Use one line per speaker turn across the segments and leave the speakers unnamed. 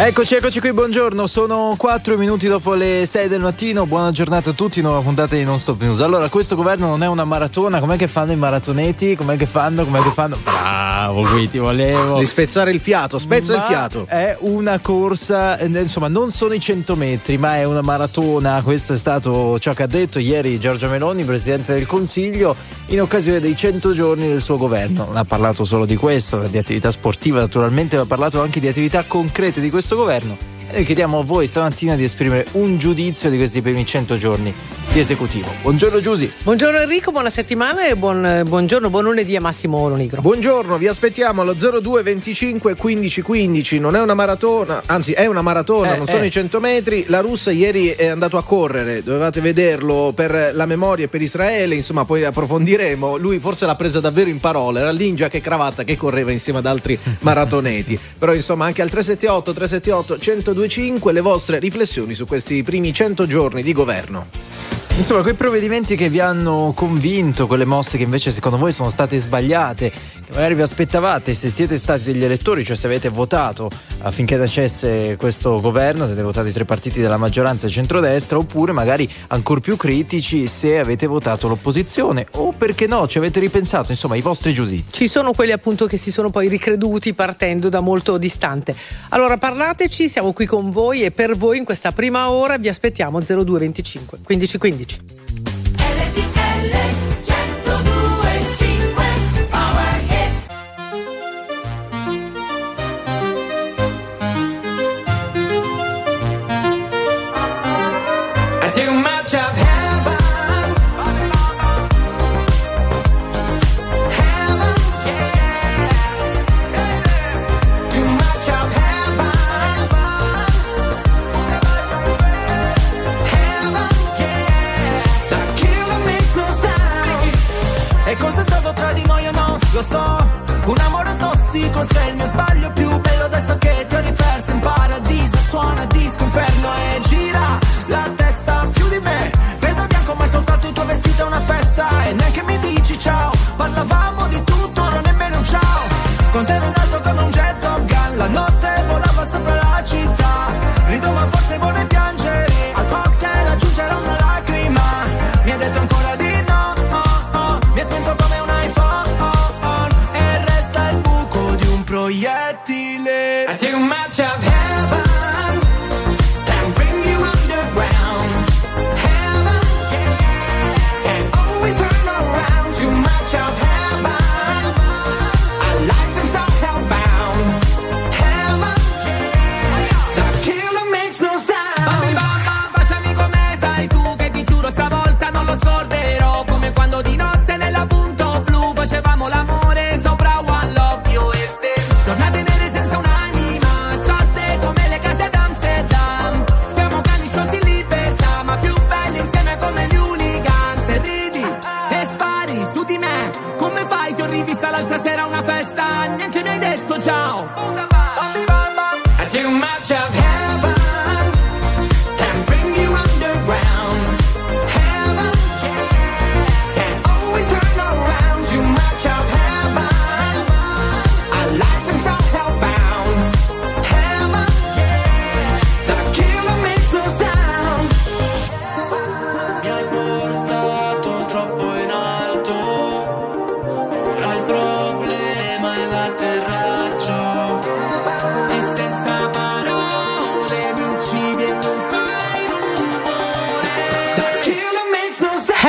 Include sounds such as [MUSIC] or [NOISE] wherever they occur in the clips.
Eccoci, eccoci qui, buongiorno, sono 4 minuti dopo le 6 del mattino, buona giornata a tutti, nuova puntata di Non Stop News. Allora, questo governo non è una maratona, com'è che fanno i maratoneti? Com'è che fanno? Com'è che fanno? Bravo, qui ti volevo.
Di spezzare il fiato, spezza
Ma
il fiato.
È una corsa, eh, insomma, non sono i 100 metri, ma è una maratona. Questo è stato ciò che ha detto ieri Giorgia Meloni, Presidente del Consiglio, in occasione dei 100 giorni del suo governo. Non ha parlato solo di questo, di attività sportiva naturalmente, ma ha parlato anche di attività concrete di questo governo. E noi chiediamo a voi stamattina di esprimere un giudizio di questi primi 100 giorni di esecutivo. Buongiorno Giusy.
Buongiorno Enrico, buona settimana e buon, buongiorno, buon lunedì a Massimo Lonigro.
Buongiorno, vi aspettiamo allo 02 25 15 15. Non è una maratona, anzi è una maratona,
Eh,
non sono
eh.
i 100 metri. La russa ieri è andato a correre, dovevate vederlo per la memoria e per Israele. Insomma, poi approfondiremo. Lui forse l'ha presa davvero in parole. Era lì in giacca e cravatta che correva insieme ad altri [LAUGHS] maratoneti. Però insomma, anche al 378 378 1025 le vostre riflessioni su questi primi 100 giorni di governo.
Insomma, quei provvedimenti che vi hanno convinto, quelle mosse che invece secondo voi sono state sbagliate, magari vi aspettavate se siete stati degli elettori, cioè se avete votato affinché nascesse questo governo, se avete votato i tre partiti della maggioranza e centrodestra, oppure magari ancora più critici se avete votato l'opposizione, o perché no, ci avete ripensato, insomma, i vostri giudizi.
Ci sono quelli appunto che si sono poi ricreduti partendo da molto distante. Allora parlateci, siamo qui con voi e per voi in questa prima ora vi aspettiamo 02 25
so, un amore tossico se il mio sbaglio più bello adesso che ti ho riperso in paradiso suona disco inferno e gira la testa più di me. Vedo bianco ma è soltanto il tuo vestito è una festa e neanche mi dici ciao. Parlavamo di tutto non nemmeno un ciao. Con te ero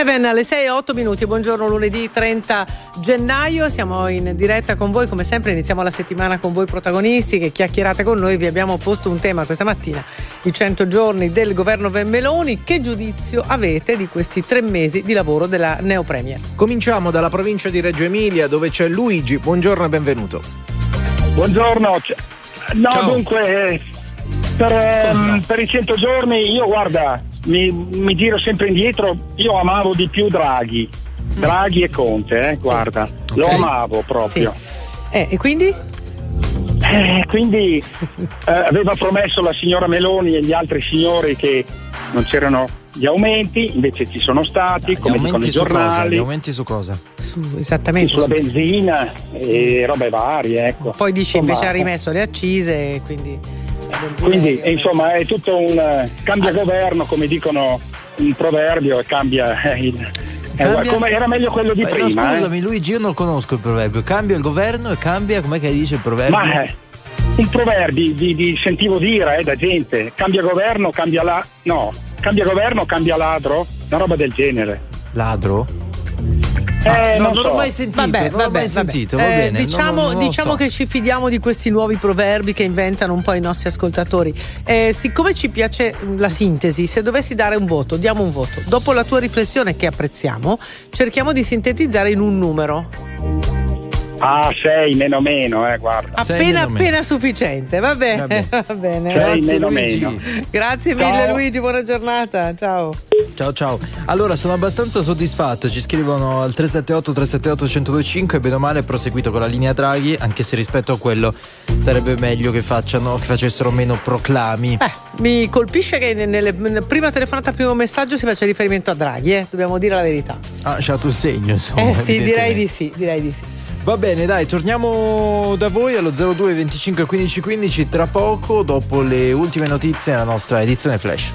7 alle 6 e 8 minuti, buongiorno lunedì 30 gennaio, siamo in diretta con voi come sempre, iniziamo la settimana con voi protagonisti che chiacchierate con noi, vi abbiamo posto un tema questa mattina, i 100 giorni del governo Meloni, che giudizio avete di questi tre mesi di lavoro della Neopremia?
Cominciamo dalla provincia di Reggio Emilia dove c'è Luigi, buongiorno e benvenuto.
Buongiorno, no
Ciao.
dunque eh, per, per i 100 giorni io guarda mi, mi giro sempre indietro, io amavo di più Draghi. Draghi e Conte, eh, guarda, lo
Ok.
amavo proprio.
Eh, e quindi?
Eh, quindi [LAUGHS] eh, aveva promesso la signora Meloni e gli altri signori che non c'erano gli aumenti, invece ci sono stati,
Gli
come dicono i
su cosa?
giornali,
Gli aumenti su cosa?
Su, esattamente.
sulla
su-
benzina e robe varie, ecco.
Poi dici
Insomma,
invece ha rimesso le accise, quindi
Quindi insomma è tutto un eh, cambia governo, come dicono un proverbio, e cambia eh, il. eh,
Cambia-
come era meglio quello di
Eh, no,
prima. eh.
scusami, Luigi, io non conosco il proverbio. Cambia il governo e cambia, com'è che dice il proverbio?
Ma eh, un proverbio di, di- sentivo dire eh, da gente, cambia governo, cambia la. no, cambia governo, cambia ladro, una roba del genere.
Ladro?
Eh,
no,
non,
non
so.
l'ho mai sentito.
Vabbè,
non l'ho
vabbè,
mai
vabbè.
sentito, va
Eh,
bene.
Diciamo,
non- non
diciamo
so.
che ci fidiamo di questi nuovi proverbi che inventano un po' i nostri ascoltatori. Eh, siccome ci piace la sintesi, se dovessi dare un voto, diamo un voto. Dopo la tua riflessione che apprezziamo, cerchiamo di sintetizzare in un numero.
Ah, sei meno meno, eh, guarda.
Appena
meno meno.
appena sufficiente, va bene.
Vabbè. [LAUGHS]
Va bene.
Sei
Grazie,
meno
Luigi.
meno.
Grazie mille
Ciao.
Luigi, buona giornata. Ciao.
Ciao ciao. Allora, sono abbastanza soddisfatto. Ci scrivono al 378 378 1025 bene o male è proseguito con la linea Draghi, anche se rispetto a quello sarebbe meglio che facciano che facessero meno proclami.
Eh, mi colpisce che nelle, nella prima telefonata, primo messaggio si faccia riferimento a Draghi, eh? dobbiamo dire la verità.
Ha lasciato un segno, insomma.
Eh sì, direi di sì, direi di sì.
Va bene, dai, torniamo da voi allo 02 25 15 15 tra poco, dopo le ultime notizie nella nostra edizione flash.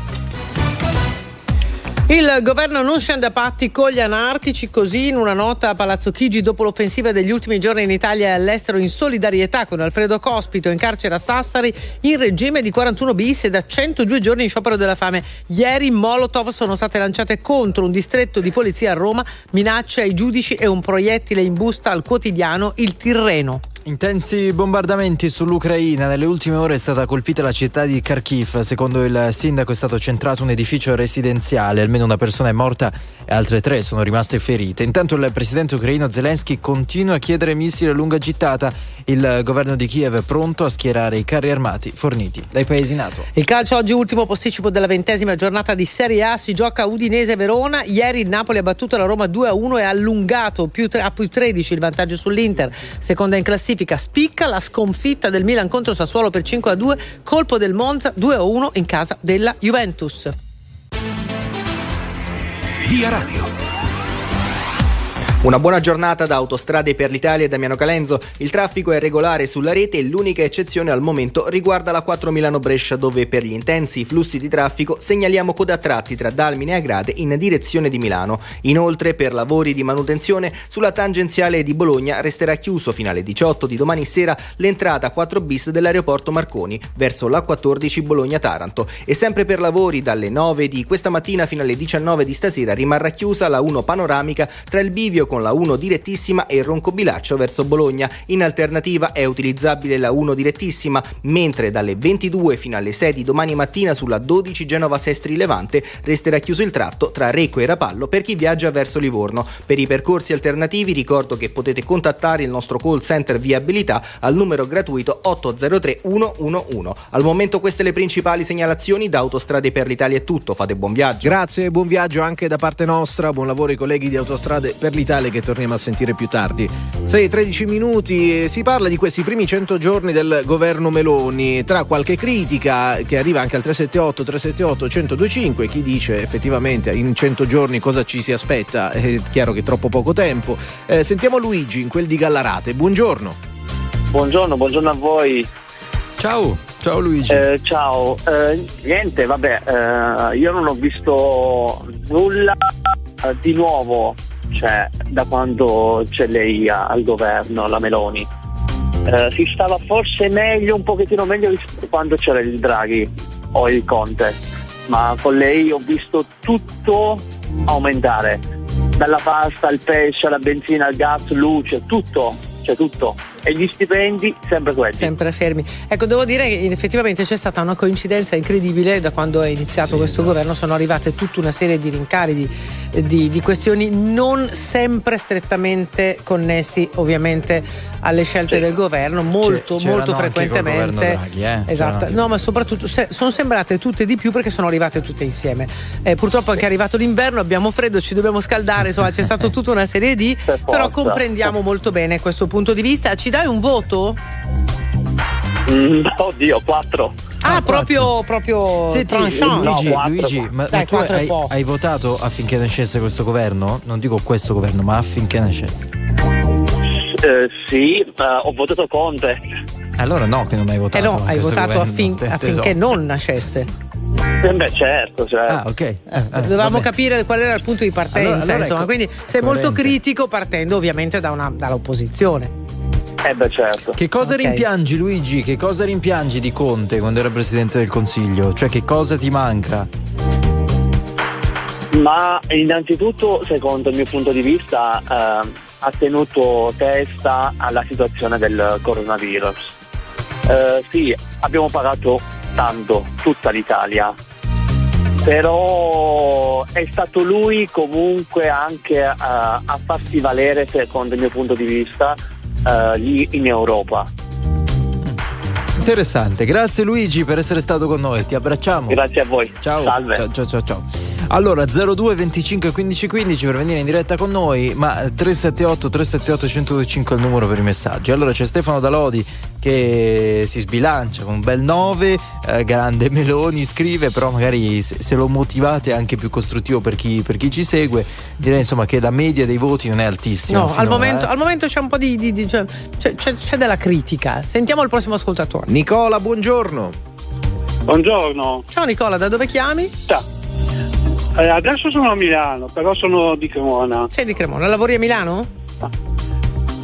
Il governo non scende a patti con gli anarchici, così in una nota a Palazzo Chigi dopo l'offensiva degli ultimi giorni in Italia e all'estero in solidarietà con Alfredo Cospito in carcere a Sassari in regime di 41 bis e da 102 giorni in sciopero della fame. Ieri Molotov sono state lanciate contro un distretto di polizia a Roma, minacce ai giudici e un proiettile in busta al quotidiano Il Tirreno.
Intensi bombardamenti sull'Ucraina. Nelle ultime ore è stata colpita la città di Kharkiv. Secondo il sindaco è stato centrato un edificio residenziale. Almeno una persona è morta e altre tre sono rimaste ferite. Intanto il presidente ucraino Zelensky continua a chiedere missili a lunga gittata. Il governo di Kiev è pronto a schierare i carri armati forniti dai paesi NATO.
Il calcio oggi ultimo posticipo della ventesima giornata di Serie A si gioca Udinese-Verona. Ieri il Napoli ha battuto la Roma 2-1 e ha allungato più tre- a più 13 il vantaggio sull'Inter. Seconda in classifica spicca la sconfitta del Milan contro Sassuolo per 5-2, colpo del Monza 2-1 in casa della Juventus.
Via Radio.
Una buona giornata da Autostrade per l'Italia e Damiano Calenzo. Il traffico è regolare sulla rete e l'unica eccezione al momento riguarda la 4 Milano-Brescia dove per gli intensi flussi di traffico segnaliamo code a tratti tra Dalmine e Agrate in direzione di Milano. Inoltre per lavori di manutenzione sulla tangenziale di Bologna resterà chiuso fino alle 18 di domani sera l'entrata 4 bis dell'aeroporto Marconi verso la 14 Bologna-Taranto e sempre per lavori dalle 9 di questa mattina fino alle 19 di stasera rimarrà chiusa la 1 panoramica tra il bivio con la 1 direttissima e il Roncobilaccio verso Bologna. In alternativa è utilizzabile la 1 direttissima, mentre dalle 22 fino alle 6 di domani mattina sulla 12 Genova Sestri Levante resterà chiuso il tratto tra Recco e Rapallo per chi viaggia verso Livorno. Per i percorsi alternativi ricordo che potete contattare il nostro call center viabilità al numero gratuito 803 111. Al momento queste le principali segnalazioni da Autostrade per l'Italia è tutto, fate buon viaggio.
Grazie, buon viaggio anche da parte nostra, buon lavoro ai colleghi di Autostrade per l'Italia che torniamo a sentire più tardi. 6-13 minuti, si parla di questi primi 100 giorni del governo Meloni, tra qualche critica che arriva anche al 378 378 1025, chi dice effettivamente in 100 giorni cosa ci si aspetta, è chiaro che è troppo poco tempo. Eh, sentiamo Luigi in quel di Gallarate, buongiorno.
Buongiorno, buongiorno a voi.
Ciao, ciao Luigi.
Eh, ciao, Eh, niente, vabbè, eh, io non ho visto nulla eh, di nuovo, cioè da quando c'è lei al governo, la Meloni. Eh, si stava forse meglio, un pochettino meglio rispetto a quando c'era il Draghi o il Conte, ma con lei ho visto tutto aumentare, dalla pasta al pesce, alla benzina, al gas, luce, tutto, c'è tutto. E gli stipendi sempre quelli.
Sempre fermi. Ecco, devo dire che effettivamente c'è stata una coincidenza incredibile da quando è iniziato questo governo. Sono arrivate tutta una serie di rincari, di, di- di questioni non sempre strettamente connessi, ovviamente alle scelte del governo, molto,
C'erano
molto
anche col
frequentemente.
Draghi, eh.
Esatto, no, ma soprattutto se- sono sembrate tutte di più perché sono arrivate tutte insieme. Eh, purtroppo è anche arrivato l'inverno, abbiamo freddo, ci dobbiamo scaldare, insomma c'è stata [LAUGHS] tutta una serie di.
Per
Però comprendiamo molto bene questo punto di vista. Ci dai un voto?
Mm, oddio, quattro.
Ah, proprio, proprio
Senti,
tranchant.
Luigi,
No, quattro.
Luigi, ma,
Dai,
ma tu hai, hai votato affinché nascesse questo governo? Non dico questo governo, ma affinché nascesse.
Eh, sì, eh, ho votato Conte.
Allora no, che non hai
Eh
votato.
no, hai votato
governo,
affin-
te-
affinché non nascesse.
Eh beh, certo, cioè.
Ah, ok. Eh, eh,
Dovevamo
vabbè.
capire qual era il punto di partenza,
Allora- allora
insomma.
ecco,
Quindi sei molto
coerente.
critico partendo ovviamente da una- dall'opposizione.
Eh beh, certo.
Che cosa
Ok.
rimpiangi, Luigi? Che cosa rimpiangi di Conte quando era presidente del Consiglio? Cioè, che cosa ti manca?
Ma innanzitutto, secondo il mio punto di vista, ehm, ha tenuto testa alla situazione del coronavirus. Eh, sì, abbiamo pagato tanto, tutta l'Italia, però è stato lui comunque anche eh, a farsi valere, secondo il mio punto di vista, eh, lì in Europa.
Interessante, grazie Luigi per essere stato con noi, ti abbracciamo.
Grazie a voi.
Ciao.
Salve.
Ciao, ciao, ciao, ciao. Allora 02 25 15 15 per venire in diretta con noi, ma 378 378 1025 è il numero per i messaggi. Allora c'è Stefano Dalodi che si sbilancia con un bel 9, eh, grande Meloni scrive, però magari se, se lo motivate è anche più costruttivo per chi, per chi ci segue, direi insomma che la media dei voti non è altissima.
No, al
finora,
momento,
eh.
al momento c'è un po' di. di- di- cioè, c'è, c'è- c'è della critica. Sentiamo il prossimo ascoltatore.
Nicola, buongiorno.
Buongiorno.
Ciao Nicola, da dove chiami?
Ciao. Eh, adesso sono a Milano, però sono di Cremona.
Sei di Cremona, lavori a Milano?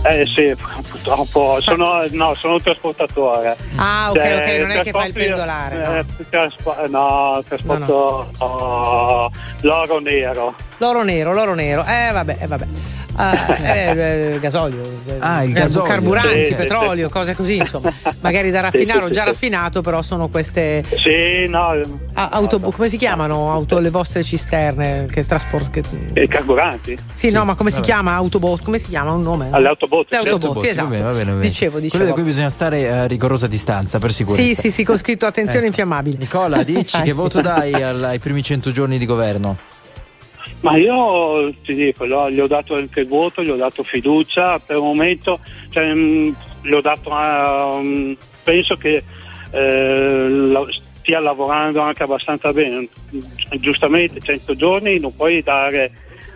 Eh sì, [LAUGHS] purtroppo sono, no, sono un trasportatore.
Ah, ok,
Cioè,
ok, non è che fai il pendolare. no.
eh, traspo- eh, no, trasporto oh, l'oro nero.
L'oro nero, l'oro nero. Eh, vabbè, eh, vabbè. Ah, [LAUGHS] eh, eh, gasolio, eh,
Ah, il
car-
gasolio.
carburanti,
Sì,
petrolio,
sì.
cose così, insomma. [LAUGHS] Magari da raffinare
Sì,
o
sì,
già
sì.
raffinato, però sono queste
Sì, no.
ah, auto, come si chiamano? Auto, le vostre cisterne che trasportano.
I carburanti?
Sì, no, ma come si chiama? Autobot, come si chiama? Un nome?
Alle autobotti.
Le autobotti,
Autobotti,
esatto.
va bene, va bene, va bene.
Dicevo,
Quelle
dicevo.
da cui bisogna stare a rigorosa distanza per
Sì,
sicurezza.
sì, sì, con scritto attenzione
Eh.
infiammabili.
Nicola, dici [LAUGHS] che voto dai al- ai primi 100 giorni di governo?
Ma io ti dico, lo- gli ho dato anche il voto, gli ho dato fiducia, per il momento cioè, mh, gli ho dato, ehm, penso che eh, la- stia lavorando anche abbastanza bene. Giustamente 100 giorni non puoi dare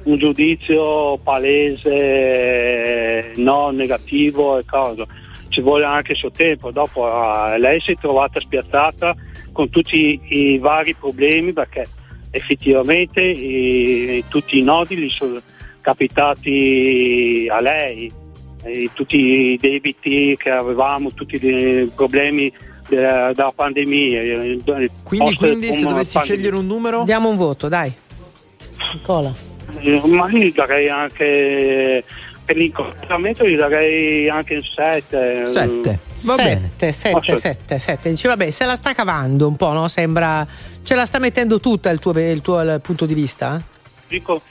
un giudizio palese, no, negativo e cosa. Ci vuole anche il suo tempo. Dopo eh, lei si è trovata spiazzata con tutti i vari problemi perché effettivamente i- tutti i nodi gli sono capitati a lei, e tutti i debiti che avevamo, tutti i problemi de- della pandemia. eh,
Quindi, quindi se dovessi
pandemia.
scegliere un numero?
Diamo un voto, dai. Nicola.
Eh, Ma io darei anche per l'incoraggiamento gli darei anche il 7.
7. Va bene.
7, 7,
Posso-
7, 7. Dice, vabbè, se la sta cavando un po', no? Sembra. Ce la sta mettendo tutta il tuo, il tuo il punto di vista?
Dico,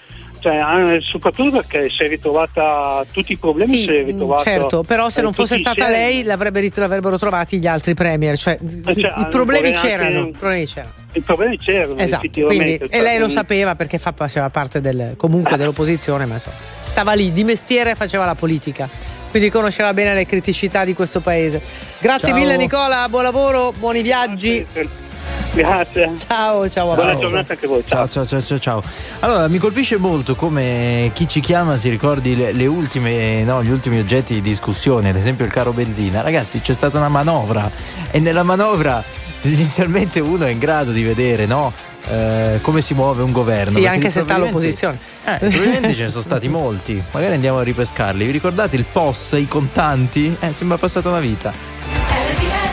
cioè, eh, soprattutto perché si è ritrovata tutti i problemi si è
Sì,
ritrovato
certo, però se
eh,
non fosse stata lei l'avrebbero trovati gli altri premier. Cioè, i-
cioè,
i problemi c'erano. problemi c'erano.
I problemi c'erano
Esatto, quindi, e
cioè,
lei lo
mm,
sapeva perché fa, faceva parte del, comunque dell'opposizione, ma insomma, stava lì di mestiere e faceva la politica. Quindi conosceva bene le criticità di questo paese. Grazie
Ciao.
mille Nicola, buon lavoro, buoni viaggi.
Grazie.
Ciao, ciao, a
Buona giornata anche a voi. Ciao.
Ciao, ciao, ciao, ciao, ciao. Allora, mi colpisce molto come chi ci chiama si ricordi le, le ultime, no, gli ultimi oggetti di discussione, ad esempio il caro benzina. Ragazzi, c'è stata una manovra e nella manovra inizialmente uno è in grado di vedere, no? eh, come si muove un governo.
Sì, anche se sta all'opposizione.
Eh, i provvedimenti ce ne sono stati molti. Magari andiamo a ripescarli. Vi ricordate il POS, i contanti? Eh, sembra passata una vita.
Llega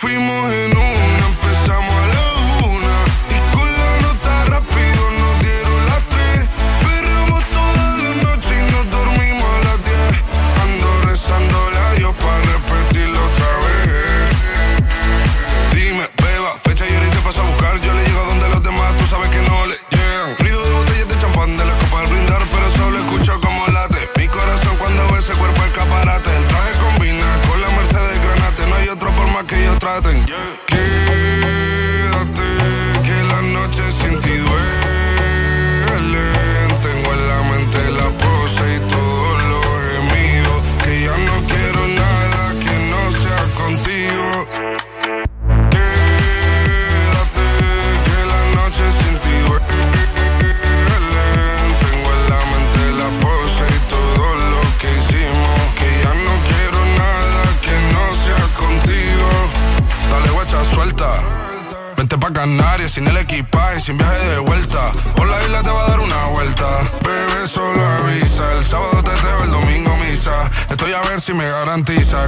fuimos en una, straten. Yeah.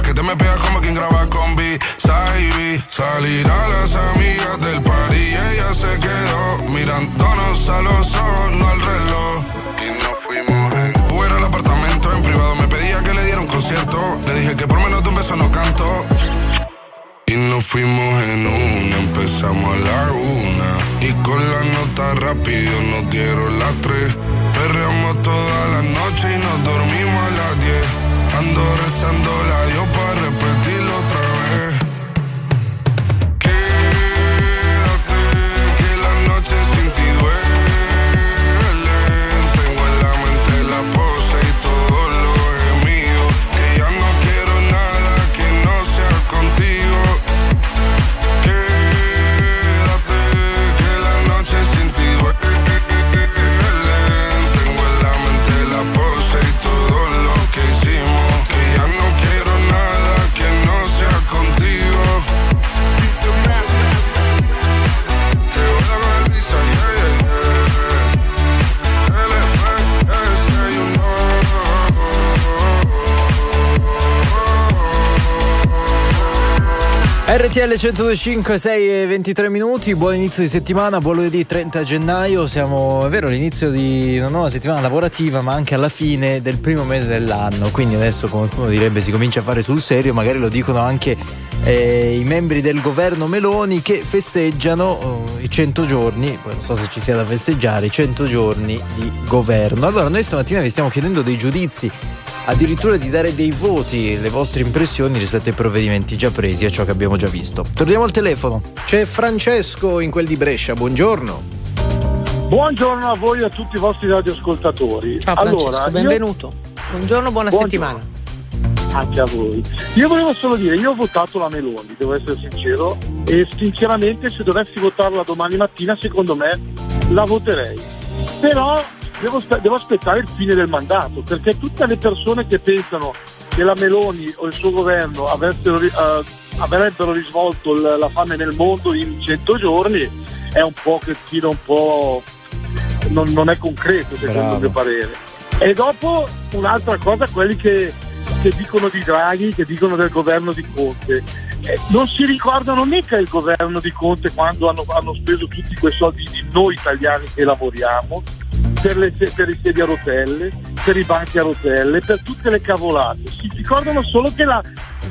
Que te me
RTL 1025, 6 e 23 minuti, buon inizio di settimana, buon lunedì 30 gennaio, siamo, è vero, all'inizio di una nuova settimana lavorativa ma anche alla fine del primo mese dell'anno, quindi adesso come qualcuno direbbe si comincia a fare sul serio, magari lo dicono anche eh, i membri del governo Meloni che festeggiano oh, i 100 giorni, poi non so se ci sia da festeggiare, i 100 giorni di governo. Allora noi stamattina vi stiamo chiedendo dei giudizi addirittura di dare dei voti, le vostre impressioni rispetto ai provvedimenti già presi e a ciò che abbiamo già visto. Torniamo al telefono.
C'è Francesco in quel di Brescia, buongiorno.
Buongiorno a voi e a tutti i vostri radioascoltatori.
Ciao Francesco,
allora, io-
benvenuto. Buongiorno, buona
Buongiorno.
settimana.
anche a voi. Io volevo solo dire, io ho votato la Meloni, devo essere sincero, e sinceramente se dovessi votarla domani mattina, secondo me la voterei. Però devo, devo aspettare il fine del mandato, perché tutte le persone che pensano che la Meloni o il suo governo avessero eh, avrebbero risvolto l- la fame nel mondo in 100 giorni è un po' che tira un po' non, non è concreto secondo
Bravo.
il mio parere. E dopo un'altra cosa, quelli che, che dicono di Draghi, che dicono del governo di Conte. Eh, non si ricordano mica il governo di Conte quando hanno, hanno speso tutti quei soldi di noi italiani che lavoriamo per, le, per i sedi a rotelle, per i banchi a rotelle, per tutte le cavolate. Si ricordano solo che la,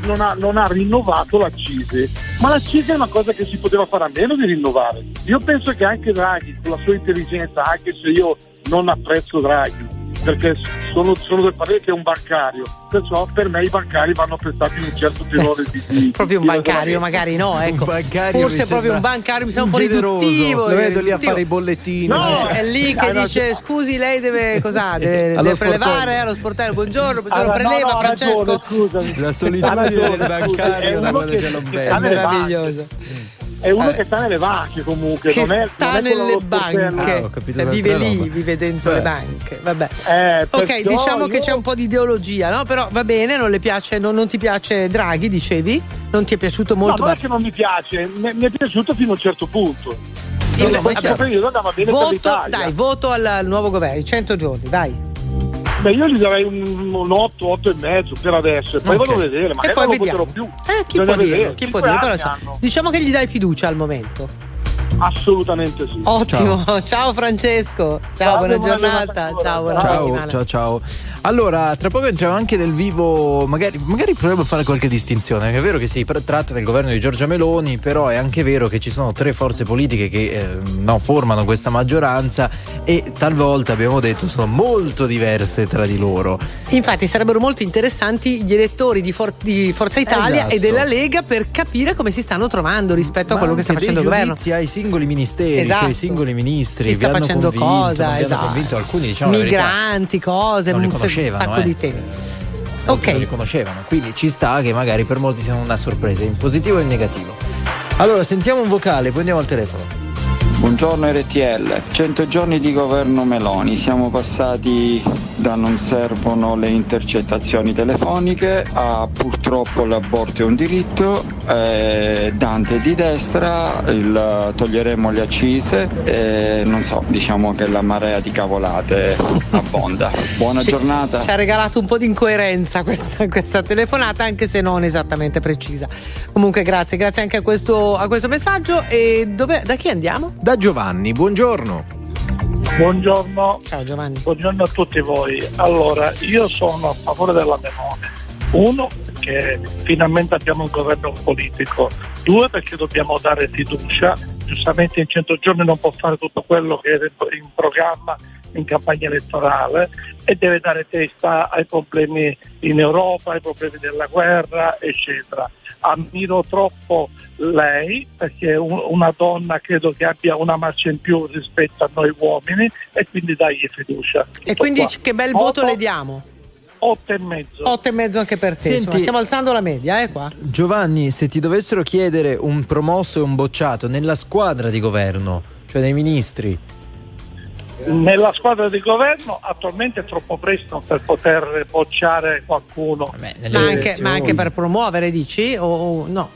non, ha, non ha rinnovato la CISE, ma la CISE è una cosa che si poteva fare a meno di rinnovare. Io penso che anche Draghi, con la sua intelligenza, anche se io non apprezzo Draghi, perché sono, sono del parere che è un bancario, perciò per me i bancari vanno apprezzati in un certo tenore di, di
Proprio un
di
bancario, magari no, [LAUGHS] ecco.
bancario
Forse proprio un bancario, mi sembra un po' riduttivo.
Lo vedo lì a fare i bollettini.
No,
È lì che [LAUGHS] dice scusi lei deve [LAUGHS] cos'ha? Deve,
Allo
deve prelevare allo sportello, buongiorno, buongiorno,
Allora, no,
preleva
no, ha
Francesco.
ragione, scusami.
La solitudine del bancario
è
da
uno
quando
che- che. È uno
Eh.
che sta nelle banche comunque,
Che
non è,
sta
non è
nelle banche,
Ah, ho capito
Cioè, vive lì,
roba.
vive dentro
Beh.
le banche. Vabbè.
Eh,
Ok, diciamo che
io-
c'è un po' di ideologia, no? Però va bene, non le piace, non, non ti piace Draghi, dicevi? Non ti è piaciuto
No,
molto?
non è che non mi piace, mi, mi è piaciuto fino a un certo punto.
Io-
questo
vabbè.
periodo andava bene per
Voto,
l'Italia.
dai, voto al, al nuovo governo, i 100 giorni, vai.
Beh, io gli darei un, un 8, 8 e mezzo per adesso, e poi
Ok.
vado a vedere, magari
poi
non lo voterò più.
Eh, chi
Bisogna
può dire? Chi può dire? Però, diciamo che gli dai fiducia al momento.
Assolutamente sì.
Ottimo, ciao, [LAUGHS] Francesco. Ciao,
Grazie,
buona
buona
giornata.
giornata
Ciao, buona
Ciao,
settimana.
ciao, ciao. Allora, tra poco entriamo anche nel vivo, magari, magari proviamo a fare qualche distinzione. È vero che si tratta del governo di Giorgia Meloni, però è anche vero che ci sono tre forze politiche che eh, no, formano questa maggioranza e talvolta, abbiamo detto, sono molto diverse tra di loro.
Infatti sarebbero molto interessanti gli elettori di, For- di Forza Italia
Esatto.
e della Lega per capire come si stanno trovando rispetto a
Ma
quello che sta facendo il governo.
ai singoli ministeri,
Esatto.
cioè i singoli ministri.
Chi sta facendo
convinto,
cosa, esatto.
convinto, alcuni diciamo la verità,
Migranti, cose,
non li
un, sacco
eh.
di temi.
molti non li
Ok,
conoscevano, quindi ci sta che magari per molti sia una sorpresa, in positivo e in negativo. Allora, sentiamo un vocale, poi andiamo al telefono.
Buongiorno RTL, 100 giorni di governo Meloni, siamo passati da non servono le intercettazioni telefoniche a purtroppo l'aborto è un diritto, eh, Dante di destra, il, toglieremo le accise, eh, non so, diciamo che la marea di cavolate abbonda. Buona
Ci-
giornata.
Ci ha regalato un po' di incoerenza questa, questa telefonata, anche se non esattamente precisa. Comunque, grazie, grazie anche a questo, a questo messaggio. E dove, da chi andiamo?
Da Giovanni, buongiorno.
Buongiorno.
Ciao Giovanni.
Buongiorno a tutti voi. Allora, io sono a favore della Melone. Uno, perché finalmente abbiamo un governo politico. Due, perché dobbiamo dare fiducia. Giustamente in 100 giorni non può fare tutto quello che era in programma in campagna elettorale e deve dare testa ai problemi in Europa, ai problemi della guerra, eccetera. Ammiro troppo lei perché è un- una donna credo che abbia una marcia in più rispetto a noi uomini e quindi dagli fiducia.
E quindi
qua.
che bel voto
Otto-
le diamo?
Otto e mezzo.
Otto e mezzo anche per te.
Senti-
insomma, stiamo alzando la media, eh qua.
Giovanni, se ti dovessero chiedere un promosso e un bocciato nella squadra di governo, cioè nei ministri,
Nella squadra di governo attualmente è troppo presto per poter bocciare qualcuno.
Ma anche, ma anche per promuovere, dici? O, o- no?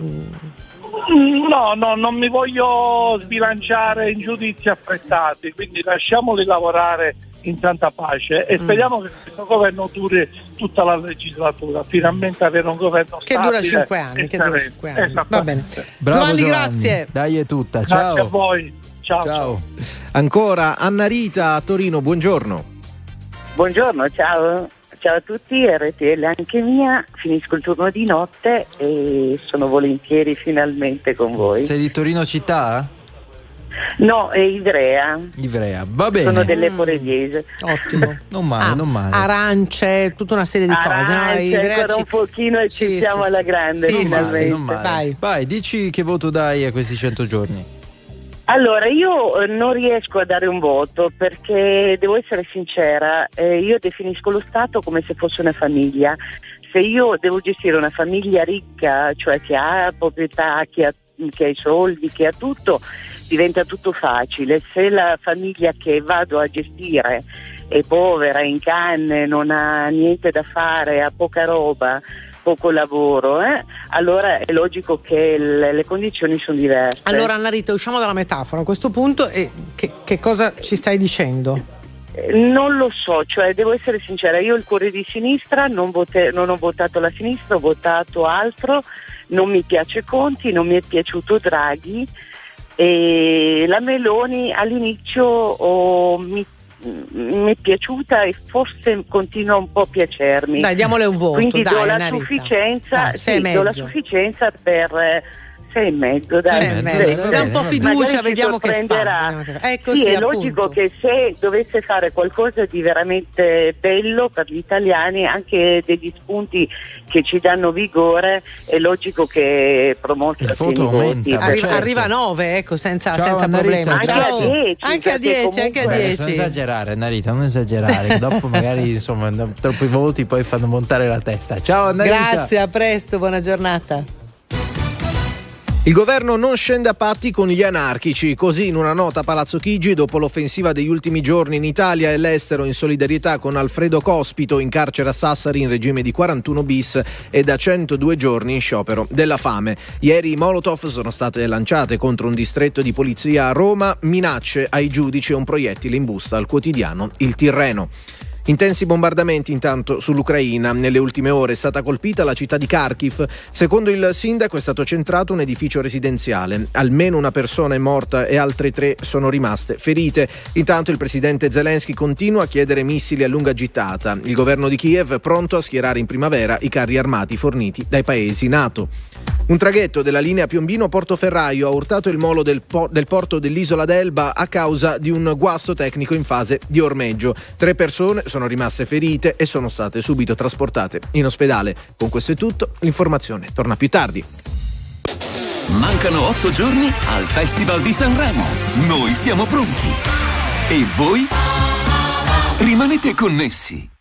Mm, No, no, non mi voglio sbilanciare in giudizi affrettati, quindi lasciamoli lavorare in santa pace
Mm.
e speriamo che questo governo duri tutta la legislatura, finalmente avere un governo
Che dura
stabile
cinque anni, che dura
sereno.
cinque anni. Va bene. Giovanni, grazie.
Dai è tutta,
Grazie a
ciao.
voi. Ciao. ciao.
Ancora Anna Rita a Torino, buongiorno.
Buongiorno, ciao. Ciao a tutti, RTL anche mia, finisco il turno di notte e sono volentieri finalmente con voi.
Sei di Torino città?
No, è Ivrea,
Ivrea, va bene.
sono delle Poregliese.
Ottimo. [LAUGHS]
Non male,
Ah,
non male.
Arance, tutta una serie di cose. no?
Arance,
Ivrea
ancora
ci-
un pochino e ci siamo alla grande,
Sì, sì,
finalmente.
sì,
non male.
Vai.
Vai, dici che voto dai a questi 100 giorni.
Allora, io eh, non riesco a dare un voto perché devo essere sincera, eh, io definisco lo Stato come se fosse una famiglia. Se io devo gestire una famiglia ricca, cioè che ha proprietà, che ha, che ha i soldi, che ha tutto, diventa tutto facile. Se la famiglia che vado a gestire è povera, in canne, non ha niente da fare, ha poca roba, poco lavoro, eh, allora è logico che le, le condizioni sono diverse.
Allora, Anna Rita, usciamo dalla metafora a questo punto e che, che cosa ci stai dicendo?
Eh, Non lo so, cioè devo essere sincera, io il cuore di sinistra non, vote- non ho votato la sinistra, ho votato altro, non mi piace Conti, non mi è piaciuto Draghi e la Meloni all'inizio oh, mi, mi è piaciuta e forse continua un po' a piacermi.
Dai, diamole un voto,
Quindi
dai,
do la sufficienza,
Dai, sei
sì, do la sufficienza per eh, sei e mezzo, dai.
Sei e mezzo, dai un po' fiducia, vediamo che fa. Ecco,
sì,
sì,
è
appunto.
logico che se dovesse fare qualcosa di veramente bello per gli italiani, anche degli spunti che ci danno vigore, è logico che promostra
Il voto aumenta,
Arriva,
certo.
arriva a 9, ecco, senza,
Ciao,
senza problemi.
Anche
ciao.
a 10,
Anche a
perché
10, anche a
comunque-
Beh, non
10.
esagerare, Narita, non esagerare. dopo magari [LAUGHS] insomma troppi voti poi fanno montare la testa. Ciao Annarita.
Grazie, a presto, buona giornata.
Il governo non scende a patti con gli anarchici, così in una nota a Palazzo Chigi, dopo l'offensiva degli ultimi giorni in Italia e all'estero in solidarietà con Alfredo Cospito in carcere a Sassari in regime di 41 bis e da 102 giorni in sciopero della fame. Ieri i Molotov sono state lanciate contro un distretto di polizia a Roma, minacce ai giudici e un proiettile in busta al quotidiano Il Tirreno. Intensi bombardamenti intanto sull'Ucraina. Nelle ultime ore è stata colpita la città di Kharkiv. Secondo il sindaco è stato centrato un edificio residenziale. Almeno una persona è morta e altre tre sono rimaste ferite. Intanto il presidente Zelensky continua a chiedere missili a lunga gittata. Il governo di Kiev pronto a schierare in primavera i carri armati forniti dai paesi NATO. Un traghetto della linea Piombino-Portoferraio ha urtato il molo del, po- del porto dell'isola d'Elba a causa di un guasto tecnico in fase di ormeggio. Tre persone sono rimaste ferite e sono state subito trasportate in ospedale. Con questo è tutto, l'informazione torna più tardi.
Mancano otto giorni al Festival di Sanremo. Noi siamo pronti. E voi? Rimanete connessi.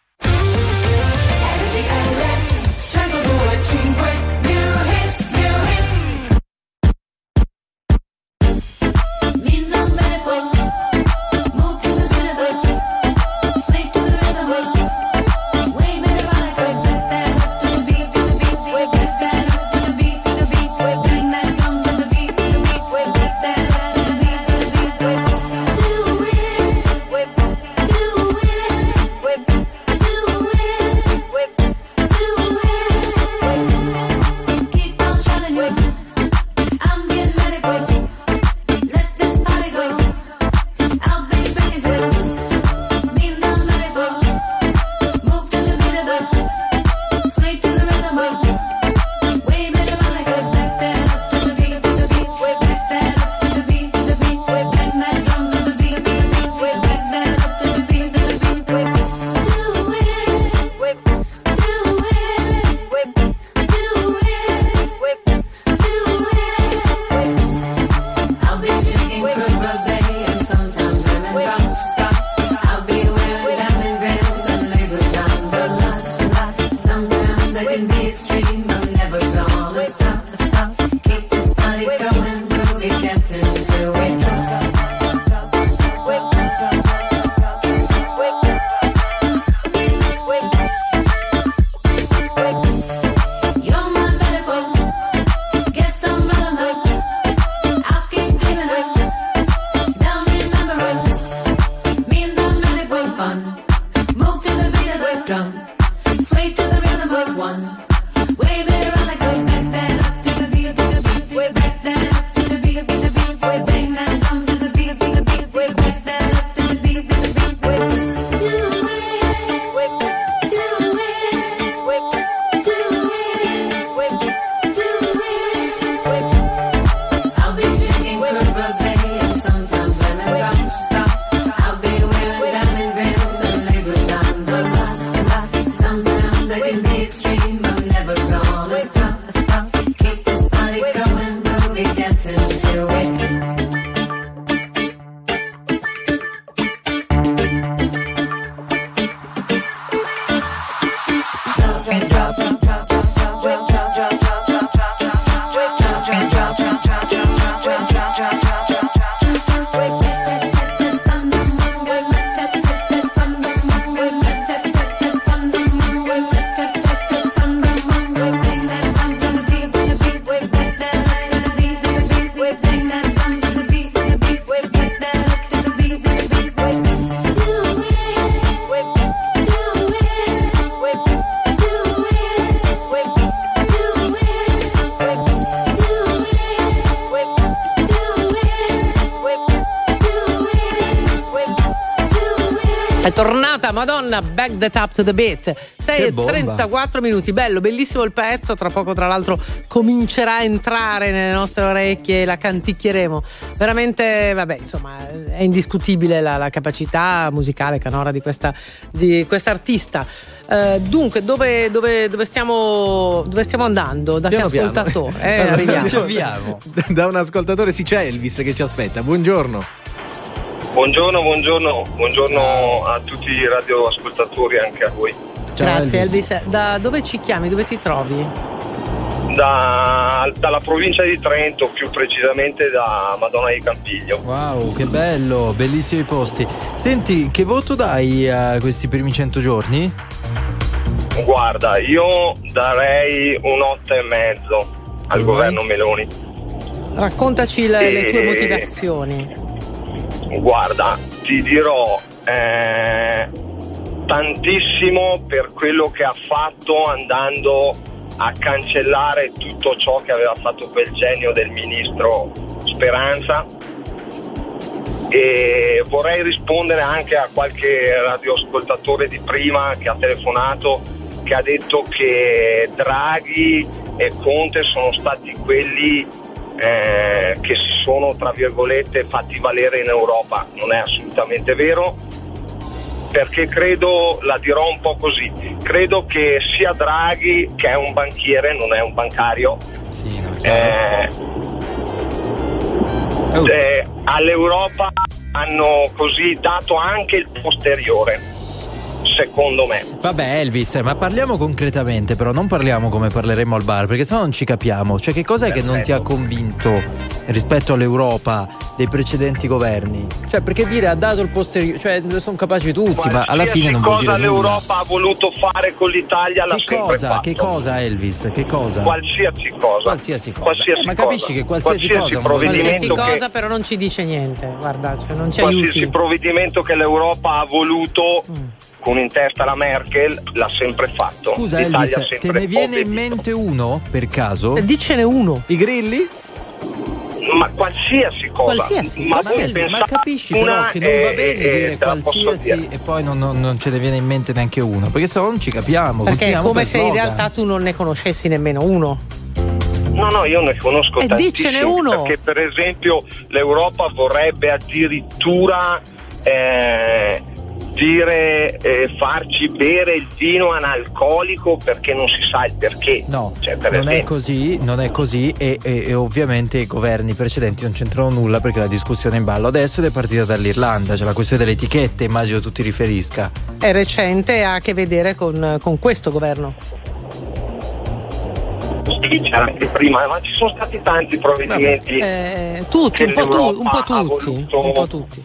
The
tap to the beat. 6
Che
e
bomba.
34 minuti, bello, bellissimo il pezzo. Tra poco, tra l'altro, comincerà a entrare nelle nostre orecchie, la canticchieremo. Veramente, vabbè, insomma, è indiscutibile la, la capacità musicale canora di questa di quest'artista. Eh, dunque, dove, dove- dove stiamo, dove stiamo andando? Da
Piano
che
piano.
ascoltatore? Eh,
Allora,
arriviamo.
ci avviamo. Da un ascoltatore si c'è Elvis che ci aspetta. Buongiorno.
Buongiorno, buongiorno, buongiorno a tutti i radioascoltatori, anche a voi.
Grazie, Elvis. Da dove ci chiami? Dove ti trovi?
Da- dalla provincia di Trento, più precisamente da Madonna di Campiglio.
Wow, che bello, bellissimi posti. Senti, che voto dai a questi primi 100 giorni?
Guarda, io darei un 8 e mezzo al governo Meloni.
Raccontaci le, le tue
E-
motivazioni.
Guarda, ti dirò eh, tantissimo per quello che ha fatto andando a cancellare tutto ciò che aveva fatto quel genio del ministro Speranza. E vorrei rispondere anche a qualche radioascoltatore di prima che ha telefonato che ha detto che Draghi e Conte sono stati quelli eh, che si sono tra virgolette fatti valere in Europa. Non è assolutamente vero perché credo, la dirò un po' così, credo che sia Draghi che è un banchiere, non è un bancario, eh, eh, all'Europa hanno così dato anche il posteriore, secondo me.
Vabbè Elvis, ma parliamo concretamente, però non parliamo come parleremo al bar, perché sennò non ci capiamo. Cioè, che cos'è che non ti ha convinto rispetto all'Europa dei precedenti governi? Cioè, perché dire ha dato il posteriore, cioè sono capaci tutti, ma alla fine non vuol
cosa
dire nulla.
l'Europa ha voluto fare con l'Italia l'ha
Che
sempre
cosa?
fatto.
Che cosa Elvis? Che cosa?
Qualsiasi cosa.
Qualsiasi cosa.
Qualsiasi
Eh, ma
cosa.
capisci che qualsiasi, cosa vuol dire-
Qualsiasi
provvedimento che-
cosa, però non ci dice niente. Guarda, cioè non ci
qualsiasi
aiuti.
provvedimento che l'Europa ha voluto con in testa la Merkel l'ha sempre fatto.
Scusa
L'Italia
Elvis, te ne viene in mente uno per caso?
Dicene uno.
I grilli?
Ma qualsiasi cosa.
Qualsiasi,
ma,
Elvis, ma capisci
una
però che non va
e-
bene
e
dire
posso
qualsiasi
dire.
e poi non, non- non ce ne viene in mente neanche uno, perché se no non ci capiamo.
Perché è come
per
se in
slogan.
realtà tu non ne conoscessi nemmeno uno.
No, no, io ne conosco
E
tantissimi
dicene uno.
perché per esempio l'Europa vorrebbe addirittura eh, dire eh, farci bere il vino analcolico perché non si sa il perché.
No,
Cioè, per
non è
esempio.
così, non è così e, e- e ovviamente i governi precedenti non c'entrano nulla perché la discussione è in ballo adesso ed è partita dall'Irlanda, cioè la questione delle etichette immagino tu ti riferisca.
È recente e ha a che vedere con, con questo governo.
Sì, c'era anche prima, ma ci sono stati tanti provvedimenti.
Eh, tutti, un po', tu- un po' tutti. Un po' tutti.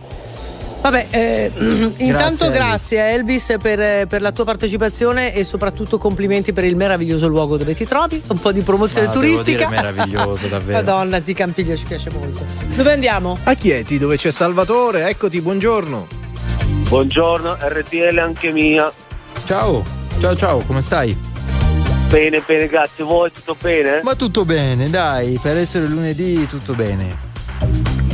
Vabbè, eh, [CLEARS THROAT] intanto
Elvis.
grazie Elvis per, per la tua partecipazione e soprattutto complimenti per il meraviglioso luogo dove ti trovi, un po' di promozione
Ma devo
turistica.
dire meraviglioso, [LAUGHS] davvero.
Madonna, di Campiglio ci piace molto. Dove andiamo?
A Chieti, dove c'è Salvatore. Eccoti, buongiorno.
Buongiorno, RTL anche mia.
Ciao, ciao ciao, come stai?
Bene, bene, grazie. Voi tutto bene?
Ma tutto bene, dai, per essere lunedì tutto bene.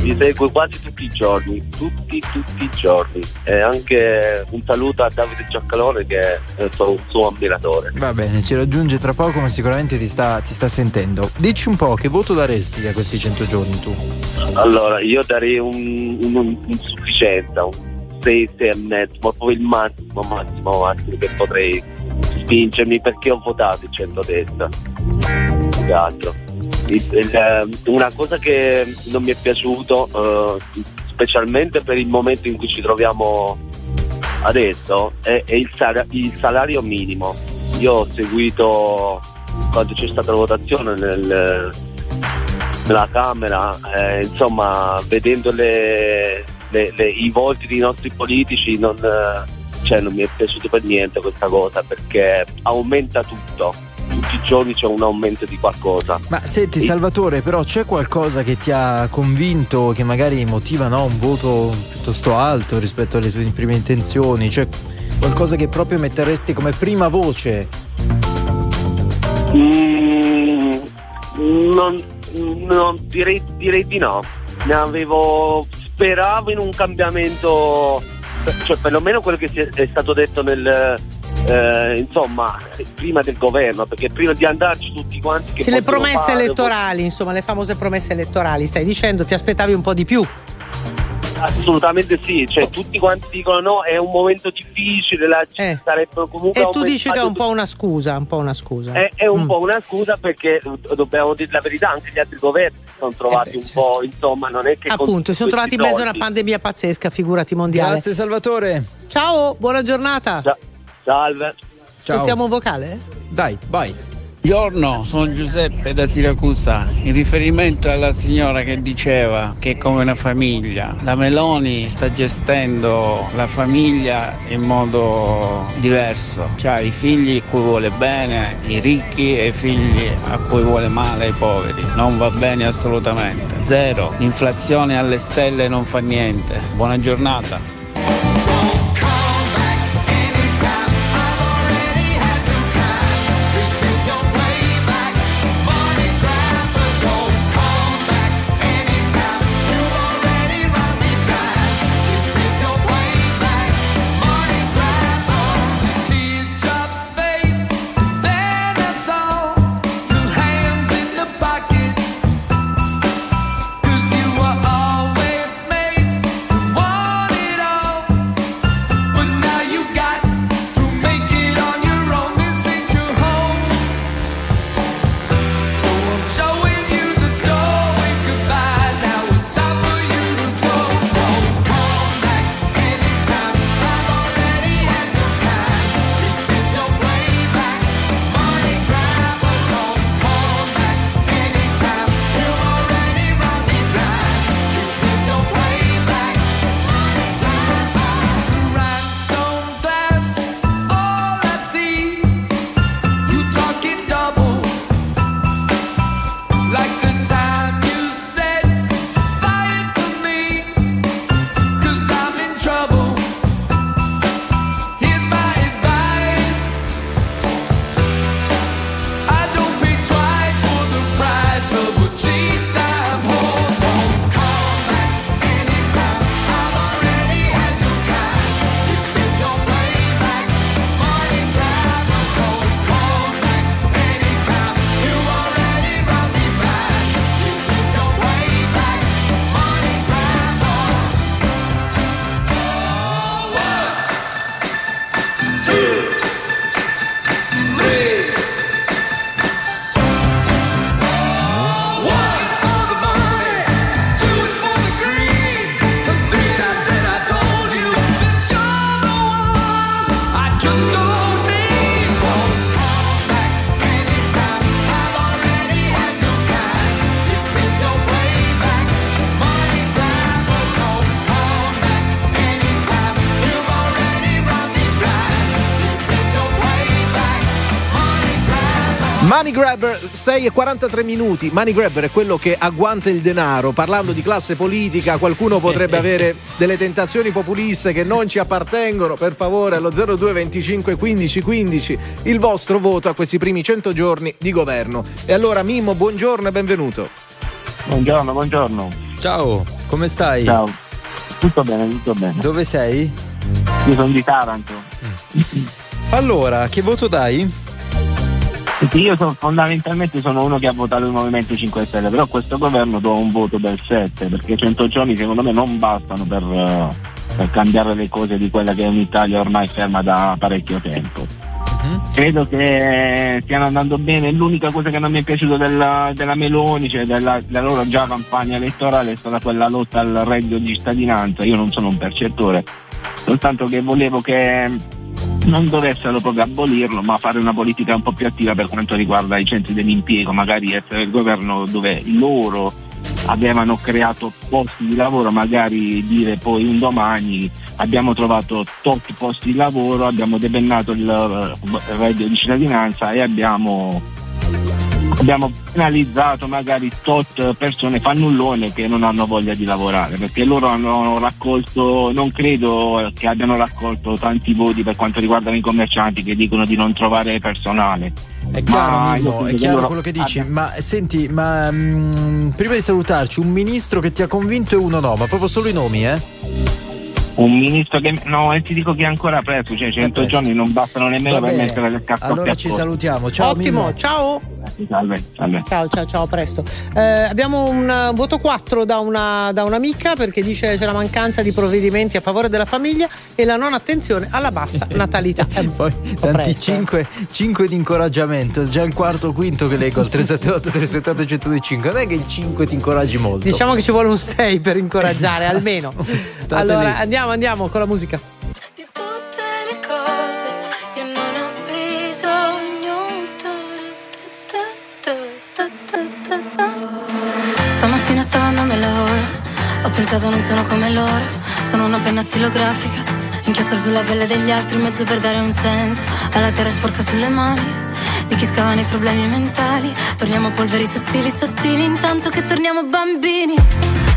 Vi seguo quasi tutti i giorni, tutti, tutti i giorni. E anche un saluto a Davide Giaccalone che sono un suo ammiratore.
Va bene, ci raggiunge tra poco, ma sicuramente ti sta, ti sta sentendo. Dici un po', che voto daresti a questi 100 giorni tu?
Allora, io darei un, un, un- insufficienza, un 6, 6 e mezzo, ma poi il massimo, massimo, massimo che potrei spingermi perché ho votato il centrodestra. Più altro. Eh, una cosa che non mi è piaciuto, eh, specialmente per il momento in cui ci troviamo adesso, è, è il, sal- il salario minimo. Io ho seguito quando c'è stata la votazione nel, nella Camera, eh, insomma, vedendo le- le- le- i volti dei nostri politici, non, eh, cioè, non mi è piaciuto per niente questa cosa perché aumenta tutto. Tutti i giorni c'è un aumento di qualcosa.
Ma senti Salvatore, però c'è qualcosa che ti ha convinto, che magari motiva no, un voto piuttosto alto rispetto alle tue prime intenzioni? C'è qualcosa che proprio metteresti come prima voce?
Mm, non, non- direi, direi di no. Ne avevo. Speravo in un cambiamento, cioè perlomeno quello che è stato detto nel. Eh, insomma, prima del governo, perché prima di andarci tutti quanti che
Sì, le promesse
fare,
elettorali, insomma, le famose promesse elettorali, stai dicendo, ti aspettavi un po' di più.
Assolutamente sì, cioè tutti quanti dicono no, è un momento difficile, la, ci sarebbero comunque
Eh. E tu dici che è un po' una scusa, un po' una scusa.
È, è un
Mm.
po' una scusa perché eh, dobbiamo dire la verità, anche gli altri governi si sono trovati un po', insomma, non è che
Eh Appunto, si sono trovati in mezzo a una pandemia pazzesca, figurati mondiale.
Grazie Salvatore.
Ciao, buona giornata.
Salve.
Ascoltiamo un vocale?
Dai, vai.
Buongiorno, sono Giuseppe da Siracusa. In riferimento alla signora che diceva che è come una famiglia, la Meloni sta gestendo la famiglia in modo diverso. C'ha i figli a cui vuole bene, i ricchi e i figli a cui vuole male, i poveri. Non va bene assolutamente. Zero. L'inflazione alle stelle non fa niente. Buona giornata.
Grabber 6 e 43 minuti. Money Grabber è quello che agguanta il denaro. Parlando di classe politica, qualcuno potrebbe [LAUGHS] avere delle tentazioni populiste che non ci appartengono. Per favore, allo 02 25 15 15 il vostro voto a questi primi 100 giorni di governo. E allora, Mimmo, buongiorno e benvenuto.
Buongiorno, buongiorno.
Ciao, come stai?
Ciao. Tutto bene, tutto bene.
Dove sei?
Io sono di Taranto.
Allora, che voto dai?
Sì, Io sono- fondamentalmente sono uno che ha votato il Movimento 5 Stelle, però a questo governo do un voto del 7, perché 100 giorni secondo me non bastano per, eh, per cambiare le cose di quella che è un'Italia ormai ferma da parecchio tempo. Credo che stiano andando bene. L'unica cosa che non mi è piaciuta della, della Meloni, cioè della, della loro già campagna elettorale, è stata quella lotta al reddito di cittadinanza. Io non sono un percettore, soltanto che volevo che non dovessero proprio abolirlo, ma fare una politica un po' più attiva per quanto riguarda i centri dell'impiego, magari essere il governo dove loro avevano creato posti di lavoro, magari dire poi un domani abbiamo trovato tot posti di lavoro, abbiamo depennato il eh, reddito di cittadinanza e abbiamo abbiamo penalizzato magari tot persone fannullone che non hanno voglia di lavorare perché loro hanno raccolto non credo che abbiano raccolto tanti voti per quanto riguardano i commercianti che dicono di non trovare personale
È chiaro, Mimmo, è chiaro
loro
quello che dici, ma senti, ma mm, prima di salutarci, un ministro che ti ha convinto e uno no, ma proprio solo i nomi, eh?
Un ministro che no e ti dico che è ancora presto cioè 100 giorni non bastano nemmeno per mettere le scarpe
Allora ci salutiamo, ciao
Ottimo,
Mimmo.
ciao.
salve, salve.
Ciao, ciao, ciao, a presto. Eh, abbiamo un eh, voto 4 da, una, da un'amica perché dice c'è la mancanza di provvedimenti a favore della famiglia e la non attenzione alla bassa [LAUGHS] natalità. Eh,
Poi tanti
presto, eh.
5, di incoraggiamento, già il quarto o quinto che leggo al 378 378 125. Non è che il 5 ti incoraggi molto.
Diciamo che ci vuole un 6 per incoraggiare, almeno. [LAUGHS]
State
allora,
lì.
andiamo, andiamo con la musica.
tutte le cose io non ho bisogno stamattina stavo andando al lavoro ho pensato non sono come loro. Sono una penna stilografica. Inchiostro sulla pelle degli altri in mezzo per dare un senso. Alla terra sporca sulle mani di chi scava nei problemi mentali. Torniamo polveri sottili sottili intanto che torniamo bambini.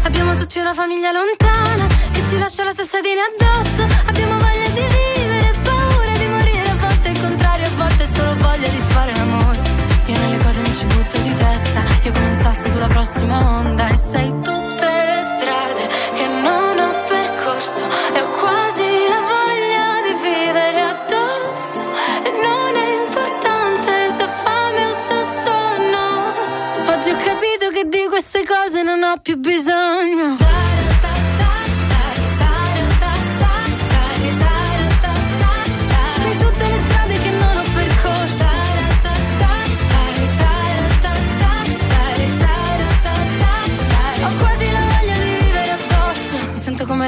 Abbiamo tutti una famiglia lontana ci lascia la sassadina addosso. Abbiamo voglia di vivere paura di morire. A volte è il contrario a volte è solo voglia di fare l'amore io nelle cose mi ci butto di testa. Io come un sasso tu la prossima onda. E sei tutte le strade che non ho percorso. E ho quasi la voglia di vivere addosso. E non è importante se fame o se sonno. Oggi ho capito che di queste cose non ho più bisogno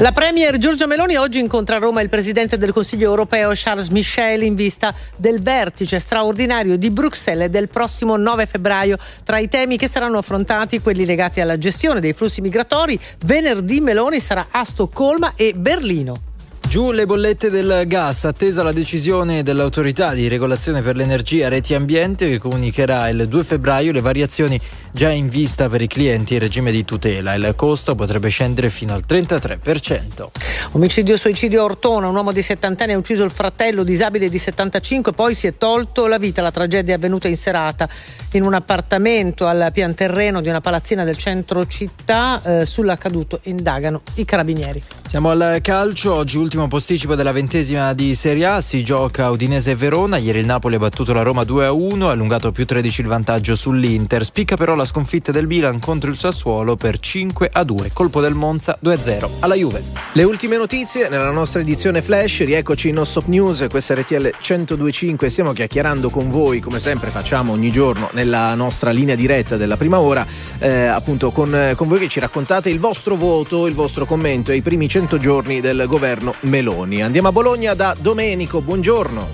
La
Premier Giorgia Meloni oggi incontra a Roma il Presidente del Consiglio europeo Charles Michel in vista del vertice straordinario di Bruxelles del prossimo 9 febbraio. Tra i temi che saranno affrontati quelli legati alla gestione dei flussi migratori, venerdì Meloni sarà a Stoccolma e Berlino.
Giù le bollette del gas, attesa la decisione dell'autorità di regolazione per l'energia Reti Ambiente che comunicherà il 2 febbraio le variazioni già in vista per i clienti in regime di tutela. Il costo potrebbe scendere fino al 33%.
Omicidio suicidio a Ortona, un uomo di 70 anni ha ucciso il fratello disabile di 75, poi si è tolto la vita. La tragedia è avvenuta in serata in un appartamento al pian terreno di una palazzina del centro città. Eh, sull'accaduto indagano i carabinieri.
Siamo al calcio, oggi ultimo posticipo della ventesima di Serie A, si gioca Udinese e Verona, ieri il Napoli ha battuto la Roma 2-1, ha allungato più 13 il vantaggio sull'Inter, spicca però la sconfitta del Milan contro il Sassuolo per 5-2, colpo del Monza 2-0 alla Juve.
Le ultime notizie nella nostra edizione flash, rieccoci in No Stop News, questa RTL 1025, stiamo chiacchierando con voi come sempre facciamo ogni giorno nella nostra linea diretta della prima ora, eh, appunto con, con voi che ci raccontate il vostro voto, il vostro commento ai primi 100 giorni del governo Meloni. Andiamo a Bologna da Domenico, buongiorno.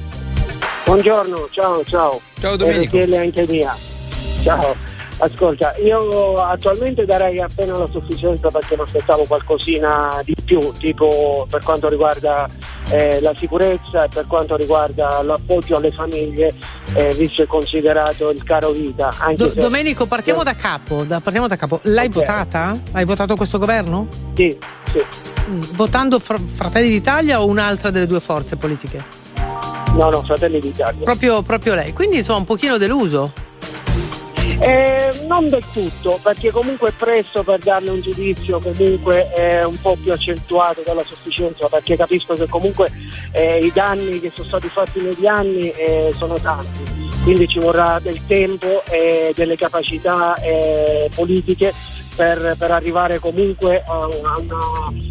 Buongiorno, ciao, ciao.
Ciao Domenico.
RTL anche mia. Ciao. Ascolta, io attualmente darei appena la sufficienza perché mi aspettavo qualcosina di più, tipo per quanto riguarda eh, la sicurezza e per quanto riguarda l'appoggio alle famiglie, eh, visto e considerato il caro vita. Anche
Do-
se-
Domenico, partiamo da capo. da- partiamo da capo. L'hai
Ok.
votata? Hai votato questo governo?
Sì, sì.
Mm, Votando Fr- Fratelli d'Italia o un'altra delle due forze politiche?
No, no, Fratelli d'Italia.
Proprio, proprio lei. Quindi sono un pochino deluso.
Eh, non del tutto, perché comunque è presto per darle un giudizio comunque eh, un po' più accentuato della sufficienza, perché capisco che comunque eh, i danni che sono stati fatti negli anni eh, sono tanti, quindi ci vorrà del tempo e delle capacità eh, politiche per, per arrivare comunque a, una,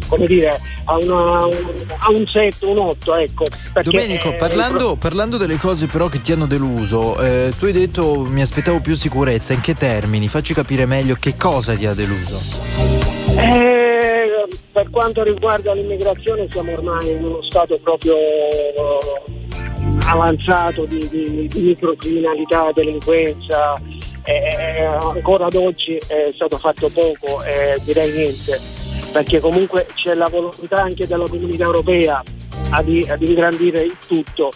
come dire, a, una, a un 7, un 8, ecco.
Domenico,
eh,
parlando, parlando delle cose però che ti hanno deluso, eh, tu hai detto mi aspettavo più sicurezza, in che termini? Facci capire meglio che cosa ti ha deluso.
Eh, per quanto riguarda l'immigrazione siamo ormai in uno stato proprio eh, avanzato di, di- di microcriminalità, delinquenza. Eh, ancora ad oggi è stato fatto poco, eh, direi niente, perché comunque c'è la volontà anche della comunità europea ad, ad ingrandire il tutto.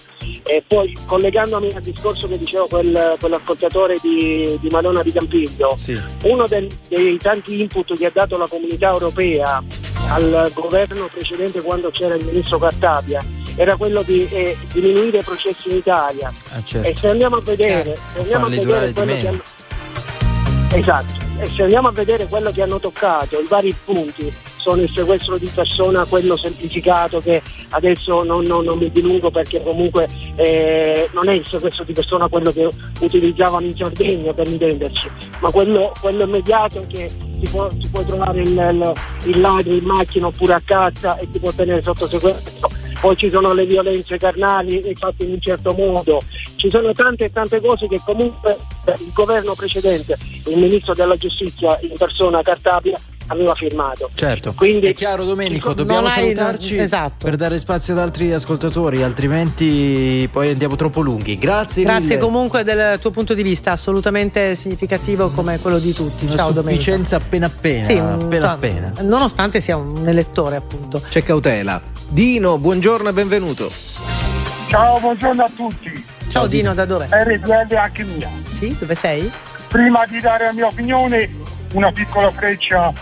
E poi collegandomi al discorso che diceva quel, quell'ascoltatore di, di Madonna di Campiglio, uno del- dei tanti input che ha dato la comunità europea al governo precedente quando c'era il ministro Cartabia era quello di eh, diminuire i processi in Italia.
Ah, certo.
E se andiamo a vedere, se andiamo a vedere quello che hanno... Esatto, e se andiamo a vedere quello che hanno toccato, i vari punti, sono il sequestro di persona, quello semplificato che adesso non, non- non mi dilungo perché comunque eh, non è il sequestro di persona quello che utilizzavano in Sardegna per intenderci, ma quello, quello immediato che si può, si può trovare il, il, il ladro in macchina oppure a casa e si può tenere sotto sequestro. Poi ci sono le violenze carnali fatte in un certo modo, ci sono tante e tante cose che comunque il governo precedente, il ministro della giustizia in persona Cartabia aveva firmato.
Certo.
Quindi
è chiaro Domenico, dobbiamo
hai-
salutarci
esatto.
per dare spazio ad altri ascoltatori, altrimenti poi andiamo troppo lunghi. Grazie,
Grazie
mille.
comunque del tuo punto di vista, assolutamente significativo come quello di tutti.
Una
Ciao Domenico.
sufficienza appena appena,
Sì,
appena
cioè,
appena.
Nonostante sia un elettore, appunto.
C'è cautela. Dino, buongiorno e benvenuto.
Ciao, buongiorno a tutti.
Ciao Dino, da dove?
RTL anche mia.
Sì, dove sei?
Prima di dare la mia opinione, una piccola freccia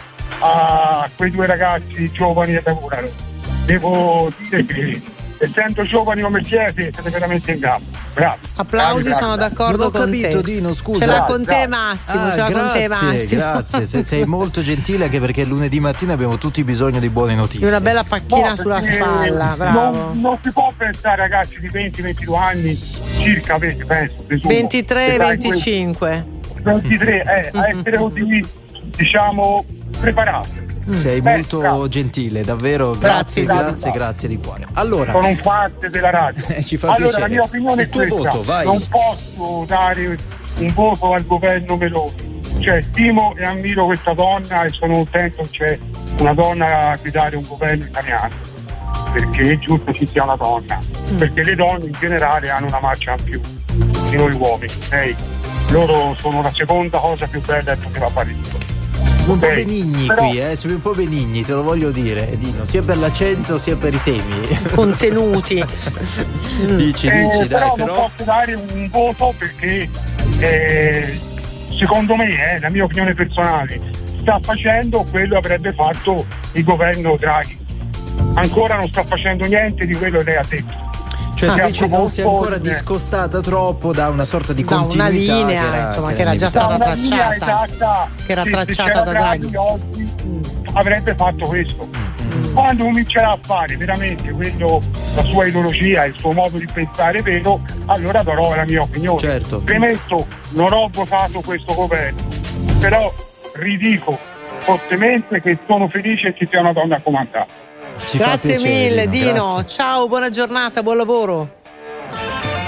a quei due ragazzi giovani che lavorano. Devo dire che essendo giovani come siete, siete veramente in gamba. Bravo.
Applausi,
Bravi,
sono d'accordo
Non ho
con
capito,
te.
Dino, scusa.
Ce l'ha con te Massimo,
Ah,
ce l'ha con te
grazie,
Massimo.
Grazie, se- sei [LAUGHS] molto gentile anche perché lunedì mattina abbiamo tutti bisogno di buone notizie.
una bella pacchina
No,
sulla
perché
spalla, bravo.
Non, non si può pensare ragazzi di 20-22 anni, circa avete, penso, presumo.
23,
che sai,
25.
23, eh, a essere così, diciamo, preparati.
Sei
Beh,
molto
bravo.
gentile, davvero. Grazie,
Grazie,
grazie, grazie, di cuore. Allora,
Sono un parte della radio.
Eh, [LAUGHS] ci fa
allora,
piacere.
la mia opinione
Il
è questa.
voto, vai.
Non posso dare un voto al governo Meloni. Cioè, stimo e ammiro questa donna e sono contento che c'è una donna a guidare un governo italiano. Perché è giusto ci sia una donna.
Mm.
Perché le donne in generale hanno una marcia in più di noi uomini. ok? Loro sono la seconda cosa più bella che la parito.
Siamo un po' benigni
però-
qui, eh? siamo un po' benigni, te lo voglio dire, Dino, sia per l'accento sia per i temi. [LAUGHS]
Contenuti. [LAUGHS]
dici,
Eh,
dici, dai,
però non posso dare un voto perché eh, secondo me, eh, la mia opinione personale, sta facendo quello che avrebbe fatto il governo Draghi. Ancora non sta facendo niente di quello che lei ha detto.
Cioè,
ha
dici non si è ancora discostata troppo da una sorta di
Da una
continuità
linea,
che era,
insomma,
che
che era già stata
una
tracciata.
esatta,
Che era tracciata da Draghi.
oggi avrebbe fatto questo. Quando comincerà a fare veramente quello, la sua ideologia, il suo modo di pensare vero, allora darò la mia opinione.
Certo.
Premetto, non ho votato questo governo, però ridico fortemente che sono felice che sia una donna a comandare.
Ci fa
Grazie
piacere,
mille
Dino,
Dino,
grazie.
ciao, buona giornata, buon lavoro.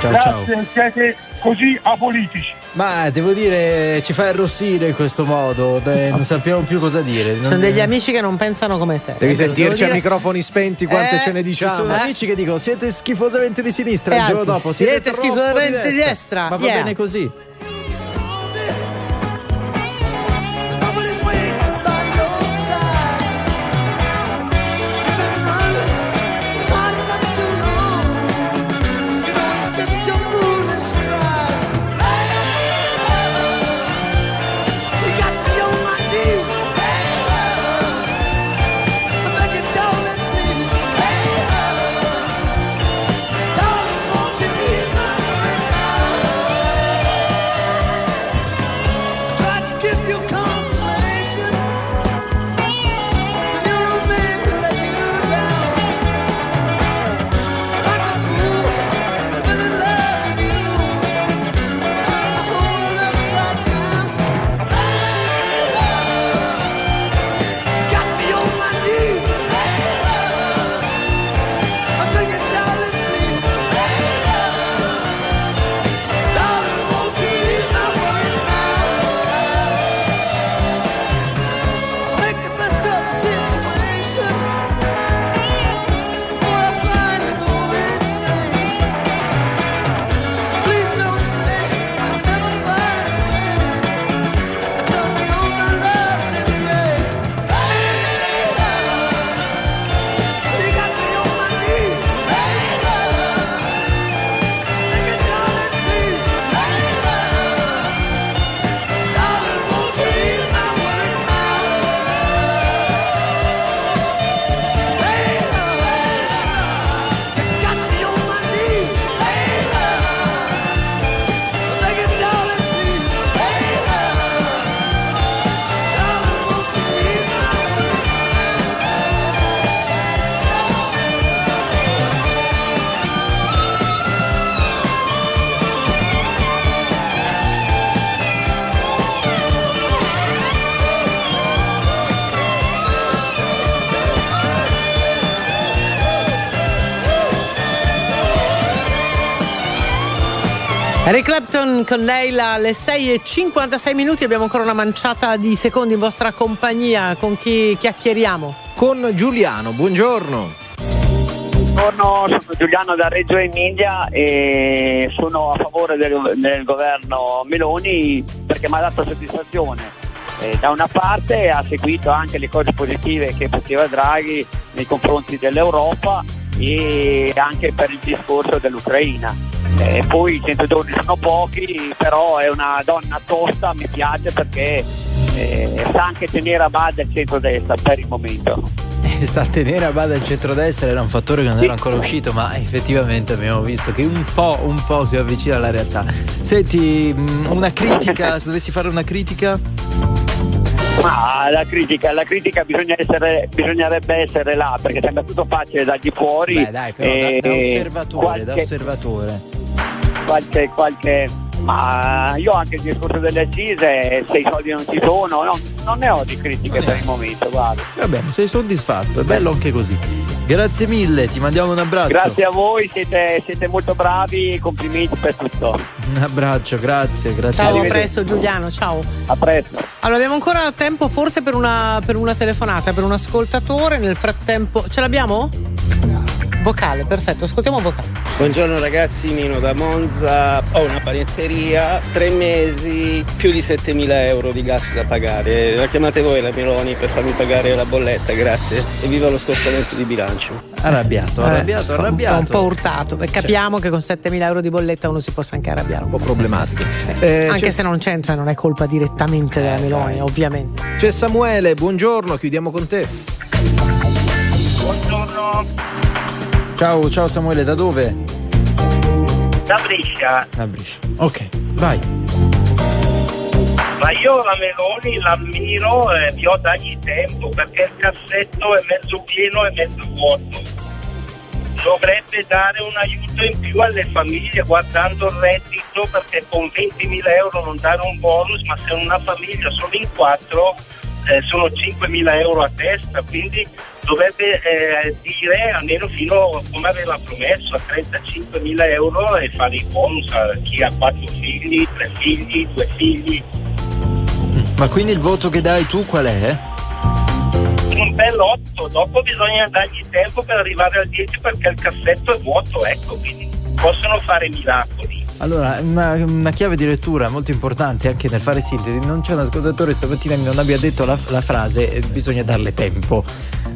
Ciao, ciao.
Grazie, siete così apolitici.
Ma devo dire, ci fai arrossire in questo modo, beh, non sappiamo più cosa dire.
Sono degli amici che non pensano come te.
Devi
Eh,
sentirci
devo
a
dire-
microfoni spenti quante
Eh,
ce ne
Ci
diciamo.
sono
Eh.
amici che dicono siete schifosamente di sinistra
E
il giorno
altri,
dopo
siete
troppo
schifosamente di destra.
ma va
Yeah.
bene così
con Leila alle 6 e 56 minuti, abbiamo ancora una manciata di secondi in vostra compagnia, con chi chiacchieriamo?
Con Giuliano, buongiorno.
Buongiorno, sono Giuliano da Reggio Emilia e sono a favore del, del governo Meloni perché mi ha dato soddisfazione. Eh, da una parte ha seguito anche le cose positive che faceva Draghi nei confronti dell'Europa e anche per il discorso dell'Ucraina. Eh, poi i 100 giorni sono pochi, però è una donna tosta, mi piace perché eh, sa anche tenere a bada il centro-destra per il momento.
Eh, sta a tenere a bada il centrodestra era un fattore che non era ancora uscito ma effettivamente abbiamo visto che un po', un po' si avvicina alla realtà senti mh, una critica [LAUGHS] se dovessi fare una critica
Ma la critica, la critica bisogna essere, bisognerebbe essere là perché sembra tutto facile da di fuori.
beh dai però da,
e
da osservatore da
qualche-
osservatore
qualche, qualche ma io anche il discorso delle accise se i soldi non ci sono no, non ne ho di critiche per il momento guarda
va bene sei soddisfatto è bello anche così grazie mille ti mandiamo un abbraccio
grazie a voi siete, siete molto bravi complimenti per tutto
un abbraccio grazie grazie
Ciao, a presto Giuliano, ciao.
a presto
Allora, abbiamo ancora tempo forse per una, per una telefonata, per un ascoltatore. Nel frattempo, ce l'abbiamo? Vocale, perfetto, ascoltiamo vocale.
Buongiorno ragazzi, Nino da Monza, ho una panetteria, tre mesi, più di 7.000 euro di gas da pagare. La chiamate voi la Meloni per farmi pagare la bolletta, grazie. E viva lo scostamento di bilancio.
Arrabbiato, arrabbiato,
Eh, un-
arrabbiato.
Un po' urtato. Beh, capiamo che con 7.000 euro di bolletta uno si possa anche arrabbiare un po'
problematico.
Anche se non c'è, cioè non è colpa direttamente della Meloni, ovviamente.
C'è Samuele, buongiorno, chiudiamo con te.
Buongiorno,
Ciao, ciao Samuele, da dove?
da Brescia.
Da Brescia. Ok, vai.
Ma io la Meloni l'ammiro e vi ho dagli tempo perché il cassetto è mezzo pieno e mezzo vuoto. Dovrebbe dare un aiuto in più alle famiglie guardando il reddito perché con 20.000 euro non dare un bonus, ma se una famiglia sono in quattro eh, sono 5.000 euro a testa, quindi dovrebbe eh, dire almeno fino come aveva promesso a 35.000 euro e fare i bonus a chi ha quattro figli, tre figli, due figli.
Ma quindi il voto che dai tu qual è?
un bel 8, dopo bisogna dargli tempo per arrivare al 10 perché il cassetto è vuoto, ecco, quindi possono fare miracoli.
Allora, una, una chiave di lettura molto importante anche nel fare sintesi. Non c'è un ascoltatore stamattina che non abbia detto la, la frase eh, bisogna darle tempo.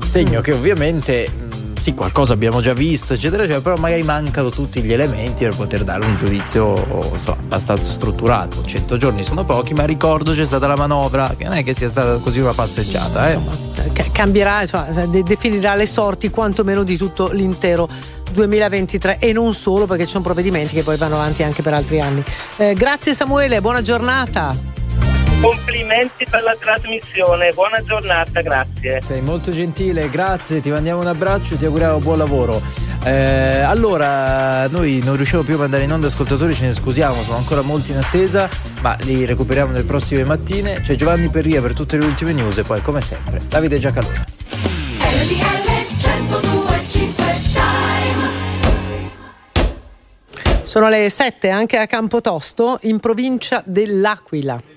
Segno che ovviamente mh, sì, qualcosa abbiamo già visto, eccetera, eccetera, però magari mancano tutti gli elementi per poter dare un giudizio so, abbastanza strutturato. 100 giorni sono pochi, ma ricordo c'è stata la manovra, che non è che sia stata così una passeggiata, eh.
Ca- cambierà, insomma, de- definirà le sorti quantomeno di tutto l'intero 2023 e non solo perché ci sono provvedimenti che poi vanno avanti anche per altri anni. Eh, grazie Samuele, buona giornata.
Complimenti per la trasmissione, buona giornata, grazie.
Sei molto gentile, grazie, ti mandiamo un abbraccio e ti auguriamo buon lavoro. Eh, allora, noi non riusciamo più a mandare in onda ascoltatori, ce ne scusiamo, sono ancora molti in attesa, ma li recuperiamo nelle prossime mattine. C'è Giovanni Perria per tutte le ultime news e poi, come sempre, Davide Giacalone.
Sono le 7 anche a Campotosto in provincia dell'Aquila.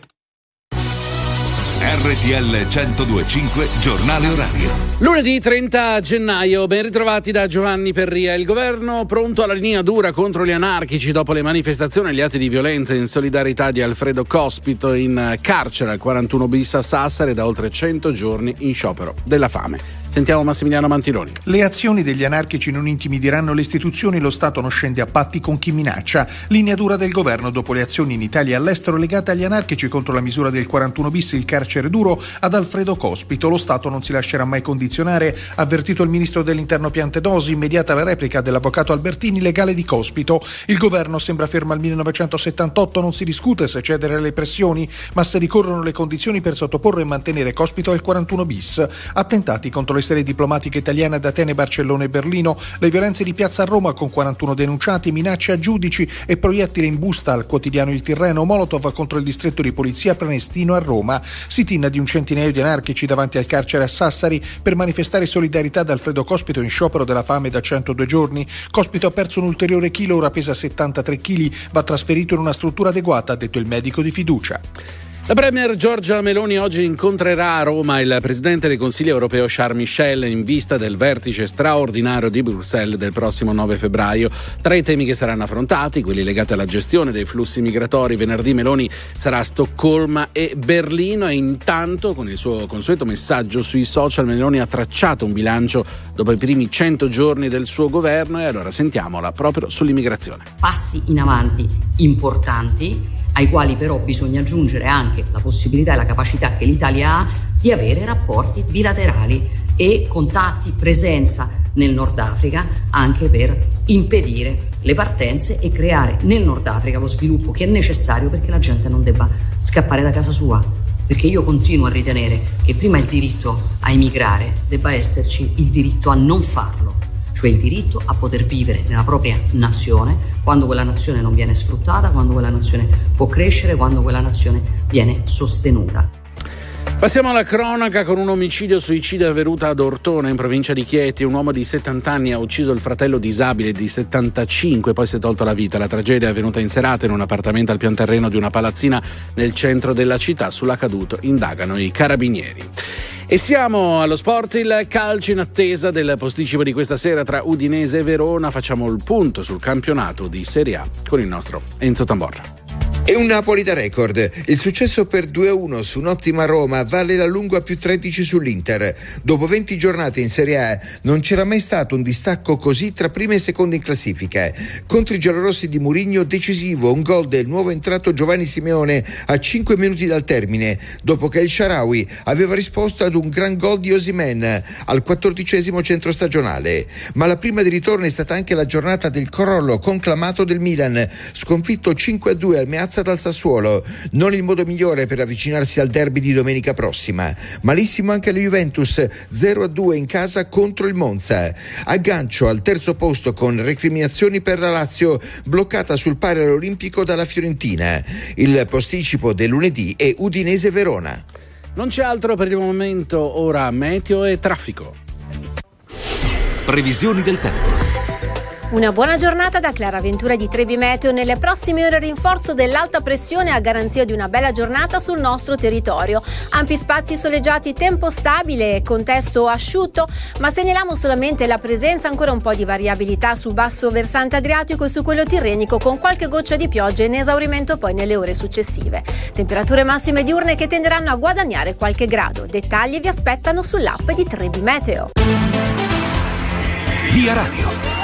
RTL 1025 Giornale Orario.
Lunedì 30 gennaio, ben ritrovati da Giovanni Perria. Il governo pronto alla linea dura contro gli anarchici dopo le manifestazioni e gli atti di violenza in solidarietà di Alfredo Cospito in carcere al 41 bis a Sassari da oltre 100 giorni in sciopero della fame. Sentiamo Massimiliano Mantiloni.
Le azioni degli anarchici non intimideranno le istituzioni, lo Stato non scende a patti con chi minaccia. Linea dura del governo dopo le azioni in Italia e all'estero legate agli anarchici contro la misura del 41 bis, il carcere duro, ad Alfredo Cospito. Lo Stato non si lascerà mai condizionare, avvertito il ministro dell'interno Piantedosi, immediata la replica dell'avvocato Albertini, legale di Cospito. Il governo sembra fermo al 1978, non si discute se cedere alle pressioni, ma se ricorrono le condizioni per sottoporre e mantenere Cospito al 41 bis. Attentati contro le sede diplomatiche italiane ad Atene, Barcellona e Berlino, le violenze di piazza a Roma con 41 denunciati, minacce a giudici e proiettili in busta al quotidiano Il Tirreno, Molotov contro il distretto di polizia Prenestino a Roma, sit-in di un centinaio di anarchici davanti al carcere a Sassari per manifestare solidarietà ad Alfredo Cospito in sciopero della fame da 102 giorni. Cospito ha perso un ulteriore chilo, ora pesa 73 kg, va trasferito in una struttura adeguata, ha detto il medico di fiducia.
La Premier Giorgia Meloni oggi incontrerà a Roma il Presidente del Consiglio europeo Charles Michel in vista del vertice straordinario di Bruxelles del prossimo 9 febbraio. Tra i temi che saranno affrontati, quelli legati alla gestione dei flussi migratori, venerdì Meloni sarà a Stoccolma e Berlino e intanto con il suo consueto messaggio sui social Meloni ha tracciato un bilancio dopo i primi 100 giorni del suo governo e allora sentiamola proprio sull'immigrazione.
passi in avanti importanti ai quali però bisogna aggiungere anche la possibilità e la capacità che l'Italia ha di avere rapporti bilaterali e contatti, presenza nel Nord Africa anche per impedire le partenze e creare nel Nord Africa lo sviluppo che è necessario perché la gente non debba scappare da casa sua. Perché io continuo a ritenere che prima il diritto a emigrare debba esserci il diritto a non farlo cioè il diritto a poter vivere nella propria nazione quando quella nazione non viene sfruttata, quando quella nazione può crescere, quando quella nazione viene sostenuta.
Passiamo alla cronaca con un omicidio suicidio avvenuto ad Ortona in provincia di Chieti. Un uomo di 70 anni ha ucciso il fratello disabile di 75, poi si è tolto la vita. La tragedia è avvenuta in serata in un appartamento al pian terreno di una palazzina nel centro della città. Sull'accaduto indagano i carabinieri. E siamo allo sport, il calcio in attesa del posticipo di questa sera tra Udinese e Verona. Facciamo il punto sul campionato di Serie A con il nostro Enzo Tamborra.
È un Napoli da record. Il successo per 2-1 su un'ottima Roma vale la lunga più 13 sull'Inter. Dopo 20 giornate in Serie A non c'era mai stato un distacco così tra prima e seconda in classifica. Contro i giallorossi di Murigno decisivo un gol del nuovo entrato Giovanni Simeone a 5 minuti dal termine, dopo che il Sharawi aveva risposto ad un gran gol di Osimen al quattordicesimo centro stagionale. Ma la prima di ritorno è stata anche la giornata del crollo conclamato del Milan, sconfitto 5-2 al Meazza dal Sassuolo. Non il modo migliore per avvicinarsi al derby di domenica prossima. Malissimo anche la Juventus, 0-2 in casa contro il Monza. Aggancio al terzo posto con recriminazioni per la Lazio, bloccata sul pari all'Olimpico dalla Fiorentina. Il posticipo del lunedì è Udinese-Verona.
Non c'è altro per il momento, ora meteo e traffico.
Previsioni del tempo.
Una buona giornata da Clara Ventura di Trebi Meteo. Nelle prossime ore rinforzo dell'alta pressione a garanzia di una bella giornata sul nostro territorio. Ampi spazi soleggiati, tempo stabile e contesto asciutto, ma segnaliamo solamente la presenza ancora un po' di variabilità sul basso versante adriatico e su quello tirrenico con qualche goccia di pioggia in esaurimento poi nelle ore successive. Temperature massime diurne che tenderanno a guadagnare qualche grado. Dettagli vi aspettano sull'app di Trebi Meteo.
Via Radio.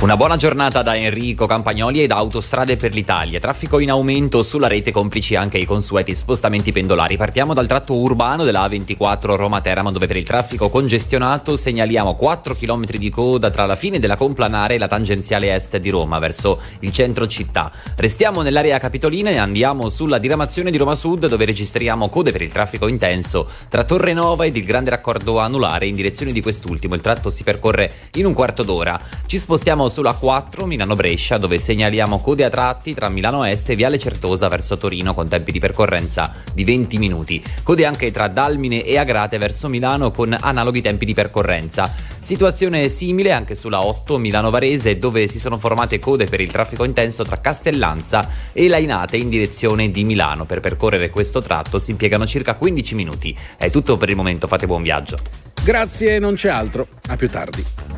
Una buona giornata da Enrico Campagnoli e da Autostrade per l'Italia. Traffico in aumento sulla rete, complici anche i consueti spostamenti pendolari. Partiamo dal tratto urbano della A24 Roma-Teramo, dove per il traffico congestionato segnaliamo 4 km di coda tra la fine della complanare e la tangenziale est di Roma, verso il centro città. Restiamo nell'area capitolina e andiamo sulla diramazione di Roma Sud, dove registriamo code per il traffico intenso tra Torre Nova ed il grande raccordo anulare in direzione di quest'ultimo. Il tratto si percorre in un quarto d'ora. Ci spostiamo sulla 4 Milano-Brescia dove segnaliamo code a tratti tra Milano Est e Viale Certosa verso Torino con tempi di percorrenza di 20 minuti. Code anche tra Dalmine e Agrate verso Milano con analoghi tempi di percorrenza. Situazione simile anche sulla 8 Milano-Varese dove si sono formate code per il traffico intenso tra Castellanza e Lainate in direzione di Milano. Per percorrere questo tratto si impiegano circa 15 minuti. È tutto per il momento, fate buon viaggio.
Grazie, non c'è altro. A più tardi.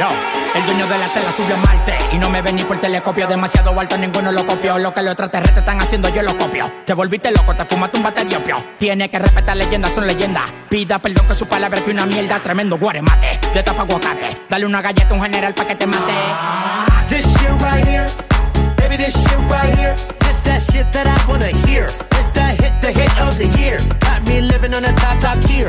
Yo, el dueño de la tela subió a Marte y no me ven ni por telescopio. Demasiado alto, ninguno lo copió. Lo que los extraterrestres están haciendo, yo lo copio. Te volviste loco, te fumaste un bate de opio. Tiene que respetar leyendas, son leyendas. Pida perdón que su palabra que una mierda. Tremendo guaremate, de tapa aguacate. Dale una galleta a un general pa' que te mate.
This shit right here, baby, this shit right here. This that shit that I wanna hear. It's the hit, the hit of the year. Got me living on a top, top tier.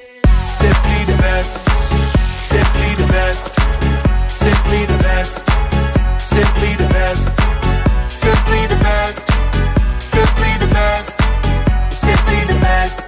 Simply the best. best. Simply the best. Simply the best. Simply the best. Simply the best. Simply the best.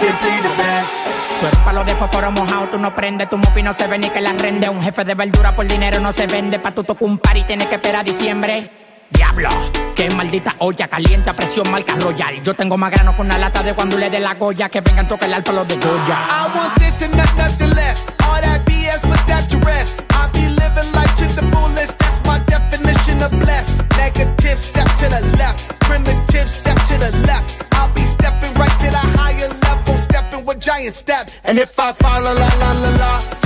Simply the best.
Tú eres palo de fósforo mojado, tú no prendes, tu mufi no se ve ni que la rende. Un jefe de verdura por dinero no se vende, pa' tu tocar un par y tienes que esperar diciembre. Diablo, que maldita olla caliente a presión marca royal. Yo tengo más grano con una lata de cuando le dé la goya, que vengan tocar el alto los de Goya.
I want this and not nothing less. All that BS, put that to rest. I be living life to the fullest. That's my definition of blessed. Negative, step to the left. Primitive, step to the left. I'll be stepping right to the higher level, stepping with giant steps. And if I fall, la la la la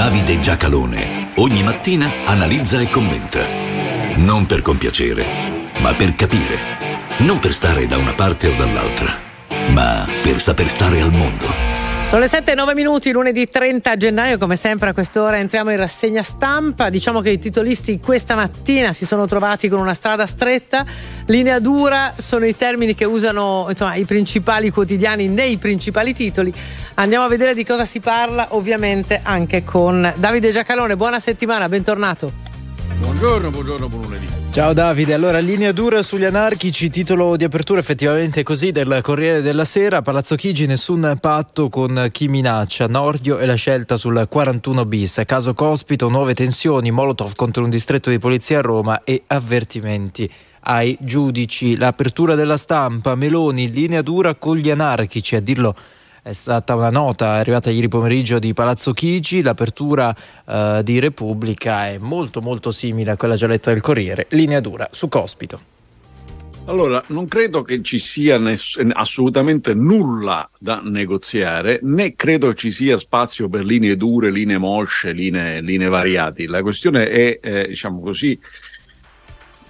Davide Giacalone ogni mattina analizza e commenta. Non per compiacere, ma per capire. Non per stare da una parte o dall'altra, ma per saper stare al mondo.
Sono le 7 e 9 minuti, lunedì 30 gennaio, come sempre a quest'ora entriamo in rassegna stampa. Diciamo che i titolisti questa mattina si sono trovati con una strada stretta. Linea dura sono i termini che usano insomma, i principali quotidiani nei principali titoli. Andiamo a vedere di cosa si parla, ovviamente anche con Davide Giacalone. Buona settimana, bentornato.
Buongiorno, buongiorno, buon lunedì.
Ciao Davide, allora linea dura sugli anarchici, titolo di apertura effettivamente così del Corriere della Sera, Palazzo Chigi nessun patto con chi minaccia, Nordio e la scelta sul 41 bis, caso Cospito, nuove tensioni, Molotov contro un distretto di polizia a Roma e avvertimenti ai giudici, l'apertura della stampa, Meloni, linea dura con gli anarchici, a dirlo è stata una nota arrivata ieri pomeriggio di Palazzo Chigi, l'apertura eh, di Repubblica è molto molto simile a quella già letta del Corriere, linea dura su Cospito.
Allora, non credo che ci sia ness- assolutamente nulla da negoziare, né credo ci sia spazio per linee dure, linee mosce, linee, linee variati. La questione è, eh, diciamo così,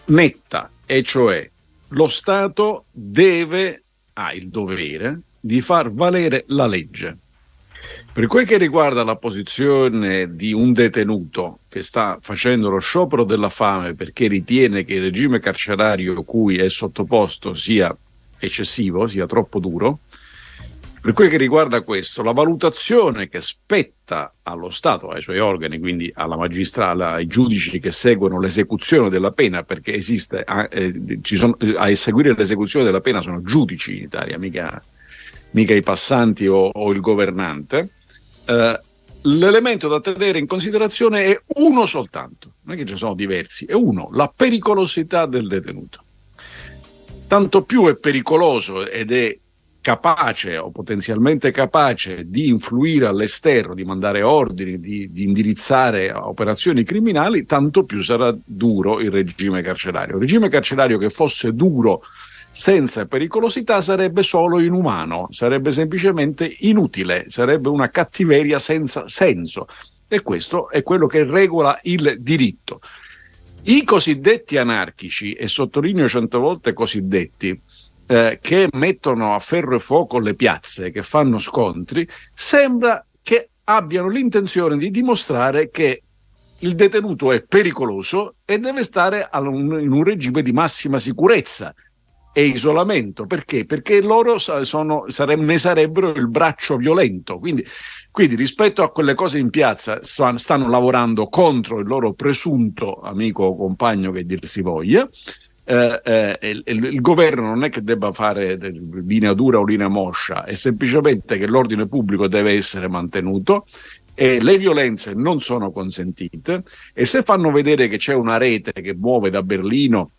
netta, e cioè lo Stato deve, ha il dovere di far valere la legge. Per quel che riguarda la posizione di un detenuto che sta facendo lo sciopero della fame perché ritiene che il regime carcerario cui è sottoposto sia eccessivo, sia troppo duro, per quel che riguarda questo, la valutazione che spetta allo Stato, ai suoi organi, quindi alla magistrata, ai giudici che seguono l'esecuzione della pena, perché esiste, eh, ci sono, a eseguire l'esecuzione della pena sono giudici in Italia, mica, mica i passanti o, o il governante, eh, l'elemento da tenere in considerazione è uno soltanto, non è che ce ne sono diversi, è uno, la pericolosità del detenuto. Tanto più è pericoloso ed è capace o potenzialmente capace di influire all'esterno, di mandare ordini, di, di, indirizzare operazioni criminali, tanto più sarà duro il regime carcerario. Il regime carcerario che fosse duro senza pericolosità sarebbe solo inumano, sarebbe semplicemente inutile, sarebbe una cattiveria senza senso. E questo è quello che regola il diritto. I cosiddetti anarchici, e sottolineo cento volte cosiddetti, eh, che mettono a ferro e fuoco le piazze, che fanno scontri, sembra che abbiano l'intenzione di dimostrare che il detenuto è pericoloso e deve stare in un regime di massima sicurezza e isolamento. Perché? Perché loro sono, sare- ne sarebbero il braccio violento. Quindi, quindi, rispetto a quelle cose in piazza stanno lavorando contro il loro presunto amico o compagno che dir si voglia eh, eh, il, il- governo non è che debba fare linea dura o linea moscia, è semplicemente che l'ordine pubblico deve essere mantenuto. E le violenze non sono consentite e se fanno vedere che c'è una rete che muove da Berlino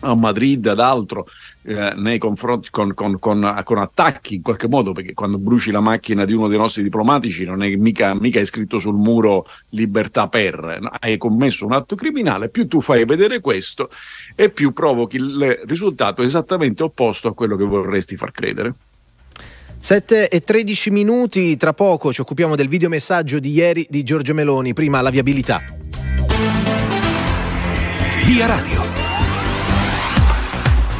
a Madrid, ad altro, eh, nei confronti con, con- con- con attacchi in qualche modo, perché quando bruci la macchina di uno dei nostri diplomatici non è mica, mica è scritto sul muro libertà per, no? hai commesso un atto criminale, più tu fai vedere questo e più provochi il risultato esattamente opposto a quello che vorresti far credere.
7 e 13 minuti, tra poco ci occupiamo del videomessaggio di ieri di Giorgio Meloni, prima la viabilità.
Via Radio.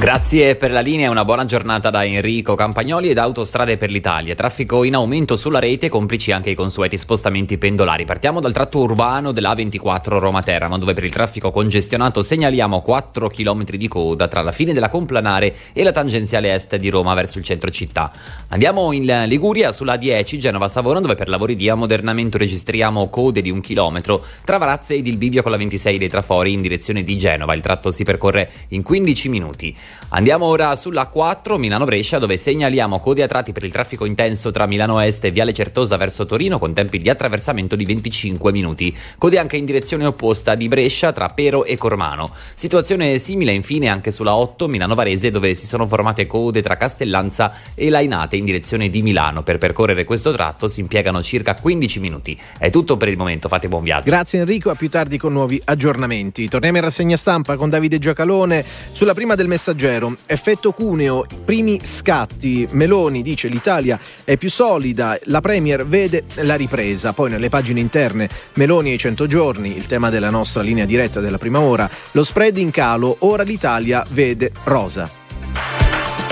Grazie per la linea una buona giornata da Enrico Campagnoli ed Autostrade per l'Italia. Traffico in aumento sulla rete, complici anche i consueti spostamenti pendolari. Partiamo dal tratto urbano della A24 Roma-Teramo, dove per il traffico congestionato segnaliamo 4 km di coda tra la fine della complanare e la tangenziale est di Roma verso il centro città. Andiamo in Liguria sulla A10 Genova-Savona, dove per lavori di ammodernamento registriamo code di un chilometro tra Varazze ed il bivio con la 26 dei Trafori in direzione di Genova. Il tratto si percorre in 15 minuti. Andiamo ora sulla 4 Milano-Brescia dove segnaliamo code a tratti per il traffico intenso tra Milano Est e Viale Certosa verso Torino con tempi di attraversamento di 25 minuti. Code anche in direzione opposta di Brescia tra Pero e Cormano. Situazione simile infine anche sulla 8 Milano-Varese dove si sono formate code tra Castellanza e Lainate in direzione di Milano. Per percorrere questo tratto si impiegano circa 15 minuti. È tutto per il momento, fate buon viaggio.
Grazie Enrico, a più tardi con nuovi aggiornamenti. Torniamo in rassegna stampa con Davide Giacalone sulla prima del messaggero. Effetto cuneo, primi scatti. Meloni dice l'Italia è più solida, la Premier vede la ripresa. Poi nelle pagine interne Meloni ai 100 giorni, il tema della nostra linea diretta della prima ora, lo spread in calo, ora l'Italia vede rosa.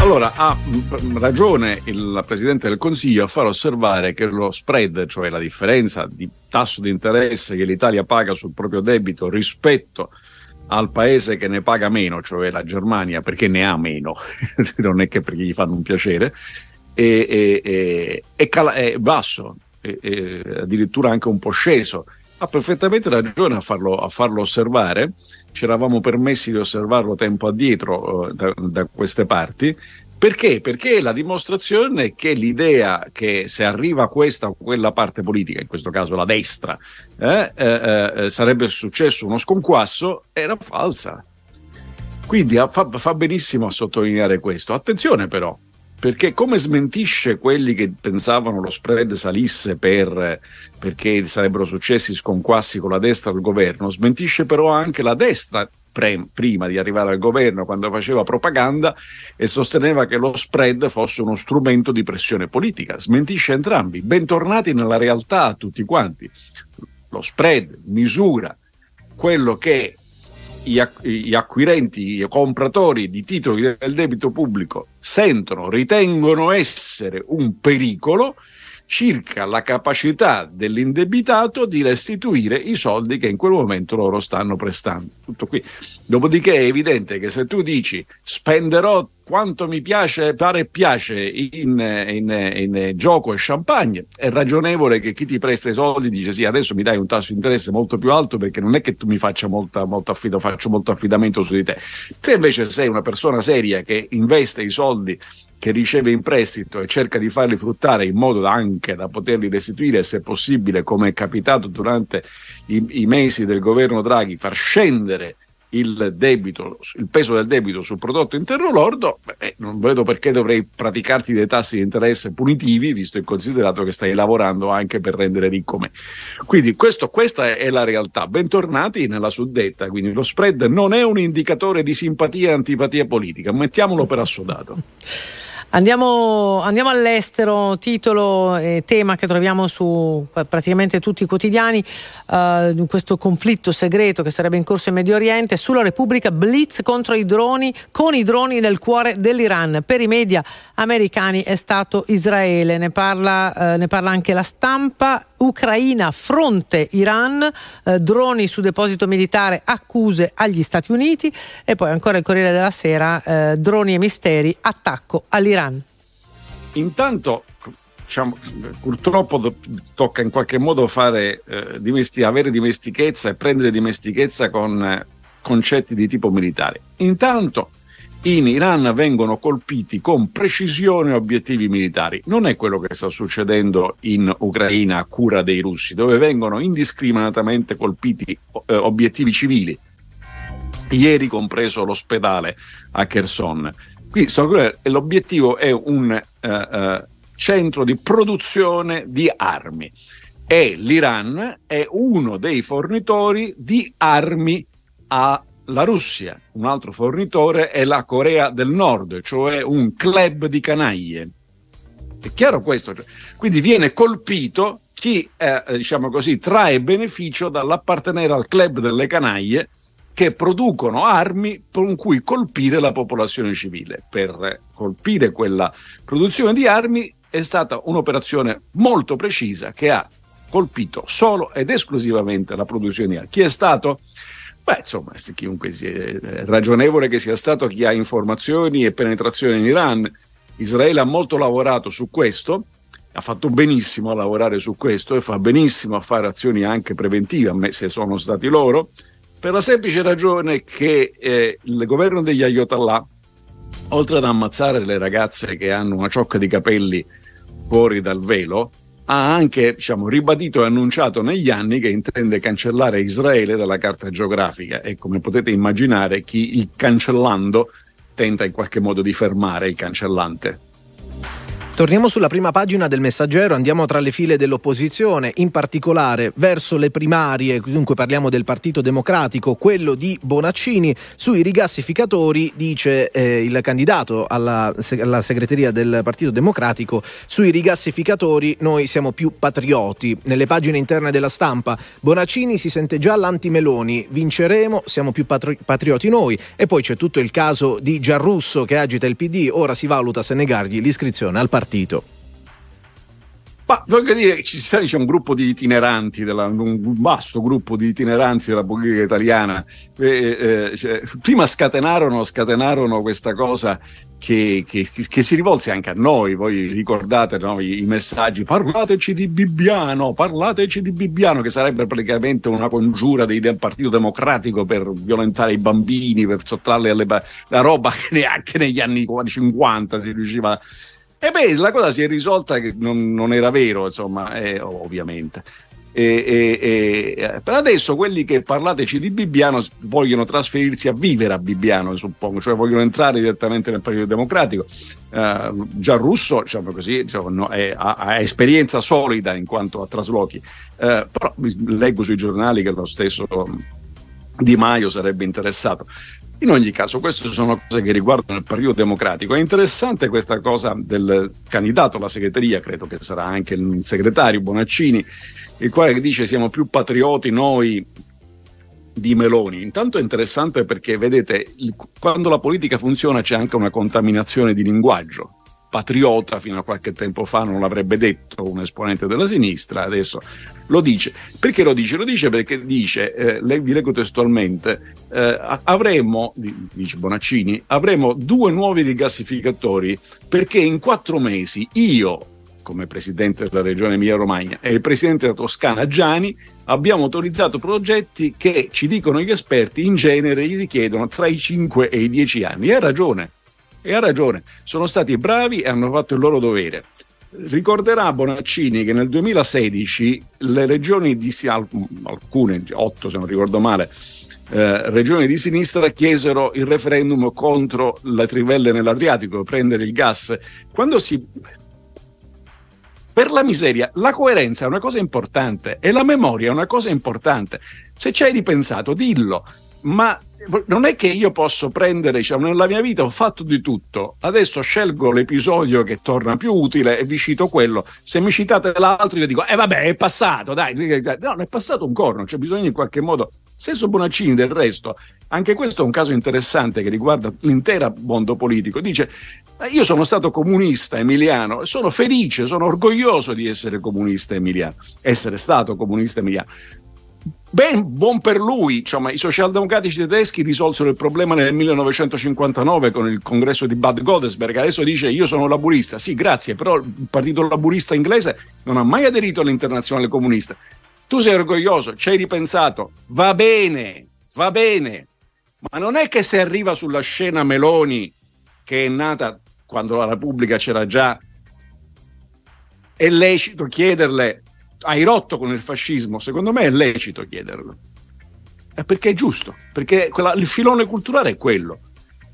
Allora, ha mh, ragione il Presidente del Consiglio a far osservare che lo spread, cioè la differenza di tasso di interesse che l'Italia paga sul proprio debito rispetto al paese che ne paga meno, cioè la Germania, perché ne ha meno, [LAUGHS] non è che perché gli fanno un piacere, è- è- è cala- è basso, è addirittura anche un po' sceso. Ha perfettamente ragione a farlo, a farlo osservare, ci eravamo permessi di osservarlo tempo addietro eh, da, da queste parti. Perché? Perché la dimostrazione è che l'idea che se arriva questa o quella parte politica, in questo caso la destra, eh, eh, eh, sarebbe successo uno sconquasso, era falsa. Quindi fa, fa benissimo a sottolineare questo. Attenzione però, perché come smentisce quelli che pensavano lo spread salisse per, perché sarebbero successi sconquassi con la destra al governo, smentisce però anche la destra pre- prima di arrivare al governo quando faceva propaganda e sosteneva che lo spread fosse uno strumento di pressione politica. Smentisce entrambi. Bentornati nella realtà tutti quanti. Lo spread misura quello che gli acquirenti, i compratori di titoli del debito pubblico sentono, ritengono essere un pericolo circa la capacità dell'indebitato di restituire i soldi che in quel momento loro stanno prestando. Tutto qui. Dopodiché è evidente che se tu dici spenderò quanto mi piace, pare piace in, in- in gioco e champagne, è ragionevole che chi ti presta i soldi dice sì, adesso mi dai un tasso di interesse molto più alto perché non è che tu mi faccia molta, molto affido, faccio molto affidamento su di te. Se invece sei una persona seria che investe i soldi che riceve in prestito e cerca di farli fruttare in modo da anche da poterli restituire, se possibile, come è capitato durante i, i mesi del governo Draghi, far scendere il debito, il peso del debito sul prodotto interno lordo, beh, non vedo perché dovrei praticarti dei tassi di interesse punitivi, visto e considerato che stai lavorando anche per rendere ricco me. Quindi questo- questa è la realtà. Bentornati nella suddetta, quindi lo spread non è un indicatore di simpatia e antipatia politica, mettiamolo per assodato. [LAUGHS]
Andiamo, andiamo all'estero, titolo e tema che troviamo su praticamente tutti i quotidiani, di questo conflitto segreto che sarebbe in corso in Medio Oriente, sulla Repubblica blitz contro i droni, con i droni nel cuore dell'Iran. Per i media americani è stato Israele, ne parla, eh, ne parla anche la stampa. Ucraina, fronte Iran, eh, droni su deposito militare, accuse agli Stati Uniti e poi ancora il Corriere della Sera, eh, droni e misteri, attacco all'Iran.
Intanto, diciamo, purtroppo do- tocca in qualche modo fare, eh, dimesti- avere dimestichezza e prendere dimestichezza con, eh, concetti di tipo militare. Intanto in Iran vengono colpiti con precisione obiettivi militari. Non è quello che sta succedendo in Ucraina a cura dei russi, dove vengono indiscriminatamente colpiti eh, obiettivi civili. Ieri compreso l'ospedale a Kherson. Qui l'obiettivo è un eh, eh, centro di produzione di armi e l'Iran è uno dei fornitori di armi alla Russia. Un altro fornitore è la Corea del Nord, cioè un club di canaglie. È chiaro questo? Cioè, Quindi viene colpito chi, eh, diciamo così, trae beneficio dall'appartenere al club delle canaglie che producono armi con cui colpire la popolazione civile. Per colpire quella produzione di armi è stata un'operazione molto precisa che ha colpito solo ed esclusivamente la produzione di armi. Chi è stato? Beh, insomma, chiunque sia è ragionevole che sia stato chi ha informazioni e penetrazione in Iran. Israele ha molto lavorato su questo, ha fatto benissimo a lavorare su questo e fa benissimo a fare azioni anche preventive, a me se sono stati loro, per la semplice ragione che eh, il governo degli Ayatollah, oltre ad ammazzare le ragazze che hanno una ciocca di capelli fuori dal velo, ha anche diciamo, ribadito e annunciato negli anni che intende cancellare Israele dalla carta geografica e come potete immaginare chi il cancellando tenta in qualche modo di fermare il cancellante.
Torniamo sulla prima pagina del Messaggero, andiamo tra le file dell'opposizione, in particolare verso le primarie, dunque parliamo del Partito Democratico, quello di Bonaccini. Sui rigassificatori dice eh, il candidato alla, alla segreteria del Partito Democratico, sui rigassificatori noi siamo più patrioti. Nelle pagine interne della stampa Bonaccini si sente già l'anti-Meloni, vinceremo, siamo più patri- patrioti noi. E poi c'è tutto il caso di Giarrusso che agita il PD, ora si valuta se negargli l'iscrizione al partito.
Ma voglio dire, c'è un gruppo di itineranti, della- un vasto gruppo di itineranti della politica italiana. Eh, eh, cioè, prima scatenarono, scatenarono questa cosa che, che- che si rivolse anche a noi. Voi ricordate no, i, i messaggi: parlateci di Bibbiano, parlateci di Bibbiano, che sarebbe praticamente una congiura dei- del Partito Democratico per violentare i bambini, per sottrarli alle ba- la roba che neanche negli anni 50 si riusciva e beh, la cosa si è risolta che non, non era vero, insomma, eh, ovviamente. E, e- e- per adesso quelli che parlateci di Bibbiano vogliono trasferirsi a vivere a Bibbiano, suppongo, cioè vogliono entrare direttamente nel Partito Democratico. Eh, Gianrusso, diciamo così, diciamo, no, è- ha, ha esperienza solida in quanto a traslochi, Eh, però leggo sui giornali che lo stesso Di Maio sarebbe interessato. In ogni caso, queste sono cose che riguardano il Partito Democratico. È interessante questa cosa del candidato alla segreteria, credo che sarà anche il segretario Bonaccini, il quale dice siamo più patrioti noi di Meloni. Intanto è interessante perché, vedete, il- quando la politica funziona c'è anche una contaminazione di linguaggio. Patriota fino a qualche tempo fa non l'avrebbe detto un esponente della sinistra, adesso lo dice. Perché lo dice? Lo dice perché dice, eh, le- vi leggo testualmente, eh, avremo, di- dice Bonaccini, avremo due nuovi rigassificatori perché in quattro mesi io, come presidente della regione Emilia-Romagna, e il presidente della Toscana Gianni, abbiamo autorizzato progetti che, ci dicono gli esperti, in genere gli richiedono tra i 5 e i 10 anni. E ha ragione, e ha ragione. Sono stati bravi e hanno fatto il loro dovere. Ricorderà Bonaccini che nel 2016 le regioni di alcune, otto se non ricordo male, eh, regioni di sinistra chiesero il referendum contro le trivelle nell'Adriatico, prendere il gas. Quando si per la miseria, la coerenza è una cosa importante e la memoria è una cosa importante. Se ci hai ripensato, dillo, ma non è che io posso prendere, diciamo, nella mia vita ho fatto di tutto, adesso scelgo l'episodio che torna più utile e vi cito quello. Se mi citate l'altro, io dico, eh vabbè, è passato, dai. No, è passato un corno, c'è bisogno in qualche modo. Stesso Bonaccini del resto, anche questo è un caso interessante che riguarda l'intero mondo politico. Dice, "Eh, io sono stato comunista emiliano sono felice, sono orgoglioso di essere comunista emiliano, essere stato comunista emiliano. Ben buon per lui, insomma, i socialdemocratici tedeschi risolsero il problema nel 1959 con il congresso di Bad Godesberg. Adesso dice io sono laburista. Sì, grazie, però il partito laburista inglese non ha mai aderito all'internazionale comunista. Tu sei orgoglioso, ci hai ripensato, va bene, va bene. Ma non è che se arriva sulla scena Meloni, che è nata quando la Repubblica c'era già, è lecito chiederle, hai rotto con il fascismo? Secondo me è lecito chiederlo. È perché è giusto, perché quella- il filone culturale è quello.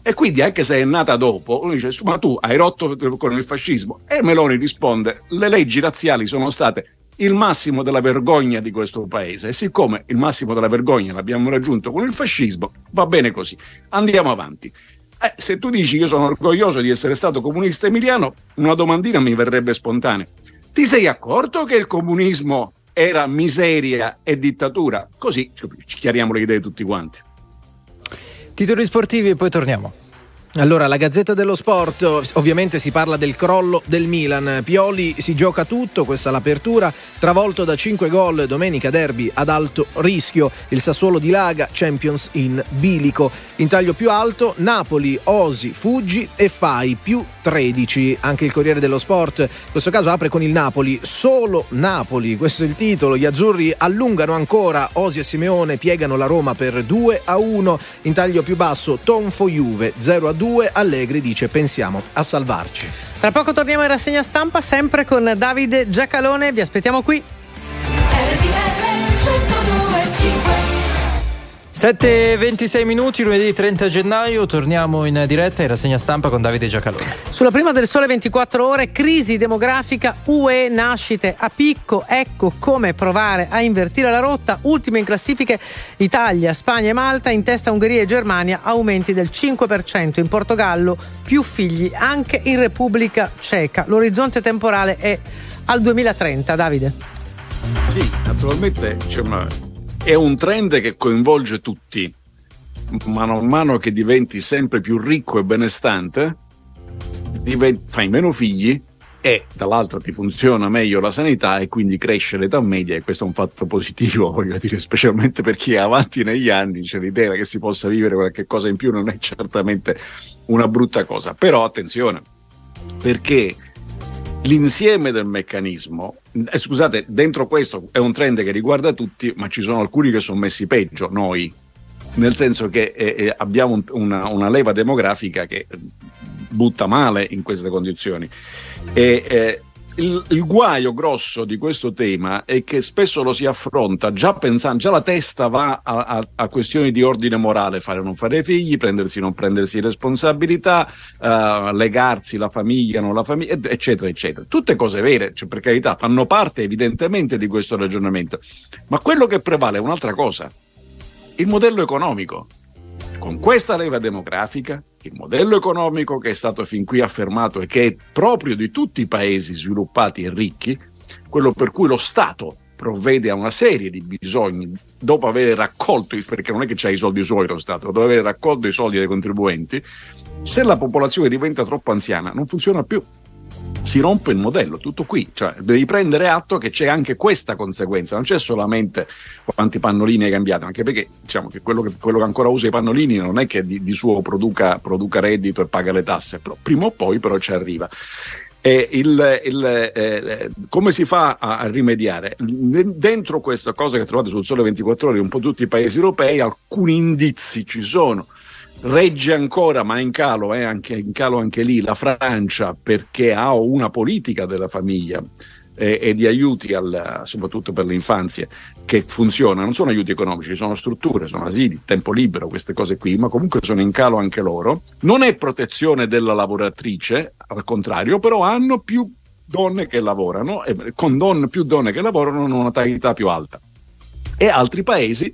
E quindi anche se è nata dopo, uno dice, ma tu hai rotto con il fascismo? E Meloni risponde, le leggi razziali sono state il massimo della vergogna di questo paese e siccome il massimo della vergogna l'abbiamo raggiunto con il fascismo, va bene così. Andiamo avanti. Eh, se tu dici io sono orgoglioso di essere stato comunista emiliano, una domandina mi verrebbe spontanea. Ti sei accorto che il comunismo era miseria e dittatura? Così ci chiariamo le idee tutti quanti.
Titoli sportivi e poi torniamo.
Allora, la Gazzetta dello Sport, ovviamente si parla del crollo del Milan. Pioli si gioca tutto, questa l'apertura, travolto da 5 gol domenica derby ad alto rischio. Il Sassuolo di Laga, Champions in bilico. In taglio più alto, Napoli, Osi, Fuggi e Fai più 13. Anche il Corriere dello Sport, in questo caso apre con il Napoli, solo Napoli, questo è il titolo. Gli azzurri allungano ancora, Osi e Simeone piegano la Roma per 2 a 1. In taglio più basso, Tonfo Juve 0 a 2. Allegri dice pensiamo a salvarci.
Tra poco torniamo in rassegna stampa, sempre con Davide Giacalone. Vi aspettiamo qui.
7.26 minuti, lunedì 30 gennaio, torniamo in diretta in rassegna stampa con Davide Giacalone.
Sulla prima del sole 24 ore, crisi demografica, UE, nascite a picco, ecco come provare a invertire la rotta. Ultime in classifiche Italia, Spagna e Malta, in testa Ungheria e Germania, aumenti del 5%. In Portogallo più figli anche in Repubblica Ceca. L'orizzonte temporale è al 2030, Davide.
Sì, naturalmente insomma, è un trend che coinvolge tutti. Man mano che diventi sempre più ricco e benestante, diven- fai meno figli e dall'altro ti funziona meglio la sanità e quindi cresce l'età media e questo è un fatto positivo, [LAUGHS] voglio dire, specialmente per chi è avanti negli anni, c'è l'idea che si possa vivere qualche cosa in più non è certamente una brutta cosa. Però attenzione, perché l'insieme del meccanismo, eh, scusate, dentro questo è un trend che riguarda tutti, ma ci sono alcuni che sono messi peggio, noi, nel senso che eh, eh, abbiamo un- una, una leva demografica che eh, butta male in queste condizioni. E, eh, il, il guaio grosso di questo tema è che spesso lo si affronta già pensando, già la testa va a, a- a questioni di ordine morale, fare o non fare figli, prendersi o non prendersi responsabilità, eh, legarsi la famiglia, non la famiglia, eccetera, eccetera. Tutte cose vere, cioè, per carità, fanno parte evidentemente di questo ragionamento. Ma quello che prevale è un'altra cosa, il modello economico. Con questa leva demografica, il modello economico che è stato fin qui affermato e che è proprio di tutti i paesi sviluppati e ricchi, quello per cui lo Stato provvede a una serie di bisogni dopo aver raccolto, perché non è che c'ha i soldi suoi lo Stato, dopo aver raccolto i soldi dei contribuenti, se la popolazione diventa troppo anziana non funziona più. Si rompe il modello, tutto qui, cioè devi prendere atto che c'è anche questa conseguenza, non c'è solamente quanti pannolini hai cambiato, anche perché diciamo che quello che, quello che ancora usa i pannolini non è che di, di suo produca, produca reddito e paga le tasse, però prima o poi però ci arriva. Il, il, eh, come si fa a, a rimediare? Dentro questa cosa che trovate sul Sole 24 Ore, un po' tutti i paesi europei, alcuni indizi ci sono. Regge ancora, ma è in calo, è anche, in calo anche lì, la Francia perché ha una politica della famiglia eh, e di aiuti al, soprattutto per l'infanzia che funziona, non sono aiuti economici, sono strutture, sono asili, tempo libero, queste cose qui, ma comunque sono in calo anche loro. Non è protezione della lavoratrice, al contrario, però hanno più donne che lavorano e con donne, più donne che lavorano hanno una natalità più alta. E altri paesi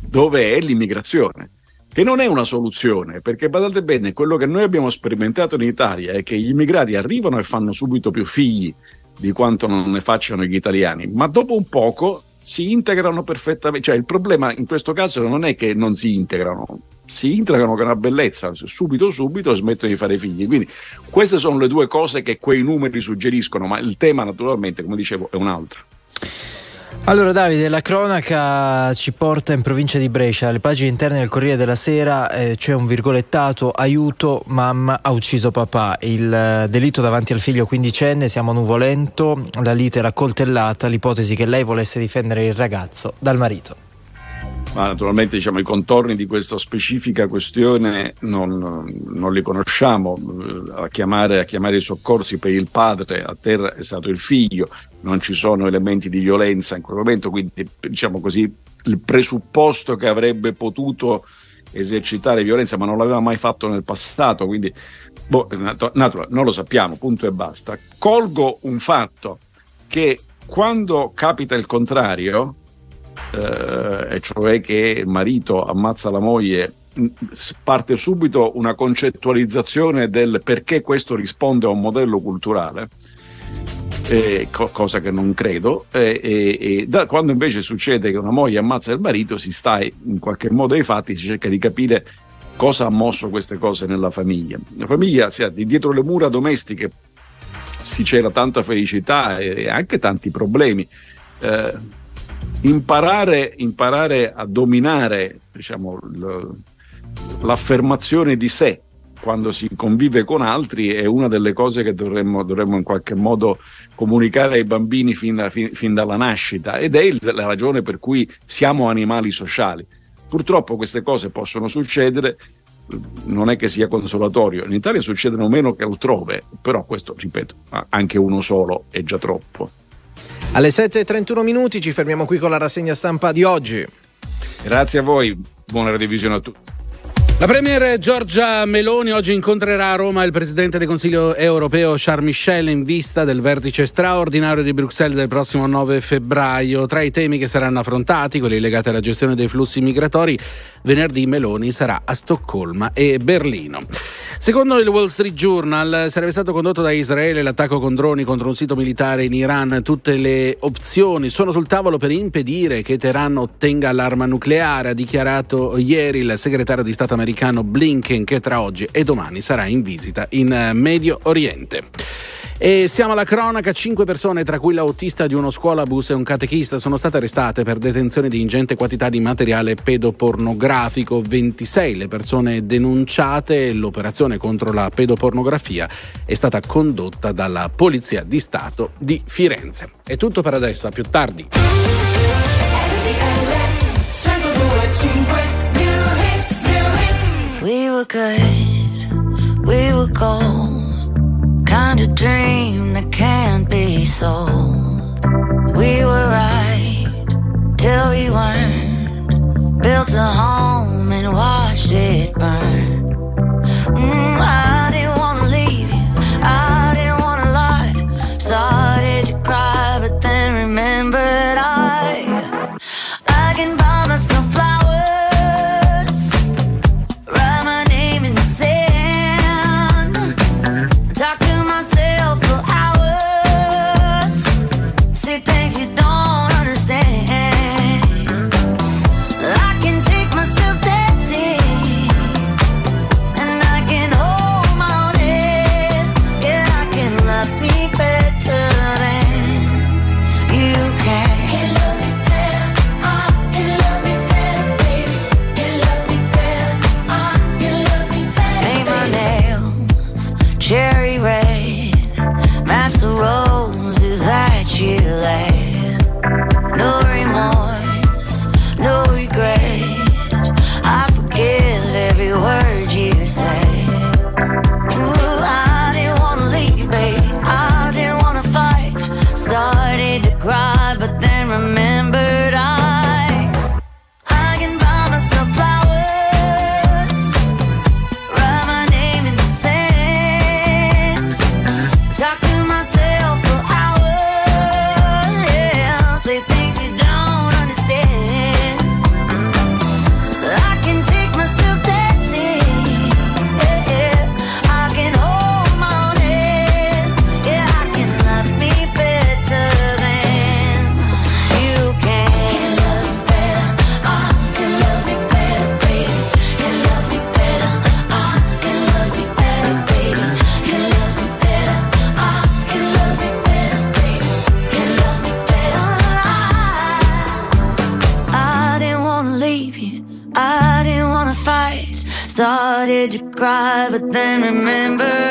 dove è l'immigrazione che non è una soluzione, perché badate bene, quello che noi abbiamo sperimentato in Italia è che gli immigrati arrivano e fanno subito più figli di quanto non ne facciano gli italiani, ma dopo un poco si integrano perfettamente, cioè il problema in questo caso non è che non si integrano, si integrano con una bellezza, subito subito smettono di fare figli, quindi queste sono le due cose che quei numeri suggeriscono, ma il tema naturalmente, come dicevo, è un altro.
Allora Davide, la cronaca ci porta in provincia di Brescia, alle pagine interne del Corriere della Sera eh, c'è un virgolettato, aiuto, mamma ha ucciso papà, il eh, delitto davanti al figlio quindicenne, siamo a Nuvolento, la lite era coltellata, l'ipotesi che lei volesse difendere il ragazzo dal marito.
Ma naturalmente diciamo, i contorni di questa specifica questione non, non li conosciamo. A chiamare, a chiamare i soccorsi per il padre, a terra è stato il figlio, non ci sono elementi di violenza in quel momento, quindi diciamo così il presupposto che avrebbe potuto esercitare violenza, ma non l'aveva mai fatto nel passato, quindi boh, natu- natura- non lo sappiamo, punto e basta. Colgo un fatto che quando capita il contrario, eh, e cioè che il marito ammazza la moglie, s- parte subito una concettualizzazione del perché questo risponde a un modello culturale. eh, co- cosa che non credo, eh, e, e da- quando invece succede che una moglie ammazza il marito, si sta in qualche modo ai fatti, si cerca di capire cosa ha mosso queste cose nella famiglia. La famiglia, sia di dietro le mura domestiche, sì, c'era tanta felicità e anche tanti problemi. Imparare, imparare a dominare diciamo, l'affermazione di sé quando si convive con altri è una delle cose che dovremmo, dovremmo in qualche modo comunicare ai bambini fin, da- fin- fin dalla nascita ed è il- la ragione per cui siamo animali sociali. Purtroppo queste cose possono succedere, non è che sia consolatorio, in Italia succedono meno che altrove, però questo, ripeto, anche uno solo è già troppo.
Alle 7.31 minuti ci fermiamo qui con la rassegna stampa di oggi.
Grazie a voi, buona revisione a tutti.
La Premier Giorgia Meloni oggi incontrerà a Roma il Presidente del Consiglio europeo Charles Michel in vista del vertice straordinario di Bruxelles del prossimo 9 febbraio. Tra i temi che saranno affrontati, quelli legati alla gestione dei flussi migratori, venerdì Meloni sarà a Stoccolma e Berlino. Secondo il Wall Street Journal sarebbe stato condotto da Israele l'attacco con droni contro un sito militare in Iran. Tutte le opzioni sono sul tavolo per impedire che Teheran ottenga l'arma nucleare, ha dichiarato ieri il segretario di Stato americano Blinken che tra oggi e domani sarà in visita in eh, Medio Oriente. E siamo alla cronaca, cinque persone, tra cui l'autista di uno scuolabus e un catechista, sono state arrestate per detenzione di ingente quantità di materiale pedopornografico. 26 le persone denunciate. L'operazione contro la pedopornografia è stata condotta dalla Polizia di Stato di Firenze. È tutto per adesso, a più tardi.
We were good, we were gold. Kind of dream that can't be sold. We were right till we weren't. Built a home and watched it burn. Mm, I then remember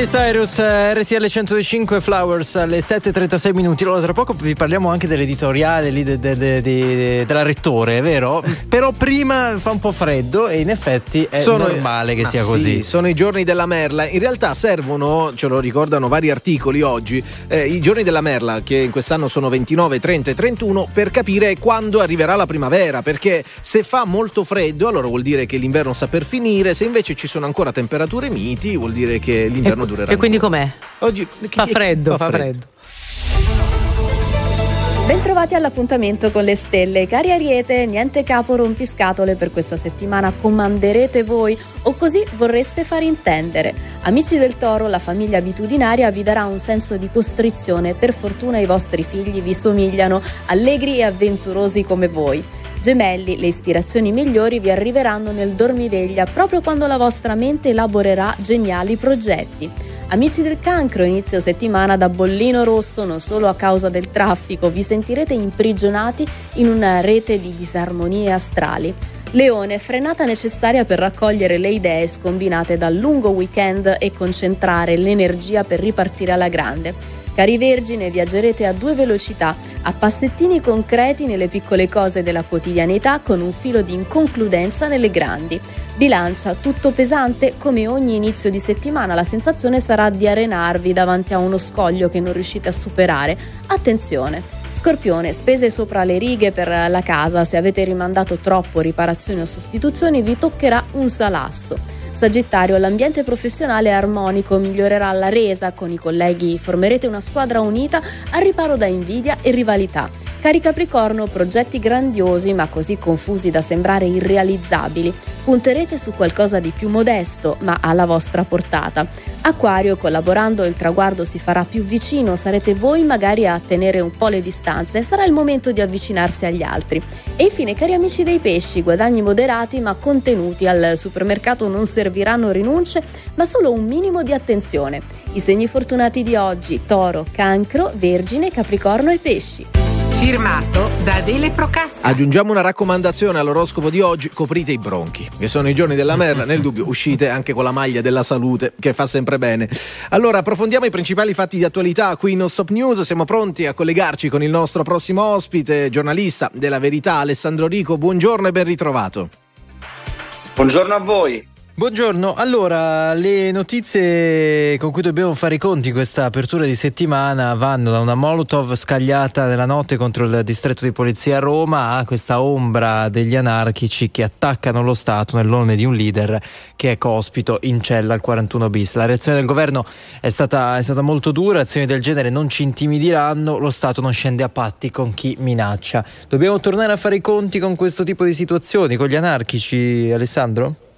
Miley Cyrus, eh, RTL 105 Flowers alle 7.36 minuti. Allora, tra poco vi parliamo anche dell'editoriale lì de- de- de- de- della rettore, è vero? [LAUGHS] Però prima fa un po' freddo e in effetti è normale che
Ma
sia
sì,
così.
Sono i giorni della merla. In realtà servono, ce lo ricordano vari articoli oggi, eh, i giorni della merla, che in quest'anno sono 29, 30 e 31, per capire quando arriverà la primavera. Perché se fa molto freddo, allora vuol dire che l'inverno sta per finire. Se invece ci sono ancora temperature miti, vuol dire che l'inverno durerà.
E quindi com'è?
Oggi
fa freddo, fa,
fa
freddo.
Bentrovati all'appuntamento con le stelle. Cari Ariete, niente capo rompiscatole per questa settimana, comanderete voi o così vorreste far intendere. Amici del toro, la famiglia abitudinaria vi darà un senso di costrizione, per fortuna i vostri figli vi somigliano, allegri e avventurosi come voi. Gemelli, le ispirazioni migliori vi arriveranno nel dormiveglia proprio quando la vostra mente elaborerà geniali progetti. Amici del cancro, inizio settimana da bollino rosso, non solo a causa del traffico, vi sentirete imprigionati in una rete di disarmonie astrali. Leone, frenata necessaria per raccogliere le idee scombinate dal lungo weekend e concentrare l'energia per ripartire alla grande. Cari Vergine, viaggerete a due velocità, a passettini concreti nelle piccole cose della quotidianità con un filo di inconcludenza nelle grandi. Bilancia, tutto pesante, come ogni inizio di settimana la sensazione sarà di arenarvi davanti a uno scoglio che non riuscite a superare. Attenzione! Scorpione, spese sopra le righe per la casa, se avete rimandato troppo riparazioni o sostituzioni vi toccherà un salasso. Sagittario, l'ambiente professionale armonico, migliorerà la resa, con i colleghi formerete una squadra unita al riparo da invidia e rivalità. Cari Capricorno, progetti grandiosi ma così confusi da sembrare irrealizzabili. Punterete su qualcosa di più modesto ma alla vostra portata. Acquario, collaborando il traguardo si farà più vicino, sarete voi magari a tenere un po' le distanze, sarà il momento di avvicinarsi agli altri. E infine, cari amici dei pesci, guadagni moderati ma contenuti, al supermercato non serviranno rinunce, ma solo un minimo di attenzione. I segni fortunati di oggi, toro, cancro, vergine, capricorno e pesci.
Firmato da Adele Procasca.
Aggiungiamo una raccomandazione all'oroscopo di oggi: coprite i bronchi, che sono i giorni della merla. Nel dubbio, uscite anche con la maglia della salute, che fa sempre bene. Allora, approfondiamo i principali fatti di attualità qui in Stop News. Siamo pronti a collegarci con il nostro prossimo ospite, giornalista della Verità, Alessandro Rico. Buongiorno e ben ritrovato.
Buongiorno a voi.
Buongiorno, allora le notizie con cui dobbiamo fare i conti in questa apertura di settimana vanno da una Molotov scagliata nella notte contro il distretto di polizia a Roma a questa ombra degli anarchici che attaccano lo Stato nel nome di un leader che è cospito in cella al 41 bis. La reazione del governo è stata, è stata molto dura, azioni del genere non ci intimidiranno, lo Stato non scende a patti con chi minaccia. Dobbiamo tornare a fare i conti con questo tipo di situazioni, con gli anarchici, Alessandro?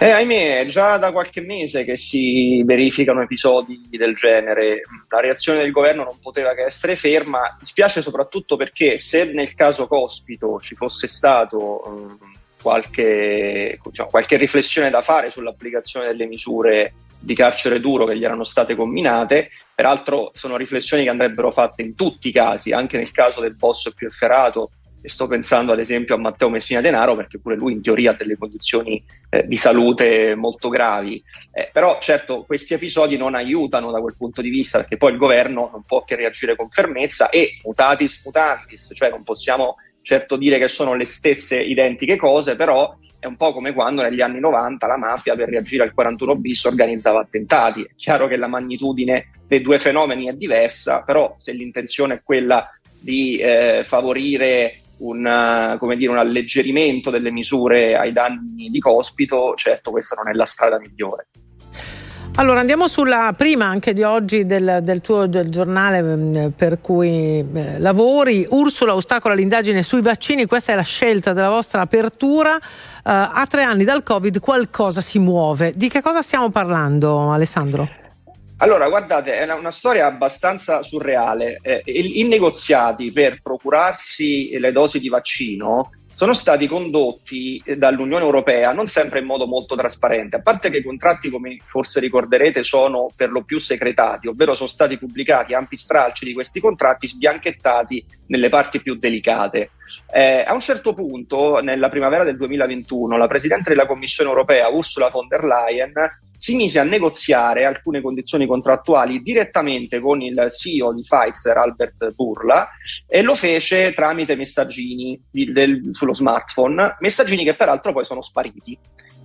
Eh, ahimè, è già da qualche mese che si verificano episodi del genere. La reazione del governo non poteva che essere ferma. Dispiace soprattutto perché se nel caso Cospito ci fosse stato um, qualche, diciamo, qualche riflessione da fare sull'applicazione delle misure di carcere duro che gli erano state combinate, peraltro sono riflessioni che andrebbero fatte in tutti i casi, anche nel caso del boss più efferato e sto pensando ad esempio a Matteo Messina Denaro perché pure lui in teoria ha delle condizioni eh, di salute molto gravi. Eh, però certo questi episodi non aiutano da quel punto di vista perché poi il governo non può che reagire con fermezza e mutatis mutandis cioè non possiamo certo dire che sono le stesse identiche cose però è un po' come quando negli anni 90 la mafia per reagire al 41 bis organizzava attentati. È chiaro che la magnitudine dei due fenomeni è diversa però se l'intenzione è quella di eh, favorire un, come dire, un alleggerimento delle misure ai danni di Cospito, certo questa non è la strada migliore.
Allora andiamo sulla prima anche di oggi del, del tuo del giornale mh, per cui eh, lavori. Ursula ostacola l'indagine sui vaccini, questa è la scelta della vostra apertura. Eh, a tre anni dal Covid qualcosa si muove. Di che cosa stiamo parlando Alessandro?
Allora, guardate, è una, una storia abbastanza surreale. Eh, i, negoziati per procurarsi le dosi di vaccino sono stati condotti dall'Unione Europea non sempre in modo molto trasparente, a parte che i contratti, come forse ricorderete, sono per lo più segretati, ovvero sono stati pubblicati ampi stralci di questi contratti sbianchettati nelle parti più delicate. Eh, a un certo punto, nella primavera del 2021, la Presidente della Commissione Europea, Ursula von der Leyen, si mise a negoziare alcune condizioni contrattuali direttamente con il CEO di Pfizer, Albert Burla, e lo fece tramite messaggini di- del- sullo smartphone, messaggini che peraltro poi sono spariti,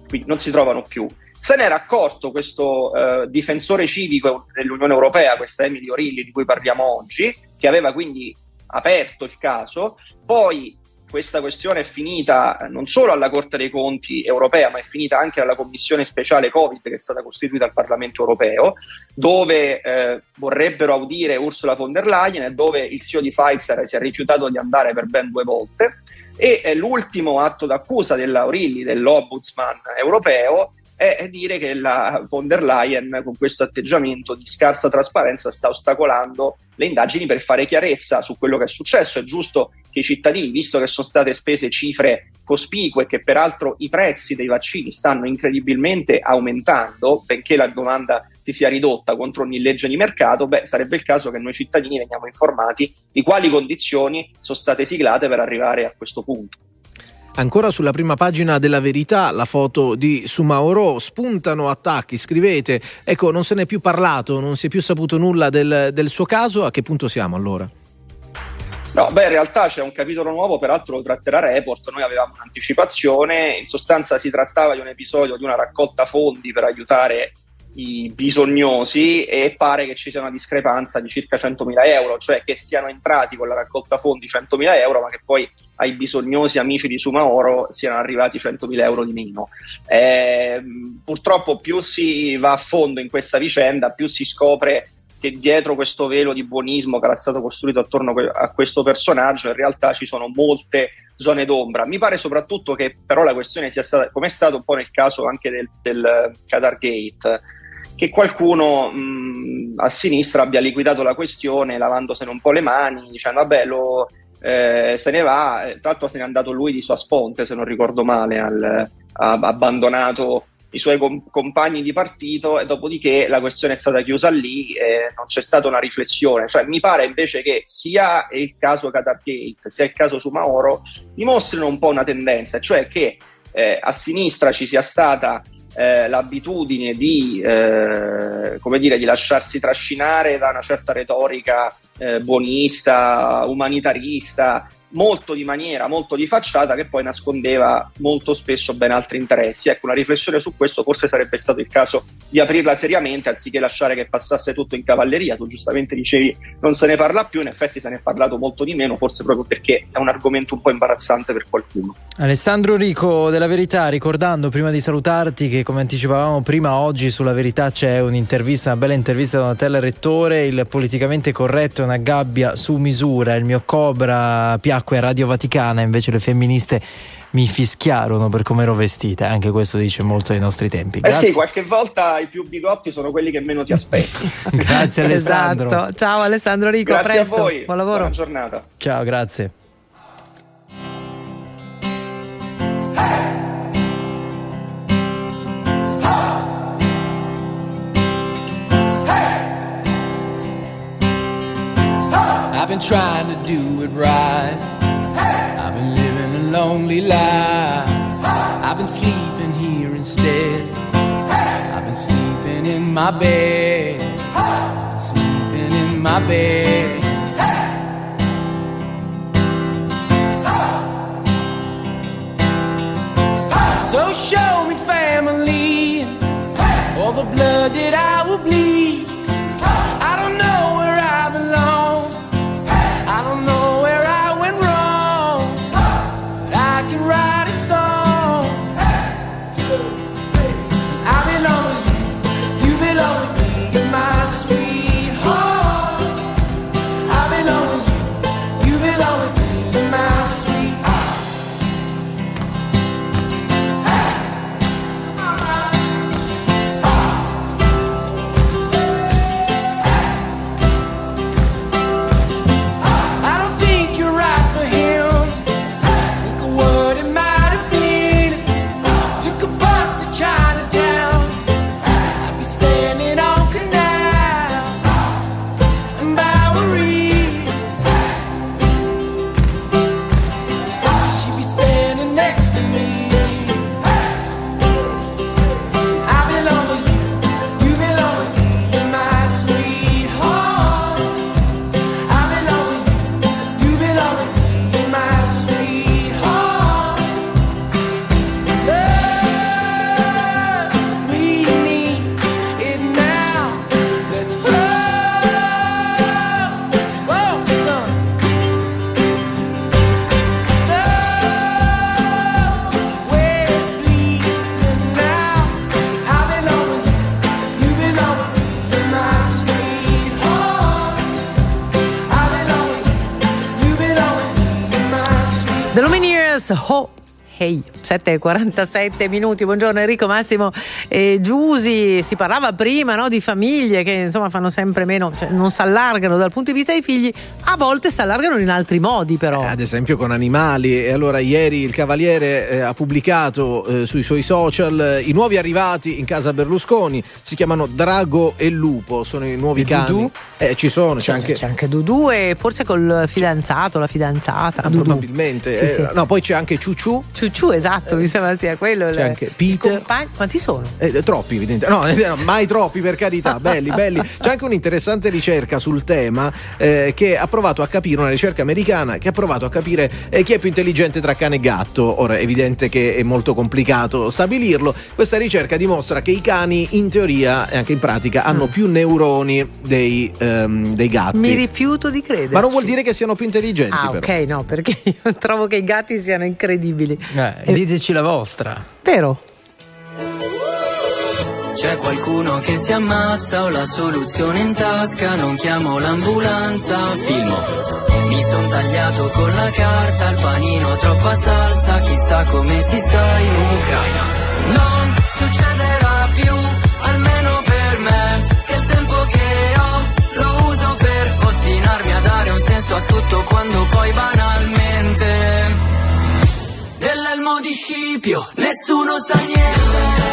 quindi non si trovano più. Se ne era accorto questo eh, difensore civico dell'Unione Europea, questa Emily O'Reilly di cui parliamo oggi, che aveva quindi aperto il caso, poi questa questione è finita non solo alla Corte dei Conti europea, ma è finita anche alla Commissione speciale Covid che è stata costituita al Parlamento europeo, dove eh, vorrebbero audire Ursula von der Leyen e dove il CEO di Pfizer si è rifiutato di andare per ben due volte. E eh, l'ultimo atto d'accusa della O'Reilly, dell'Ombudsman europeo, è dire che la von der Leyen con questo atteggiamento di scarsa trasparenza sta ostacolando le indagini per fare chiarezza su quello che è successo. È giusto che i cittadini, visto che sono state spese cifre cospicue che peraltro i prezzi dei vaccini stanno incredibilmente aumentando, benché la domanda si sia ridotta contro ogni legge di mercato, beh, sarebbe il caso che noi cittadini veniamo informati di quali condizioni sono state siglate per arrivare a questo punto.
Ancora sulla prima pagina della verità, la foto di Sumaoro, spuntano attacchi, scrivete, ecco non se n'è più parlato, non si è più saputo nulla del, del suo caso, a che punto siamo allora?
No, beh, in realtà c'è un capitolo nuovo, peraltro lo tratterà Report. Noi avevamo un'anticipazione. In sostanza si trattava di un episodio di una raccolta fondi per aiutare i bisognosi e pare che ci sia una discrepanza di circa 100.000 euro, cioè che siano entrati con la raccolta fondi 100.000 euro, ma che poi ai bisognosi amici di Sumaoro siano arrivati 100.000 euro di meno. Eh, purtroppo più si va a fondo in questa vicenda, più si scopre che dietro questo velo di buonismo che era stato costruito attorno a questo personaggio in realtà ci sono molte zone d'ombra. Mi pare soprattutto che però la questione sia stata, come è stato un po' nel caso anche del, del Qatar Gate, che qualcuno mh, a sinistra abbia liquidato la questione lavandosene un po' le mani, dicendo vabbè lo, eh, se ne va, Eh, tra l'altro se n'è andato lui di sua sponte se non ricordo male, al- ha abbandonato i suoi com- compagni di partito e dopodiché la questione è stata chiusa lì e non c'è stata una riflessione. Cioè, mi pare invece che sia il caso Qatar Gate sia il caso Sumaoro dimostrino un po' una tendenza, cioè che eh, a sinistra ci sia stata eh, l'abitudine di, eh, dire, di lasciarsi trascinare da una certa retorica eh, buonista, umanitarista, molto di maniera, molto di facciata, che poi nascondeva molto spesso ben altri interessi. Ecco, una riflessione su questo forse sarebbe stato il caso di aprirla seriamente anziché lasciare che passasse tutto in cavalleria. Tu giustamente dicevi non se ne parla più, in effetti se ne è parlato molto di meno, forse proprio perché è un argomento un po' imbarazzante per qualcuno.
Alessandro Rico della Verità, ricordando prima di salutarti che come anticipavamo prima oggi sulla Verità c'è un'intervista, una bella intervista da Donatella Rettore, il politicamente corretto è una gabbia su misura, il mio Cobra piacque a Radio Vaticana, invece le femministe mi fischiarono per come ero vestita, anche questo dice molto dei nostri tempi.
Eh
Grazie,
sì, qualche volta i più bigotti sono quelli che meno ti aspetti. [LAUGHS]
Grazie Alessandro.
Esatto. Ciao Alessandro Rico,
Grazie a
presto.
voi,
Buon lavoro.
buona giornata.
Ciao, grazie.
I've been trying to do it right. Lonely life. I've been sleeping here instead. I've been sleeping in my bed. Sleeping in my bed. So show me family, all the blood that I will bleed. så
hård Hey, 7.47 minuti, buongiorno Enrico Massimo e Giusi, si parlava prima no, di famiglie che insomma fanno sempre meno, cioè non si allargano dal punto di vista dei figli, a volte si allargano in altri modi però.
Ad esempio con animali. E allora ieri il Cavaliere eh, ha pubblicato eh, sui suoi social eh, i nuovi arrivati in casa Berlusconi. Si chiamano Drago e Lupo, sono i nuovi
E
cani.
Dudu?
Eh, ci sono, c'è,
C'è,
anche.
c'è anche Dudu e forse col fidanzato, la fidanzata.
Ah, probabilmente.
Sì,
eh,
sì.
No, poi c'è anche Ciuciù.
Ciuciù, esatto, mi sembra sia quello.
C'è
il-
anche Peter.
compagni. Quanti sono?
Eh, troppi, evidentemente. [LAUGHS] No, mai troppi, per carità, [LAUGHS] belli, belli. C'è anche un'interessante ricerca sul tema eh, che ha provato a capire, una ricerca americana che ha provato a capire eh, chi è più intelligente tra cane e gatto. Ora, è evidente che è molto complicato stabilirlo. Questa ricerca dimostra che i cani, in teoria e anche in pratica, hanno più neuroni dei, ehm, dei gatti.
Mi rifiuto di credere.
Ma non vuol dire che siano più intelligenti,
Ah,
però.
ok, no, perché [LAUGHS] io trovo che i gatti siano incredibili.
Eh, diteci la vostra.
Vero?
C'è qualcuno che si ammazza, ho la soluzione in tasca, non chiamo l'ambulanza, filmo. Mi son tagliato con la carta, il panino troppa salsa, chissà come si sta in Ucraina. Non succederà più, almeno per me, che il tempo che ho lo uso per ostinarmi a dare un senso a tutto quando poi banalmente di Scipio nessuno sa niente.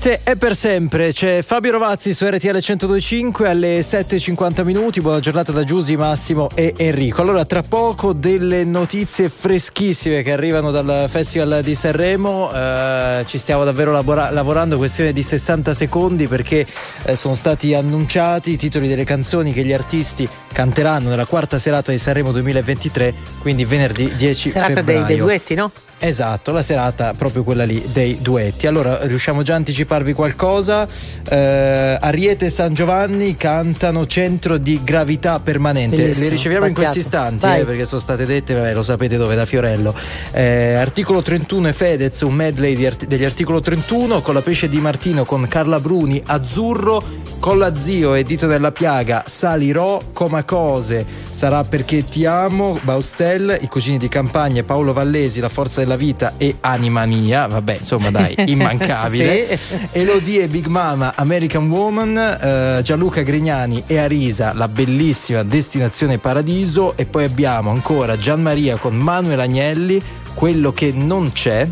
Niente
è per sempre, c'è Fabio Rovazzi su RTL 1025 alle 7.50 minuti, buona giornata da Giusy, Massimo e Enrico. Allora tra poco delle notizie freschissime che arrivano dal Festival di Sanremo, eh, ci stiamo davvero labora- lavorando, questione di 60 secondi perché eh, sono stati annunciati i titoli delle canzoni che gli artisti canteranno nella quarta serata di Sanremo 2023, quindi venerdì 10
Serata dei,
febbraio.
dei duetti, no?
Esatto, la serata proprio quella lì dei duetti. Allora, riusciamo già a anticiparvi qualcosa? Eh, Ariete e San Giovanni cantano centro di gravità permanente.
Bellissimo,
Le riceviamo in
battiato.
questi istanti eh, perché sono state dette, vabbè, lo sapete dove, da Fiorello. Eh, articolo 31 e Fedez, un medley di arti- degli articolo 31 con la pesce di Martino, con Carla Bruni, Azzurro, con la Zio e Dito nella piaga, Salirò, Coma cose sarà perché ti amo, Baustel, i cugini di campagna, Paolo Vallesi, La forza della vita e Anima mia, vabbè, insomma, dai, [LAUGHS] immancabile.
Sì.
Elodie, Big Mama, American Woman, eh, Gianluca Grignani e Arisa, la bellissima Destinazione Paradiso e poi abbiamo ancora Gianmaria con Manuel Agnelli, quello che non c'è.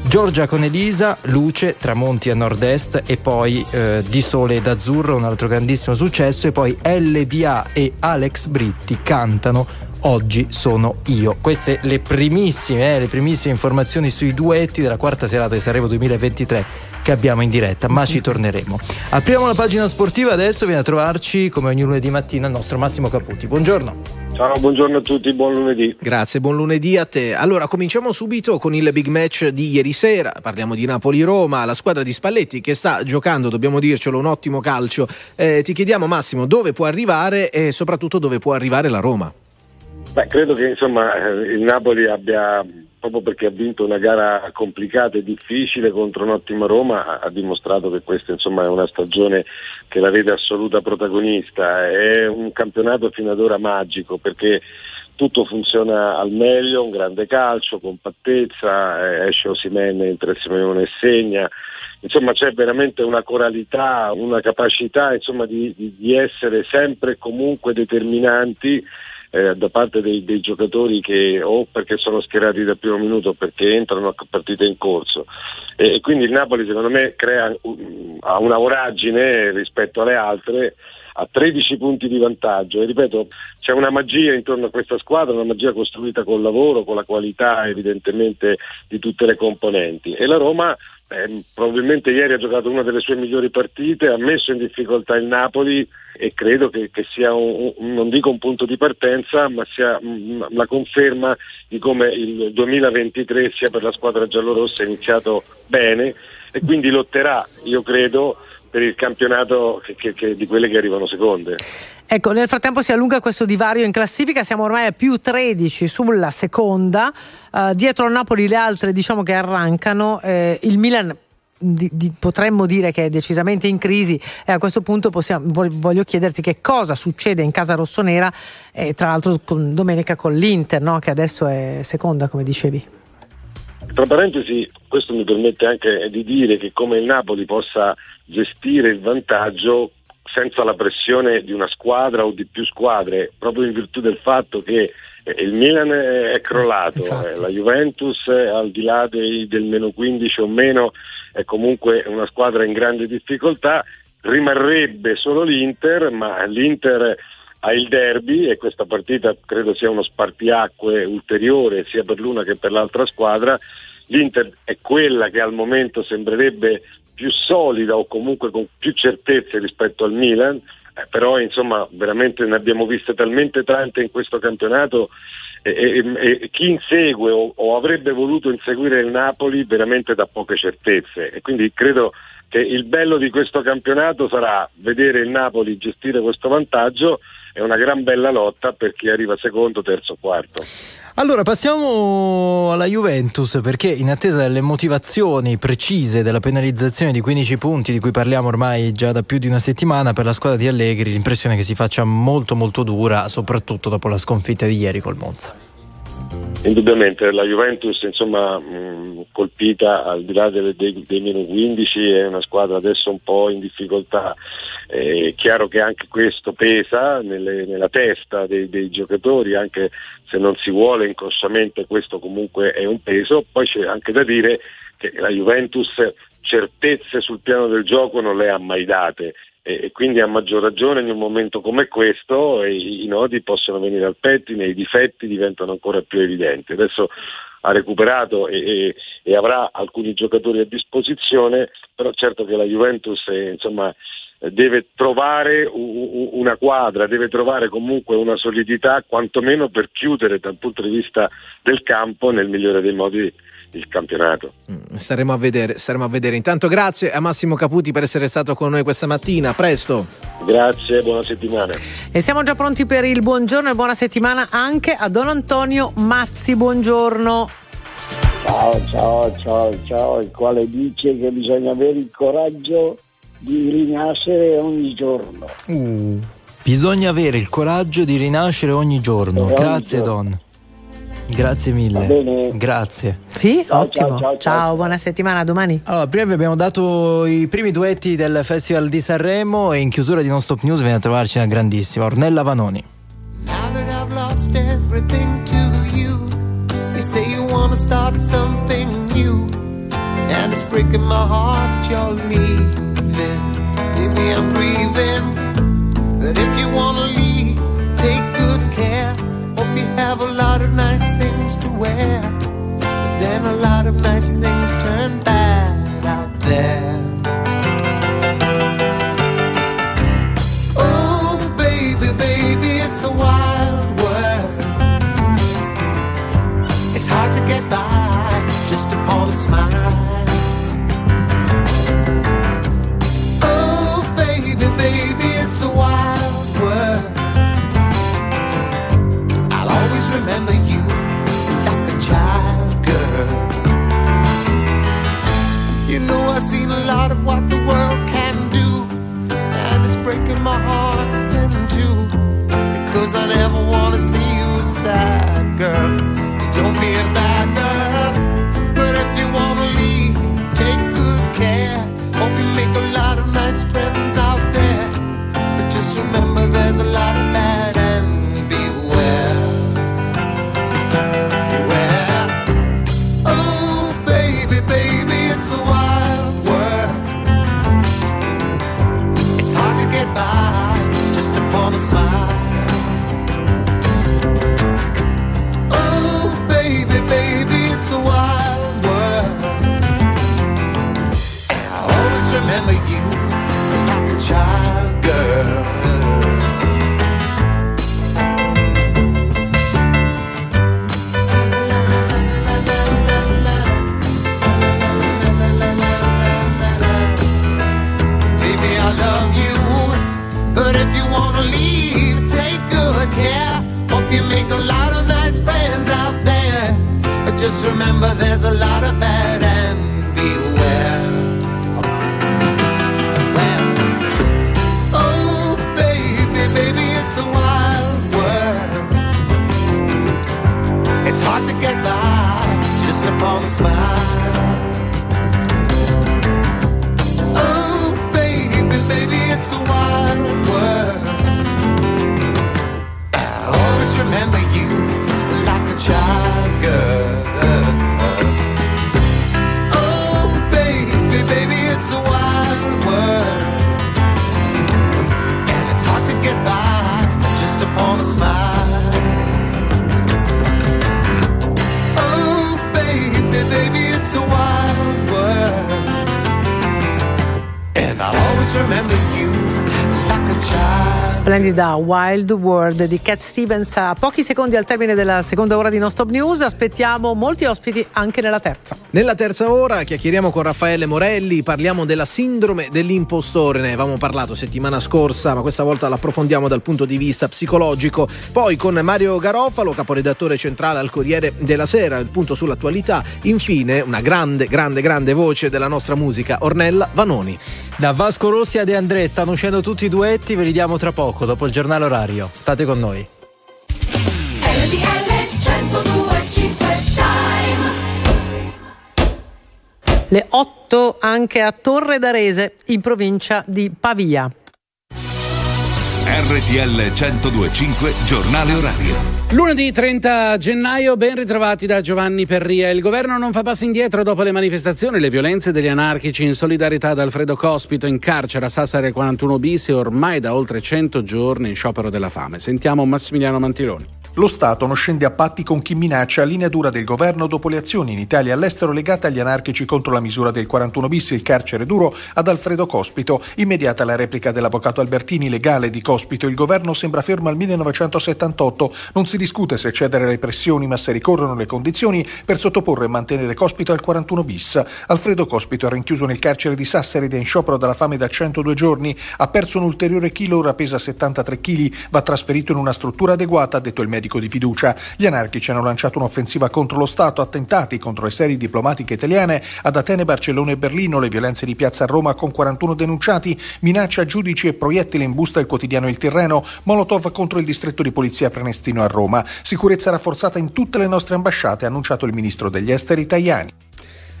Giorgia con Elisa, Luce, Tramonti a nord-est e poi eh, Di Sole ed Azzurro, un altro grandissimo successo e poi LDA e Alex Britti cantano Oggi sono io. Queste le primissime, eh, le primissime informazioni sui duetti della quarta serata di Sanremo 2023 che abbiamo in diretta, ma ci torneremo. Apriamo la pagina sportiva adesso, viene a trovarci come ogni lunedì mattina il nostro Massimo Caputi. Buongiorno.
Ciao, buongiorno a tutti, buon lunedì.
Grazie, buon lunedì a te. Allora, cominciamo subito con il big match di ieri sera. Parliamo di Napoli-Roma, la squadra di Spalletti che sta giocando, dobbiamo dircelo, un ottimo calcio. Eh, ti chiediamo, Massimo, dove può arrivare e soprattutto dove può arrivare la Roma?
Beh, credo che insomma eh, il Napoli abbia, proprio perché ha vinto una gara complicata e difficile contro un'ottima Roma, ha- dimostrato che questa insomma è una stagione che la vede assoluta protagonista. È un campionato fino ad ora magico perché tutto funziona al meglio, un grande calcio, compattezza, eh, esce Osimene, entra Simeone e segna. Insomma c'è veramente una coralità, una capacità insomma, di- di essere sempre e comunque determinanti eh, da parte dei, dei giocatori che o perché sono schierati dal primo minuto o perché entrano a partita in corso. E, e quindi il Napoli secondo me crea un- ha una voragine rispetto alle altre a 13 punti di vantaggio. E ripeto c'è una magia intorno a questa squadra, una magia costruita col lavoro, con la qualità evidentemente di tutte le componenti. E la Roma eh, probabilmente ieri ha giocato una delle sue migliori partite, ha messo in difficoltà il Napoli e credo che, che sia un, un- non dico un punto di partenza ma sia mm, la conferma di come il 2023 sia per la squadra giallorossa iniziato bene e quindi lotterà, io credo, per il campionato che- che- che- di quelle che arrivano seconde.
Ecco, nel frattempo si allunga questo divario in classifica, siamo ormai a più 13 sulla seconda, eh, dietro al Napoli le altre diciamo che arrancano, eh, il Milan di- di- potremmo dire che è decisamente in crisi e a questo punto possiamo- vo- voglio chiederti che cosa succede in casa rossonera, eh, tra l'altro con- domenica con l'Inter no? che adesso è seconda come dicevi.
Tra parentesi, questo mi permette anche di dire che come il Napoli possa gestire il vantaggio senza la pressione di una squadra o di più squadre, proprio in virtù del fatto che eh, il Milan è crollato, eh, la Juventus eh, al di là dei- del meno 15 o meno è comunque una squadra in grande difficoltà, rimarrebbe solo l'Inter, ma l'Inter ha il derby e questa partita credo sia uno spartiacque ulteriore sia per l'una che per l'altra squadra. L'Inter è quella che al momento sembrerebbe più solida o comunque con più certezze rispetto al Milan, eh, però insomma veramente ne abbiamo viste talmente tante in questo campionato e, e- e chi insegue o, o avrebbe voluto inseguire il Napoli veramente dà poche certezze e quindi credo che il bello di questo campionato sarà vedere il Napoli gestire questo vantaggio e una gran bella lotta per chi arriva secondo, terzo, quarto.
Allora passiamo alla Juventus perché in attesa delle motivazioni precise della penalizzazione di 15 punti di cui parliamo ormai già da più di una settimana per la squadra di Allegri, l'impressione è che si faccia molto molto dura, soprattutto dopo la sconfitta di ieri col Monza.
Indubbiamente la Juventus insomma mh, colpita al di là delle- dei, dei meno 15 è una squadra adesso un po' in difficoltà. È chiaro che anche questo pesa nelle- nella testa dei, dei giocatori, anche se non si vuole inconsciamente questo comunque è un peso. Poi c'è anche da dire che la Juventus certezze sul piano del gioco non le ha mai date e e quindi a maggior ragione in un momento come questo i, i nodi possono venire al pettine, i difetti diventano ancora più evidenti. Adesso ha recuperato e, e- e avrà alcuni giocatori a disposizione, però certo che la Juventus eh, insomma, deve trovare una quadra, deve trovare comunque una solidità quantomeno per chiudere dal punto di vista del campo nel migliore dei modi il campionato.
Staremo a vedere, staremo a vedere. Intanto grazie a Massimo Caputi per essere stato con noi questa mattina. A presto.
Grazie, buona settimana.
E siamo già pronti per il buongiorno e buona settimana anche a Don Antonio Mazzi, buongiorno.
Ciao, ciao, ciao, ciao, il quale dice che bisogna avere il coraggio di rinascere ogni giorno.
Uh, Bisogna avere il coraggio di rinascere ogni giorno.
Ogni
Grazie,
giorno.
Don. Grazie
Va
mille.
bene.
Grazie.
Sì,
Ciao,
ottimo.
ciao, ciao,
ciao, buona settimana, domani.
Allora, prima vi abbiamo dato i primi duetti del Festival di Sanremo e in chiusura di Non Stop News viene a trovarci una grandissima Ornella Vanoni.
Now that I've lost everything to you, you say you wanna start something new, and it's breaking my heart you're leaving. Maybe I'm grieving, but if you wanna leave, take good care. Hope you have a lot of nice things to wear, but then a lot of nice things turn bad out there. Lot of what the world can do and it's breaking my heart in two because I never want to see you sad, girl. Child.
Splendida Wild World di Cat Stevens a pochi secondi al termine della seconda ora di Non Stop News. Aspettiamo molti ospiti anche nella terza.
Nella terza ora chiacchieriamo con Raffaele Morelli, parliamo della sindrome dell'impostore, ne avevamo parlato settimana scorsa, ma questa volta l'approfondiamo dal punto di vista psicologico. Poi con Mario Garofalo, caporedattore centrale al Corriere della Sera, il punto sull'attualità. Infine una grande, grande, grande voce della nostra musica, Ornella Vanoni.
Da Vasco Rossi a De André stanno uscendo tutti i duetti, ve li diamo tra poco, dopo il giornale orario. State con noi.
Le 8 anche a Torre d'Arese in provincia di Pavia.
RTL 1025 Giornale Orario.
Lunedì 30 gennaio, ben ritrovati da Giovanni Perria. Il governo non fa passi indietro dopo le manifestazioni e le violenze degli anarchici in solidarietà ad Alfredo Cospito in carcere a Sassari 41 bis e ormai da oltre 100 giorni in sciopero della fame. Sentiamo Massimiliano Mantironi.
Lo Stato non scende a patti con chi minaccia linea dura del governo dopo le azioni in Italia e all'estero legate agli anarchici contro la misura del 41 bis, il carcere duro ad Alfredo Cospito. Immediata la replica dell'avvocato Albertini, legale di Cospito, il governo sembra fermo al 1978. Non si discute se cedere alle pressioni, ma se ricorrono le condizioni per sottoporre e mantenere Cospito al 41 bis. Alfredo Cospito è rinchiuso nel carcere di Sassari ed è in sciopero dalla fame da 102 giorni. Ha perso un ulteriore chilo, ora pesa 73 kg. Va trasferito in una struttura adeguata, ha detto il medico politico di fiducia. Gli anarchici hanno lanciato un'offensiva contro lo Stato, attentati contro le serie diplomatiche italiane ad Atene, Barcellona e Berlino, le violenze di piazza a Roma con 41 denunciati, minaccia a giudici e proiettili in busta il quotidiano Il Tirreno, Molotov contro il distretto di polizia Prenestino a Roma. Sicurezza rafforzata in tutte le nostre ambasciate, ha annunciato il ministro degli esteri Tajani.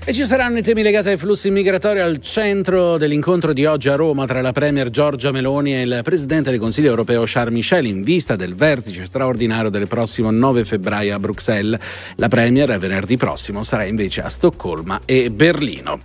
E ci saranno i temi legati ai flussi migratori al centro dell'incontro di oggi a Roma tra la Premier Giorgia Meloni e il Presidente del Consiglio europeo Charles Michel in vista del vertice straordinario del prossimo 9 febbraio a Bruxelles. La Premier venerdì prossimo sarà invece a Stoccolma e Berlino.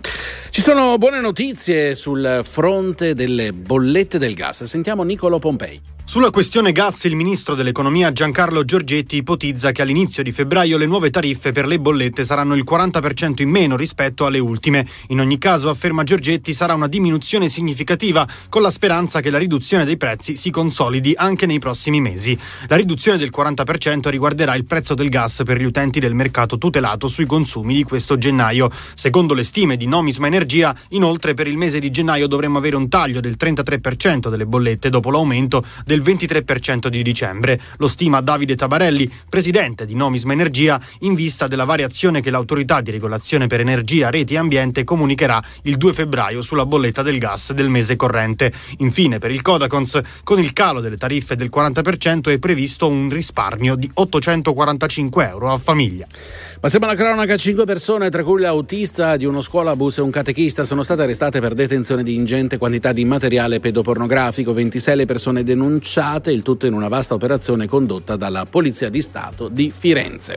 Ci sono buone notizie sul fronte delle bollette del gas. Sentiamo Nicolo Pompei.
Sulla questione gas, il ministro dell'economia Giancarlo Giorgetti ipotizza che all'inizio di febbraio le nuove tariffe per le bollette saranno il 40% in meno rispetto alle ultime. In ogni caso, afferma Giorgetti, sarà una diminuzione significativa, con la speranza che la riduzione dei prezzi si consolidi anche nei prossimi mesi. La riduzione del 40% riguarderà il prezzo del gas per gli utenti del mercato tutelato sui consumi di questo gennaio. Secondo le stime di Nomisma Energia, inoltre per il mese di gennaio dovremmo avere un taglio del 33% delle bollette dopo l'aumento del 23% di dicembre. Lo stima Davide Tabarelli, presidente di Nomisma Energia, in vista della variazione che l'autorità di regolazione per energia, reti e ambiente comunicherà il 2 febbraio sulla bolletta del gas del mese corrente. Infine, per il Codacons, con il calo delle tariffe del 40% è previsto un risparmio di 845 euro a famiglia.
Passiamo alla cronaca. Cinque persone, tra cui l'autista di uno scuolabus e un catechista, sono state arrestate per detenzione di ingente quantità di materiale pedopornografico. 26 le persone denunciate, il tutto in una vasta operazione condotta dalla Polizia di Stato di Firenze.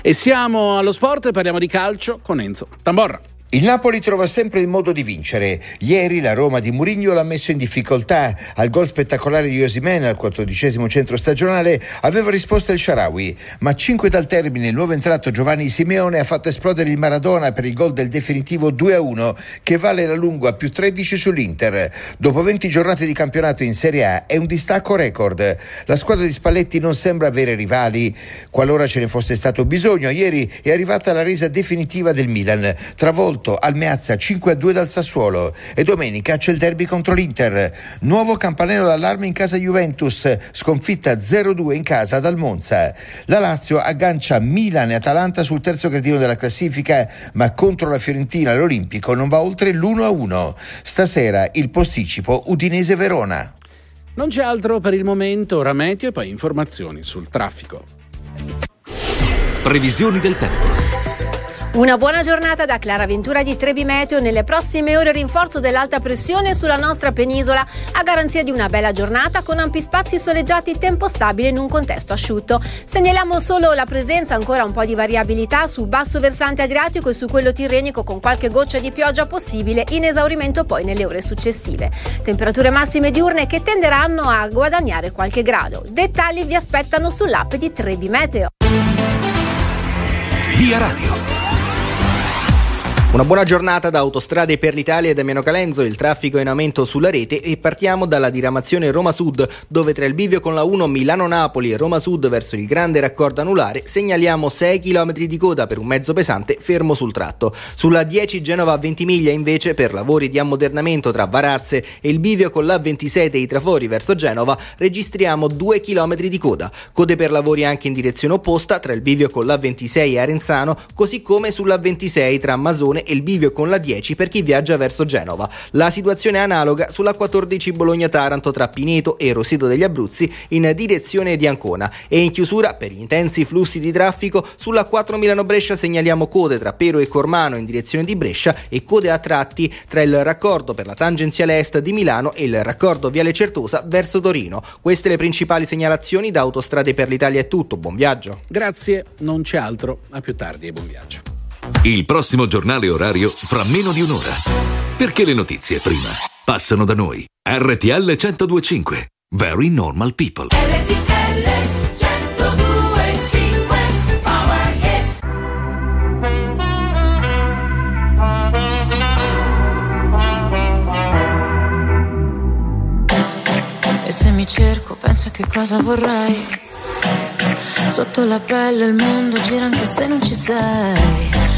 E siamo allo sport e parliamo di calcio con Enzo Tamborra.
Il Napoli trova sempre il modo di vincere. Ieri la Roma di Murigno l'ha messo in difficoltà. Al gol spettacolare di Osimen al quattordicesimo centro stagionale aveva risposto il Sharawi, ma cinque dal termine il nuovo entrato Giovanni Simeone ha fatto esplodere il Maradona per il gol del definitivo 2-1 che vale la lunga più 13 sull'Inter. Dopo 20 giornate di campionato in Serie A è un distacco record. La squadra di Spalletti non sembra avere rivali. Qualora ce ne fosse stato bisogno, ieri è arrivata la resa definitiva del Milan. Travolto al Meazza 5-2 dal Sassuolo e domenica c'è il derby contro l'Inter. Nuovo campanello d'allarme in casa Juventus, sconfitta 0-2 in casa dal Monza. La Lazio aggancia Milan e Atalanta sul terzo gradino della classifica, ma contro la Fiorentina l'Olimpico non va oltre l'1-1. Stasera il posticipo Udinese-Verona.
Non c'è altro per il momento, ora meteo e poi informazioni sul traffico.
Previsioni del tempo.
Una buona giornata da Clara Ventura di Trebi Meteo. Nelle prossime ore rinforzo dell'alta pressione sulla nostra penisola a garanzia di una bella giornata con ampi spazi soleggiati tempo stabile in un contesto asciutto. Segnaliamo solo la presenza ancora un po' di variabilità sul basso versante adriatico e su quello tirrenico con qualche goccia di pioggia possibile in esaurimento poi nelle ore successive. Temperature massime diurne che tenderanno a guadagnare qualche grado. Dettagli vi aspettano sull'app di Trebi Meteo.
Via Radio.
Una buona giornata da Autostrade per l'Italia e da Meno Calenzo, il traffico è in aumento sulla rete e partiamo dalla diramazione Roma Sud, dove tra il bivio con la 1 Milano-Napoli e Roma Sud verso il grande raccordo anulare segnaliamo 6 km di coda per un mezzo pesante fermo sul tratto. Sulla 10 Genova a Ventimiglia invece per lavori di ammodernamento tra Varazze e il bivio con la 26 dei trafori verso Genova registriamo 2 km di coda. Code per lavori anche in direzione opposta tra il bivio con la 26 e Arenzano, così come sulla 26 tra Masone e il bivio con la 10 per chi viaggia verso Genova. La situazione è analoga sulla 14 Bologna-Taranto tra Pineto e Roseto degli Abruzzi in direzione di Ancona e in chiusura per gli intensi flussi di traffico sulla 4 Milano-Brescia segnaliamo code tra Pero e Cormano in direzione di Brescia e code a tratti tra il raccordo per la tangenziale est di Milano e il raccordo Viale Certosa verso Torino. Queste le principali segnalazioni da Autostrade per l'Italia è tutto, buon viaggio.
Grazie, non c'è altro, a più tardi e buon viaggio.
Il prossimo giornale orario fra meno di un'ora. Perché le notizie prima passano da noi. RTL 1025. Very normal people.
E se mi cerco, penso che cosa vorrei. Sotto la pelle il mondo gira anche se non ci sei.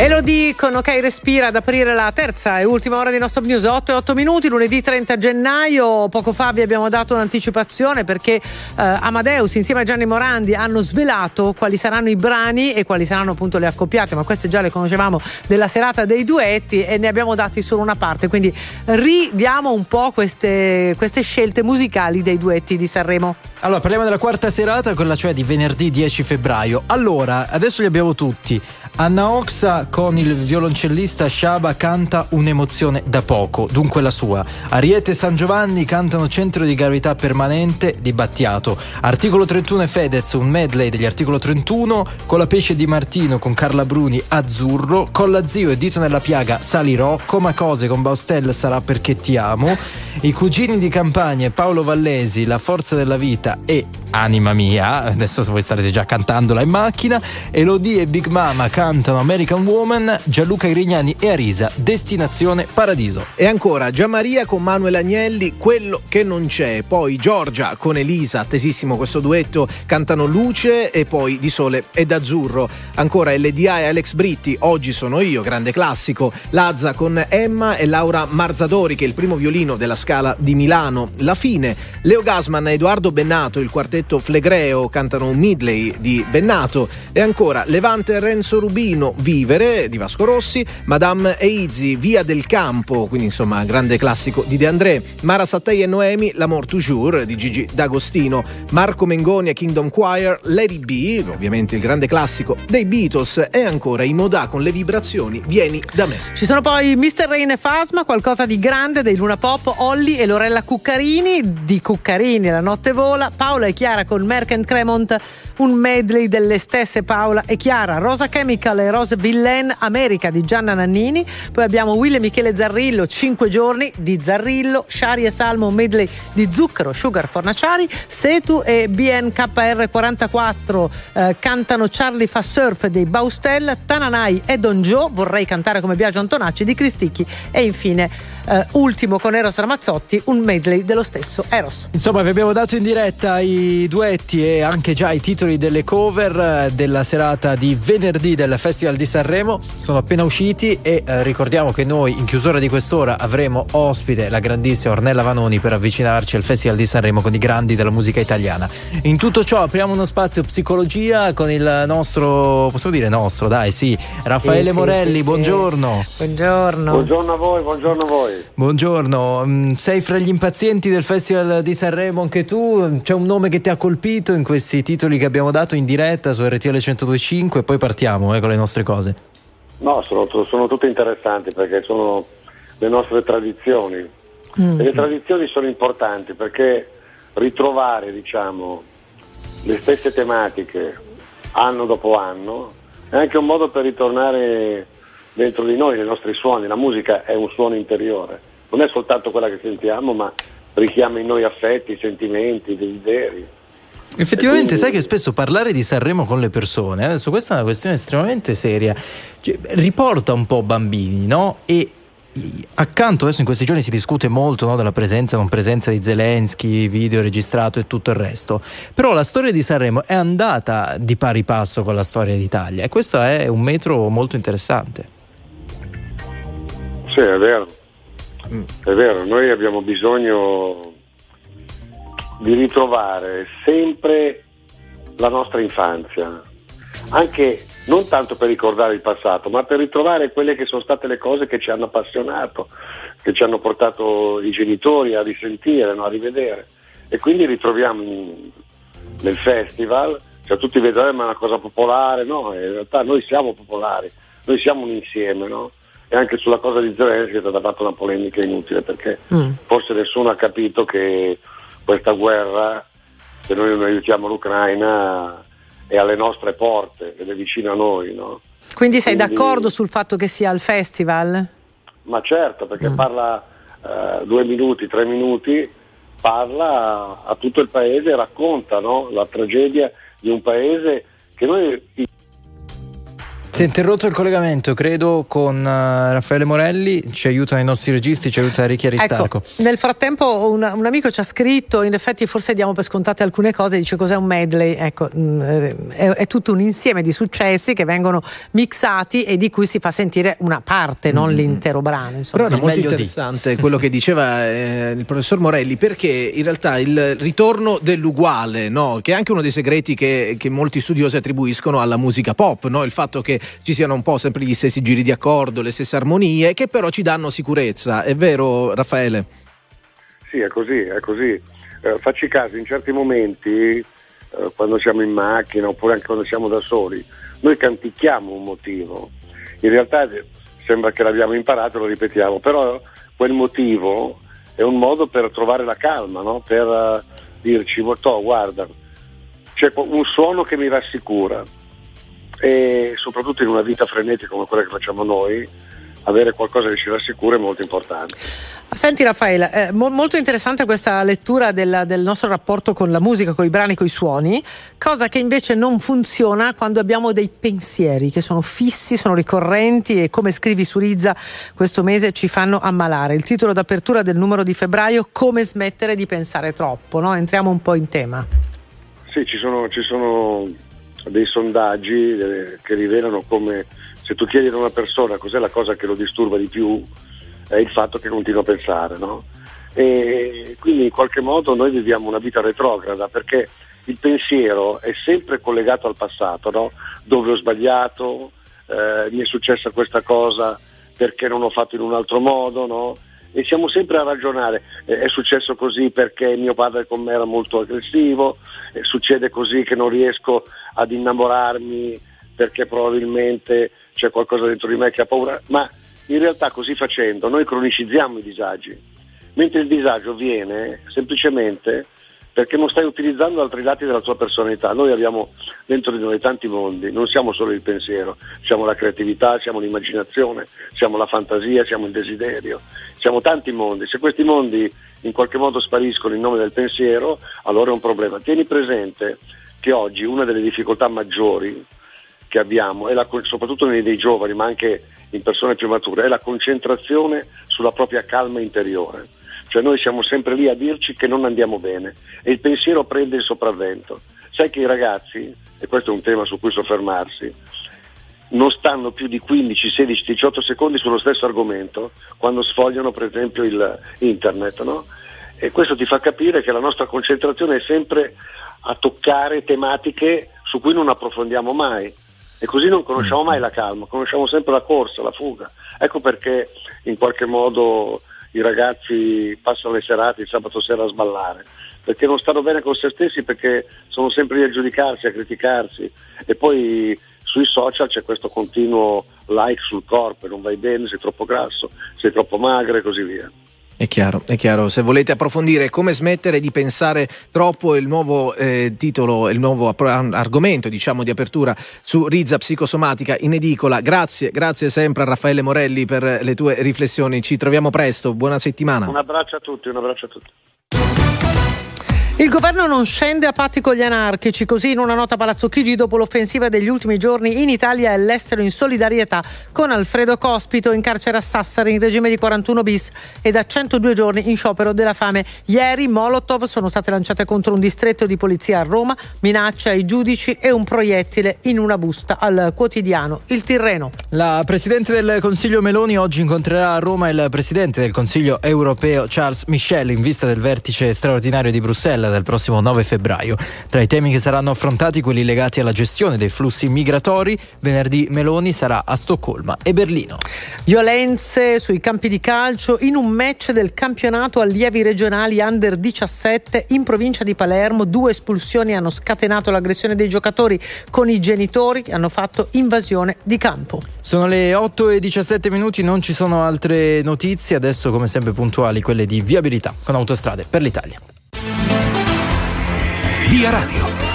E
lo dicono, ok, respira ad aprire la terza e ultima ora di nostro news, 8 e 8 minuti, lunedì 30 gennaio. Poco fa vi abbiamo dato un'anticipazione perché eh, Amadeus insieme a Gianni Morandi hanno svelato quali saranno i brani e quali saranno appunto le accoppiate, ma queste già le conoscevamo della serata dei duetti e ne abbiamo dati solo una parte, quindi ridiamo un po' queste, queste scelte musicali dei duetti di Sanremo.
Allora, parliamo della quarta serata, quella cioè di venerdì 10 febbraio. Allora, adesso li abbiamo tutti. Anna Oxa con il violoncellista Shaba canta Un'emozione da poco, dunque la sua. Ariete e San Giovanni cantano Centro di gravità permanente di Battiato. Articolo 31 e Fedez, un medley degli articolo 31. Con la pesce di Martino con Carla Bruni Azzurro. Con la zio e Dito nella piaga Salirò. Coma cose con Baustel sarà perché ti amo. I cugini di campagna Paolo Vallesi, La forza della vita e Anima mia, adesso voi starete già cantandola in macchina, Elodie e Big Mama cantano American Woman, Gianluca Grignani e Arisa, Destinazione Paradiso.
E ancora Gianmaria con Manuel Agnelli, quello che non c'è. Poi Giorgia con Elisa, attesissimo questo duetto, cantano Luce e poi Di Sole ed Azzurro. Ancora LDA e Alex Britti, Oggi sono io, grande classico. Lazza con Emma e Laura Marzadori, che è il primo violino della Scala di Milano. La fine, Leo Gasman e Edoardo Bennato, il quartetto Flegreo, cantano un medley di Bennato. E ancora Levante e Renzo Rubino, Vivere di Vasco Rossi, Madame Eizi, Via del Campo, quindi insomma grande classico di De André, Mara Sattei e Noemi, L'Amour Toujours di Gigi D'Agostino, Marco Mengoni e Kingdom Choir, Lady B, ovviamente il grande classico dei Beatles e ancora i Modà con le vibrazioni Vieni da me.
Ci sono poi Mr. Rain e Fasma, qualcosa di grande dei Luna Pop, Olli e Lorella Cuccarini, di Cuccarini La notte vola, Paola e Chiara con Merck and Cremont, un medley delle stesse Paola e Chiara, Rosa Chemical e Rose Villain, America di Gianna Nannini, poi abbiamo Will e Michele Zarrillo, 5 giorni di Zarrillo, Shari e Salmo, medley di Zucchero, Sugar Fornaciari, Setu e BNKR44 eh, cantano Charlie fa surf dei Baustel, Tananai e Don Joe, vorrei cantare come Biagio Antonacci di Cristicchi. E infine eh, ultimo con Eros Ramazzotti, un medley dello stesso Eros.
Insomma, vi abbiamo dato in diretta i duetti e anche già i titoli delle cover eh, della serata di venerdì del Festival di Sanremo. Sono appena usciti e eh, ricordiamo che noi in chiusura di quest'ora avremo ospite la grandissima Ornella Vanoni per avvicinarci al Festival di Sanremo con i grandi della musica italiana. In tutto ciò apriamo uno spazio psicologia con il nostro, possiamo dire nostro, dai sì, Raffaele
Sì, sì,
Morelli,
sì, sì.
buongiorno.
Buongiorno.
Buongiorno a voi, buongiorno a voi.
Buongiorno, Mm, sei fra gli impazienti del Festival di Sanremo anche tu? C'è un nome che ti ha colpito in questi titoli che abbiamo dato in diretta su RTL 1025 e poi partiamo eh, con le nostre cose.
No, sono, sono tutte interessanti perché sono le nostre tradizioni. E le tradizioni sono importanti perché ritrovare, diciamo, le stesse tematiche anno dopo anno è anche un modo per ritornare dentro di noi, nei nostri suoni. La musica è un suono interiore, non è soltanto quella che sentiamo, ma richiama in noi affetti, sentimenti, desideri.
Effettivamente, sai che spesso parlare di Sanremo con le persone, adesso questa è una questione estremamente seria, cioè, riporta un po' bambini, no? E accanto adesso in questi giorni si discute molto no, della presenza o non presenza di Zelensky, video registrato e tutto il resto, però la storia di Sanremo è andata di pari passo con la storia d'Italia e questo è un metro molto interessante.
Sì, è vero. È vero, noi abbiamo bisogno di ritrovare sempre la nostra infanzia, anche non tanto per ricordare il passato, ma per ritrovare quelle che sono state le cose che ci hanno appassionato, che ci hanno portato i genitori a risentire, no, a rivedere. E quindi ritroviamo nel festival, cioè tutti vedono "Eh, ma è una cosa popolare, no, in realtà noi siamo popolari, noi siamo un insieme, no? E anche sulla cosa di Zelensky è stata fatta una polemica inutile perché forse nessuno ha capito che questa guerra, se noi non aiutiamo l'Ucraina, è alle nostre porte ed è vicino a noi, no?
Quindi sei
Quindi-
d'accordo sul fatto che sia al festival?
Ma certo, perché parla eh, due minuti, tre minuti, parla a tutto il paese e racconta no? la tragedia di un paese che noi
Si è interrotto il collegamento, credo, con eh, Raffaele Morelli, ci aiutano i nostri registi, ci aiuta Ricchi Aristarco.
Ecco, nel frattempo un, un amico ci ha scritto, in effetti forse diamo per scontate alcune cose, dice cos'è un medley, ecco, mh, eh, è, è tutto un insieme di successi che vengono mixati e di cui si fa sentire una parte, non l'intero brano. Insomma.
Però era molto interessante quello che diceva eh, il professor Morelli, perché in realtà il ritorno dell'uguale, no? che è anche uno dei segreti che, che molti studiosi attribuiscono alla musica pop, no? il fatto che ci siano un po' sempre gli stessi giri di accordo, le stesse armonie, che però ci danno sicurezza. È vero, Raffaele?
Sì, è così, è così. Eh, facci caso, in certi momenti, eh, quando siamo in macchina oppure anche quando siamo da soli, noi canticchiamo un motivo. In realtà eh, sembra che l'abbiamo imparato, lo ripetiamo, però quel motivo è un modo per trovare la calma, no? per eh, dirci, "Bottò, guarda, c'è un suono che mi rassicura e soprattutto in una vita frenetica come quella che facciamo noi, avere qualcosa che ci rassicura è molto importante.
Senti Raffaele, eh, mo- molto interessante questa lettura del, del nostro rapporto con la musica, con i brani, con i suoni, cosa che invece non funziona quando abbiamo dei pensieri che sono fissi, sono ricorrenti e come scrivi su Rizza questo mese ci fanno ammalare. Il titolo d'apertura del numero di febbraio, Come smettere di pensare troppo, no? entriamo un po' in tema.
Sì, ci sono, ci sono dei sondaggi eh, che rivelano come se tu chiedi ad una persona cos'è la cosa che lo disturba di più, è il fatto che continua a pensare, no? E quindi in qualche modo noi viviamo una vita retrograda perché il pensiero è sempre collegato al passato, no? Dove ho sbagliato, eh, mi è successa questa cosa perché non ho fatto in un altro modo, no? E siamo sempre a ragionare, eh, è successo così perché mio padre con me era molto aggressivo, eh, succede così che non riesco ad innamorarmi perché probabilmente c'è qualcosa dentro di me che ha paura, ma in realtà così facendo noi cronicizziamo i disagi, mentre il disagio viene semplicemente perché non stai utilizzando altri lati della tua personalità. Noi abbiamo dentro di noi tanti mondi, non siamo solo il pensiero, siamo la creatività, siamo l'immaginazione, siamo la fantasia, siamo il desiderio, siamo tanti mondi. Se questi mondi in qualche modo spariscono in nome del pensiero, allora è un problema. Tieni presente che oggi una delle difficoltà maggiori che abbiamo, la, soprattutto nei dei giovani, ma anche in persone più mature, è la concentrazione sulla propria calma interiore. Cioè noi siamo sempre lì a dirci che non andiamo bene e il pensiero prende il sopravvento. Sai che i ragazzi, e questo è un tema su cui soffermarsi, non stanno più di 15, 16, 18 secondi sullo stesso argomento quando sfogliano per esempio il internet, no? E questo ti fa capire che la nostra concentrazione è sempre a toccare tematiche su cui non approfondiamo mai e così non conosciamo mai la calma, conosciamo sempre la corsa, la fuga. Ecco perché in qualche modo i ragazzi passano le serate il sabato sera a sballare, perché non stanno bene con se stessi, perché sono sempre lì a giudicarsi, a criticarsi e poi sui social c'è questo continuo like sul corpo, non vai bene, sei troppo grasso, sei troppo magra e così via.
È chiaro, è chiaro. Se volete approfondire come smettere di pensare troppo, il nuovo eh, titolo, il nuovo argomento diciamo, di apertura su Rizza Psicosomatica in edicola. Grazie, grazie sempre a Raffaele Morelli per le tue riflessioni. Ci troviamo presto, buona settimana.
Un abbraccio a tutti, un abbraccio a tutti.
Il governo non scende a patti con gli anarchici, così in una nota Palazzo Chigi dopo l'offensiva degli ultimi giorni in Italia e all'estero in solidarietà con Alfredo Cospito in carcere a Sassari in regime di 41 bis e da 102 giorni in sciopero della fame. Ieri Molotov sono state lanciate contro un distretto di polizia a Roma, minaccia ai giudici e un proiettile in una busta al quotidiano Il Tirreno.
La Presidente del Consiglio Meloni oggi incontrerà a Roma il Presidente del Consiglio europeo Charles Michel in vista del vertice straordinario di Bruxelles del prossimo 9 febbraio. Tra i temi che saranno affrontati quelli legati alla gestione dei flussi migratori, venerdì Meloni sarà a Stoccolma e Berlino.
Violenze sui campi di calcio in un match del campionato allievi regionali under 17 in provincia di Palermo. Due espulsioni hanno scatenato l'aggressione dei giocatori con i genitori che hanno fatto invasione di campo.
Sono le 8 e 17 minuti, non ci sono altre notizie, adesso come sempre puntuali quelle di viabilità con autostrade per l'Italia.
Via Radio.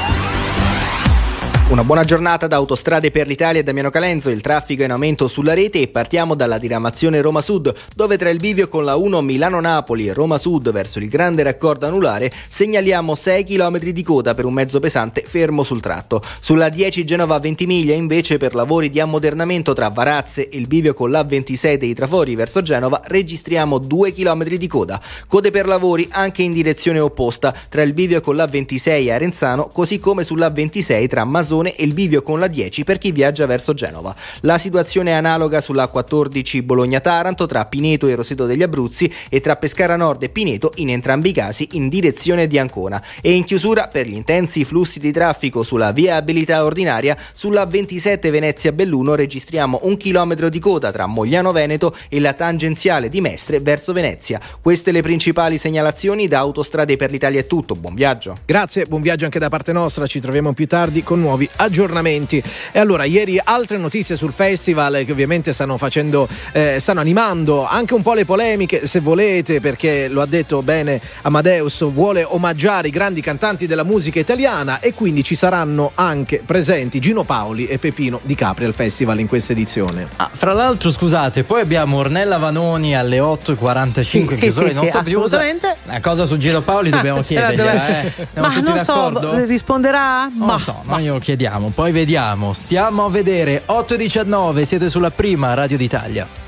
Una buona giornata da Autostrade per l'Italia e Damiano Calenzo. Il traffico è in aumento sulla rete e partiamo dalla diramazione Roma Sud, dove tra il bivio con la 1 Milano-Napoli e Roma Sud verso il grande raccordo anulare segnaliamo 6 km di coda per un mezzo pesante fermo sul tratto. Sulla 10 Genova 20 invece per lavori di ammodernamento tra Varazze e il bivio con la 26 dei Trafori verso Genova registriamo 2 km di coda. Code per lavori anche in direzione opposta tra il bivio con la 26 e Arenzano, così come sulla 26 tra Masone e il bivio con la 10 per chi viaggia verso Genova. La situazione è analoga sulla 14 Bologna-Taranto tra Pineto e Roseto degli Abruzzi e tra Pescara Nord e Pineto in entrambi i casi in direzione di Ancona. E in chiusura per gli intensi flussi di traffico sulla viabilità ordinaria sulla 27 Venezia-Belluno registriamo un chilometro di coda tra Mogliano Veneto e la tangenziale di Mestre verso Venezia. Queste le principali segnalazioni da Autostrade per l'Italia è tutto. Buon viaggio.
Grazie, buon viaggio anche da parte nostra. Ci troviamo più tardi con nuovi aggiornamenti. E allora, ieri altre notizie sul festival che ovviamente stanno facendo, eh, stanno animando anche un po' le polemiche, se volete, perché lo ha detto bene Amadeus, vuole omaggiare i grandi cantanti della musica italiana e quindi ci saranno anche presenti Gino Paoli e Pepino Di Capri al festival in questa edizione.
Ah, fra l'altro, scusate, poi abbiamo Ornella Vanoni alle 8.45
Sì, sì, sì,
Non
sì,
So Più.
assolutamente.
Una cosa su Gino Paoli dobbiamo
Ah,
chiedergliela, [LAUGHS]
dove-
eh.
Ma non so,
d'accordo?
risponderà?
Non lo so, ma io chiediamo, poi vediamo. Stiamo a vedere 8.19, siete sulla prima Radio d'Italia.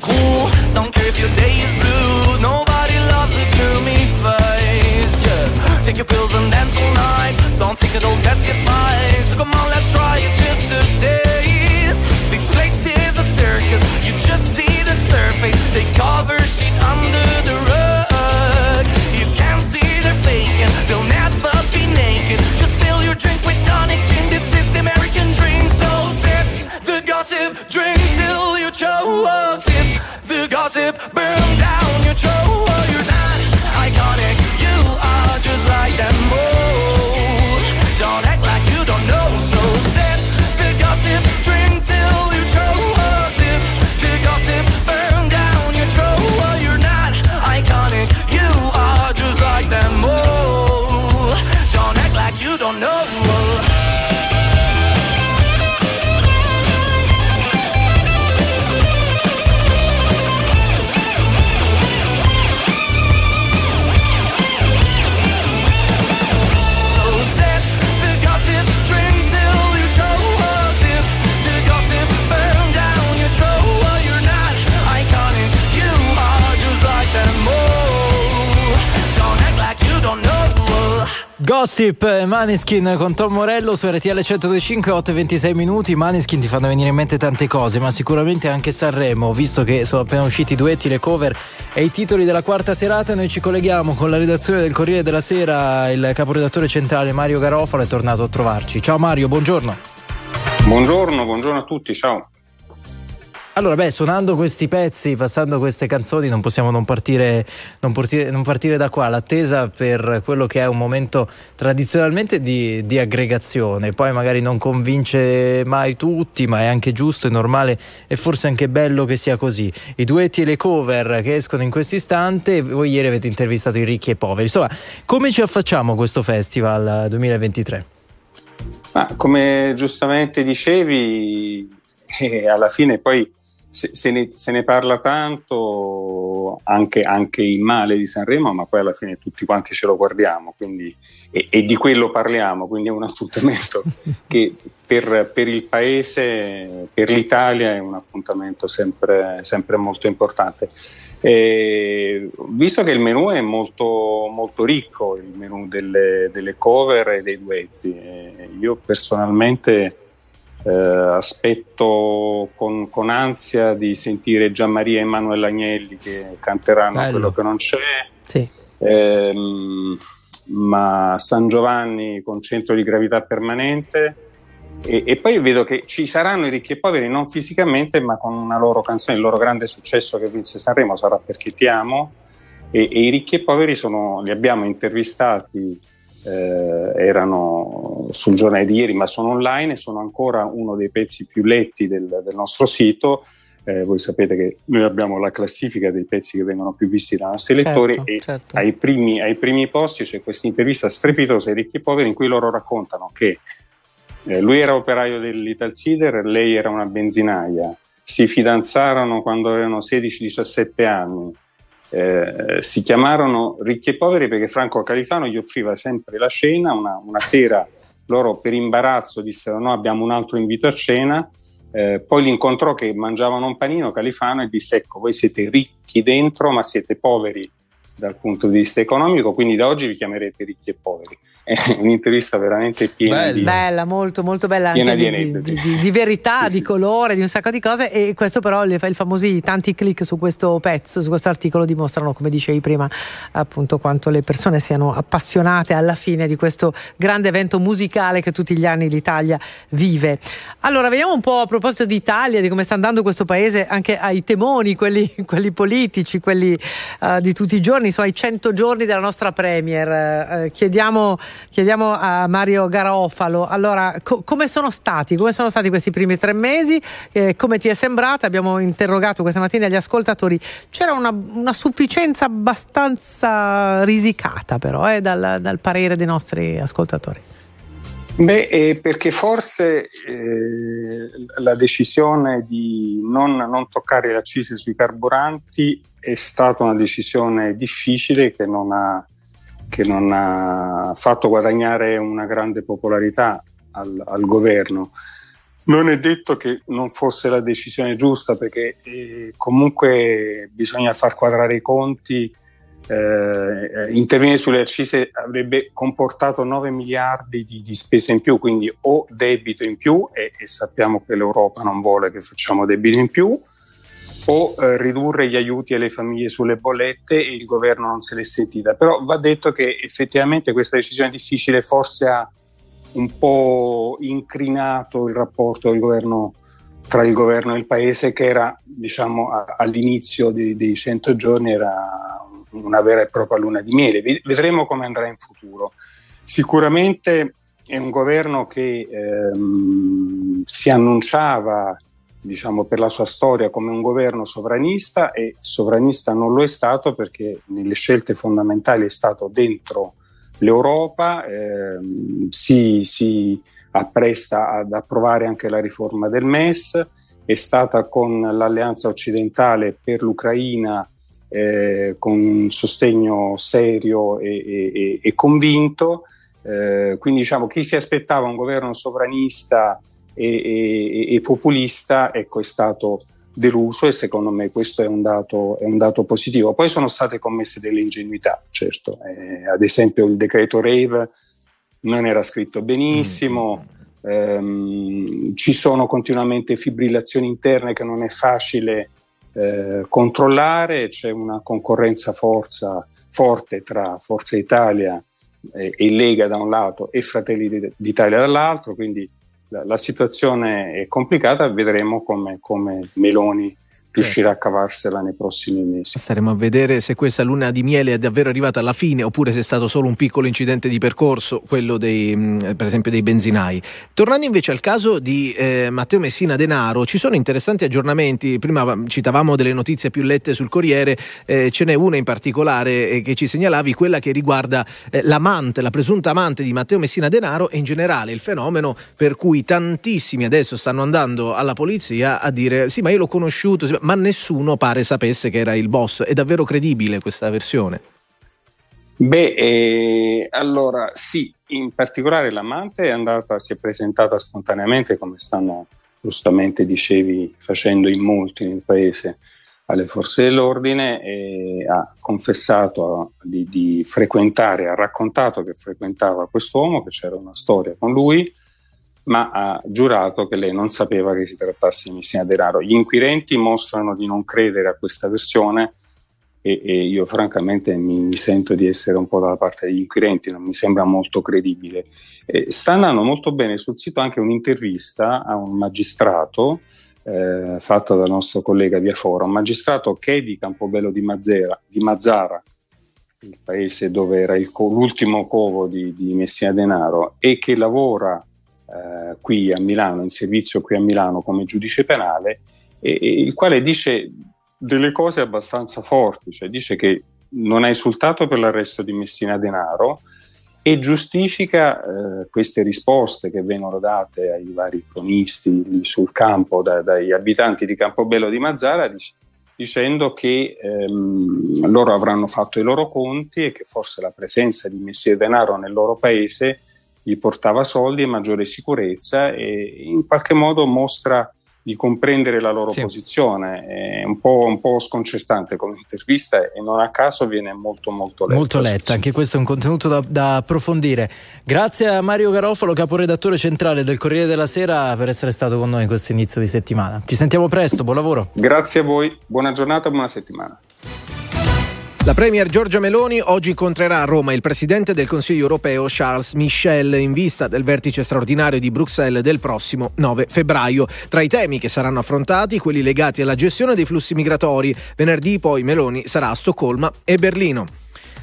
Cool. Don't care if your day is blue. Nobody loves a gloomy face. Just take your pills and dance all night. Don't think it'll get you by. So come on, let's try it burn Gossip,
eh, Maneskin con Tom Morello su RTL 125, 8 e 26 minuti. Maneskin ti fanno venire in mente tante cose, ma sicuramente anche Sanremo, visto che sono appena usciti i duetti, le cover e i titoli della quarta serata. Noi ci colleghiamo con la redazione del Corriere della Sera. Il caporedattore centrale Mario Garofalo è tornato a trovarci. Ciao Mario, buongiorno.
Buongiorno, buongiorno a tutti, ciao.
Allora, beh, suonando questi pezzi, passando queste canzoni, non possiamo non partire, non partire, non partire da qua. L'attesa per quello che è un momento tradizionalmente di, di aggregazione, poi magari non convince mai tutti, ma è anche giusto, è normale e forse anche bello che sia così. I duetti e le cover che escono in questo istante, voi ieri avete intervistato i ricchi e i poveri. Insomma, come ci affacciamo a questo festival 2023?
Ma come giustamente dicevi, [LAUGHS] eh, alla fine poi se, se ne, se ne parla tanto anche, anche in male di Sanremo, ma poi alla fine tutti quanti ce lo guardiamo quindi, e, e di quello parliamo, quindi è un appuntamento [LAUGHS] che per, per il paese, per l'Italia è un appuntamento sempre, sempre molto importante. E visto che il menù è molto, molto ricco, il menù delle, delle cover e dei duetti, eh, io personalmente eh, aspetto con, con ansia di sentire Gianmaria e Emanuele Agnelli che canteranno
Bello.
quello che non c'è.
Sì.
Ehm, ma San Giovanni con centro di gravità permanente e, e poi vedo che ci saranno i ricchi e poveri non fisicamente ma con una loro canzone, il loro grande successo che vinse Sanremo sarà perché ti amo e, e i ricchi e poveri sono, li abbiamo intervistati eh, erano sul giornale di ieri ma sono online e sono ancora uno dei pezzi più letti del, del nostro sito. Eh, voi sapete che noi abbiamo la classifica dei pezzi che vengono più visti dai nostri
Certo,
lettori e
certo.
ai, primi, ai primi posti c'è questa intervista strepitosa ai ricchi e poveri in cui loro raccontano che eh, lui era operaio dell'Italsider, lei era una benzinaia, si fidanzarono quando avevano 16-17 anni, eh, si chiamarono ricchi e poveri perché Franco Califano gli offriva sempre la cena, una, una sera loro per imbarazzo dissero no abbiamo un altro invito a cena, eh, poi li incontrò che mangiavano un panino Califano e disse ecco voi siete ricchi dentro ma siete poveri dal punto di vista economico, quindi da oggi vi chiamerete ricchi e poveri. [LAUGHS] È un'intervista veramente piena di...
Bella, molto molto bella
Piena
anche
di
di, di,
aneddoti.
di- di verità, di colore, di un sacco di cose e questo però i famosi tanti click su questo pezzo, su questo articolo dimostrano come dicevi prima appunto quanto le persone siano appassionate alla fine di questo grande evento musicale che tutti gli anni l'Italia vive. Allora vediamo un po' a proposito di Italia, di come sta andando questo paese anche ai temoni, quelli, [LAUGHS] quelli politici, quelli eh, di tutti i giorni, sono ai 100 giorni della nostra Premier. Eh, chiediamo, chiediamo a Mario Garofalo, allora co- come sono stati? Come sono stati questi primi tre mesi? Eh, come ti è sembrata? Abbiamo interrogato questa mattina gli ascoltatori, c'era una, una sufficienza abbastanza risicata però eh, dal, dal parere dei nostri ascoltatori.
Beh, eh, perché forse eh, la decisione di non, non toccare le accise sui carburanti è stata una decisione difficile che non ha, che non ha fatto guadagnare una grande popolarità al, al governo. Non è detto che non fosse la decisione giusta perché eh, comunque bisogna far quadrare i conti. Eh, intervenire sulle accise avrebbe comportato 9 miliardi di, di spese in più, quindi o debito in più, e, e sappiamo che l'Europa non vuole che facciamo debito in più, o eh, ridurre gli aiuti alle famiglie sulle bollette e il governo non se l'è sentita. Però va detto che effettivamente questa decisione difficile forse ha un po' incrinato il rapporto del governo tra il governo e il paese che era diciamo a, all'inizio dei, dei 100 giorni era una vera e propria luna di miele. Vedremo come andrà in futuro. Sicuramente è un governo che ehm, si annunciava diciamo, per la sua storia come un governo sovranista e sovranista non lo è stato perché nelle scelte fondamentali è stato dentro l'Europa, ehm, si, si appresta ad approvare anche la riforma del MES, è stata con l'alleanza occidentale per l'Ucraina eh, con un sostegno serio e, e, e convinto. Eh, quindi diciamo chi si aspettava un governo sovranista e, e, populista ecco, è stato deluso e secondo me questo è un dato, è un dato positivo. Poi sono state commesse delle ingenuità, certo, eh, ad esempio il decreto Rave non era scritto benissimo, mm. ehm, ci sono continuamente fibrillazioni interne che non è facile eh, controllare, c'è una concorrenza forza, forte tra Forza Italia e, e, Lega da un lato e Fratelli d'Italia dall'altro, quindi la, la situazione è complicata, vedremo come, come Meloni riuscirà a cavarsela nei prossimi mesi.
Staremo a vedere se questa luna di miele è davvero arrivata alla fine oppure se è stato solo un piccolo incidente di percorso, quello dei, mm, per esempio dei benzinai. Tornando invece al caso di eh, Matteo Messina Denaro, ci sono interessanti aggiornamenti. Prima citavamo delle notizie più lette sul Corriere, eh, ce n'è una in particolare eh, che ci segnalavi, quella che riguarda eh, l'amante, la presunta amante di Matteo Messina Denaro e in generale il fenomeno per cui tantissimi adesso stanno andando alla polizia a dire sì ma io l'ho conosciuto, ma nessuno pare sapesse che era il boss. È davvero credibile questa versione?
Beh, eh, allora sì, in particolare l'amante è andata, si è presentata spontaneamente, come stanno giustamente dicevi facendo in molti nel paese, alle forze dell'ordine e ha confessato di, di frequentare, ha raccontato che frequentava quest'uomo, che c'era una storia con lui ma ha giurato che lei non sapeva che si trattasse di Messina Denaro. Gli inquirenti mostrano di non credere a questa versione e, e io francamente mi, mi, sento di essere un po' dalla parte degli inquirenti, non mi sembra molto credibile. Eh, sta andando molto bene sul sito anche un'intervista a un magistrato eh, fatta dal nostro collega Via Foro, un magistrato che è di Campobello di, Mazzera, di Mazzara, il paese dove era il, l'ultimo covo di, di Messina Denaro, e che lavora eh, qui a Milano, in servizio qui a Milano come giudice penale, e, e il quale dice delle cose abbastanza forti, cioè dice che non ha esultato per l'arresto di Messina Denaro e giustifica eh, queste risposte che vengono date ai vari cronisti lì sul campo da, dagli abitanti di Campobello di Mazzara dic- dicendo che ehm, loro avranno fatto i loro conti e che forse la presenza di Messina Denaro nel loro paese gli portava soldi e maggiore sicurezza e in qualche modo mostra di comprendere la loro sì. posizione. È un po', un po', sconcertante come intervista e non a caso viene molto molto letta.
Molto letta, anche questo è un contenuto da, da, approfondire. Grazie a Mario Garofalo, caporedattore centrale del Corriere della Sera, per essere stato con noi in questo inizio di settimana. Ci sentiamo presto, buon lavoro.
Grazie a voi, buona giornata e buona settimana.
La Premier Giorgia Meloni oggi incontrerà a Roma il Presidente del Consiglio europeo Charles Michel in vista del vertice straordinario di Bruxelles del prossimo 9 febbraio. Tra i temi che saranno affrontati quelli legati alla gestione dei flussi migratori. Venerdì poi Meloni sarà a Stoccolma e Berlino.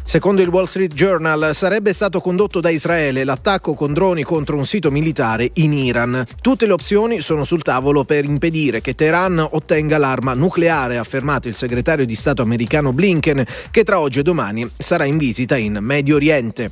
Secondo il Wall Street Journal sarebbe stato condotto da Israele l'attacco con droni contro un sito militare in Iran. Tutte le opzioni sono sul tavolo per impedire che Teheran ottenga l'arma nucleare, ha affermato il segretario di Stato americano Blinken, che tra oggi e domani sarà in visita in Medio Oriente.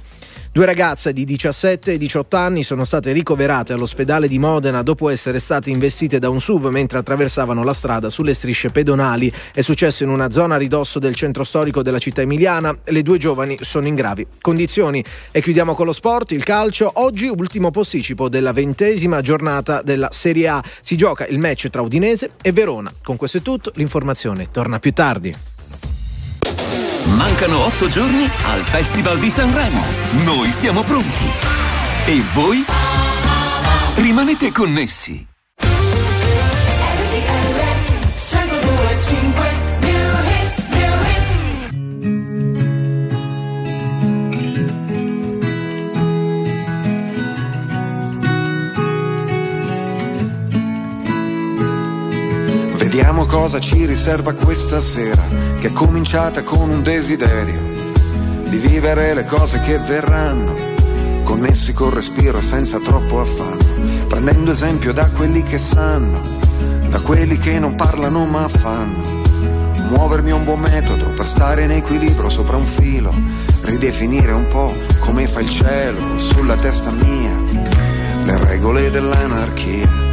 Due ragazze di 17 e 18 anni sono state ricoverate all'ospedale di Modena dopo essere state investite da un SUV mentre attraversavano la strada sulle strisce pedonali. È successo in una zona a ridosso del centro storico della città emiliana. Le due giovani sono in gravi condizioni. E chiudiamo con lo sport, il calcio. Oggi ultimo posticipo della ventesima giornata della Serie A. Si gioca il match tra Udinese e Verona. Con questo è tutto, l'informazione torna più tardi.
Mancano otto giorni al Festival di Sanremo. Noi siamo pronti. E voi? Rimanete connessi.
Vediamo cosa ci riserva questa sera, che è cominciata con un desiderio di vivere le cose che verranno, connessi col respiro senza troppo affanno, prendendo esempio da quelli che sanno, da quelli che non parlano ma fanno. Muovermi un buon metodo per stare in equilibrio sopra un filo, ridefinire un po' come fa il cielo sulla testa mia, le regole dell'anarchia.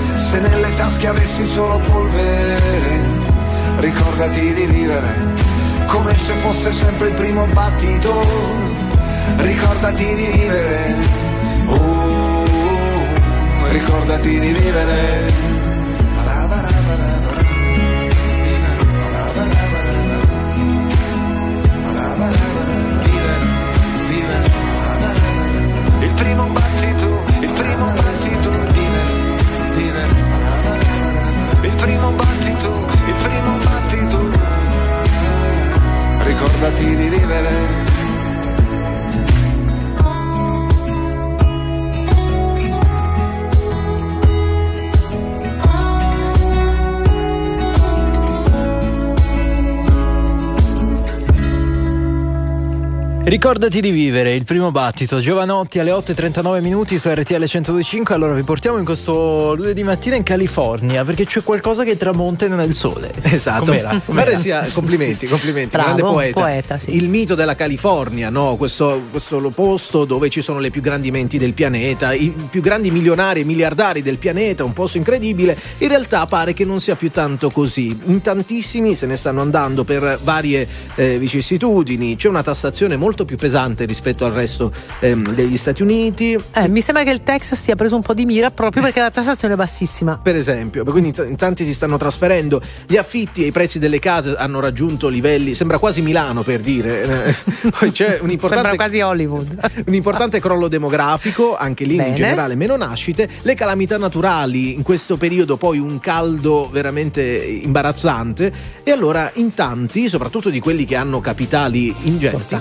Se nelle tasche avessi solo polvere, ricordati di vivere. Come se fosse sempre il primo battito, ricordati di vivere. Oh, ricordati di vivere. Ricordati di vivere
il primo battito, Giovanotti alle 8.39 minuti su RTL 125. Allora vi portiamo in questo lunedì mattina in California perché c'è qualcosa che tramonta nel sole. [LAUGHS]
Esatto.
Com'era?
Guarda sia, complimenti, complimenti.
Bravo,
grande poeta.
poeta, sì.
Il mito della California, no? questo, questo posto dove ci sono le più grandi menti del pianeta, i più grandi milionari e miliardari del pianeta, un posto incredibile. In realtà pare che non sia più tanto così. In tantissimi se ne stanno andando per varie eh, vicissitudini. C'è una tassazione molto più pesante rispetto al resto ehm, degli Stati Uniti.
Eh, mi sembra che il Texas sia preso un po' di mira proprio perché la tassazione è bassissima.
Per esempio, quindi in in tanti si stanno trasferendo. Gli affitti e i prezzi delle case hanno raggiunto livelli, sembra quasi Milano per dire. Eh, [LAUGHS] c'è un importante,
Sembra quasi Hollywood. [LAUGHS]
un importante crollo demografico, anche lì in
Bene.
generale meno nascite, le calamità naturali in questo periodo poi un caldo veramente imbarazzante e allora in tanti, soprattutto di quelli che hanno capitali ingenti,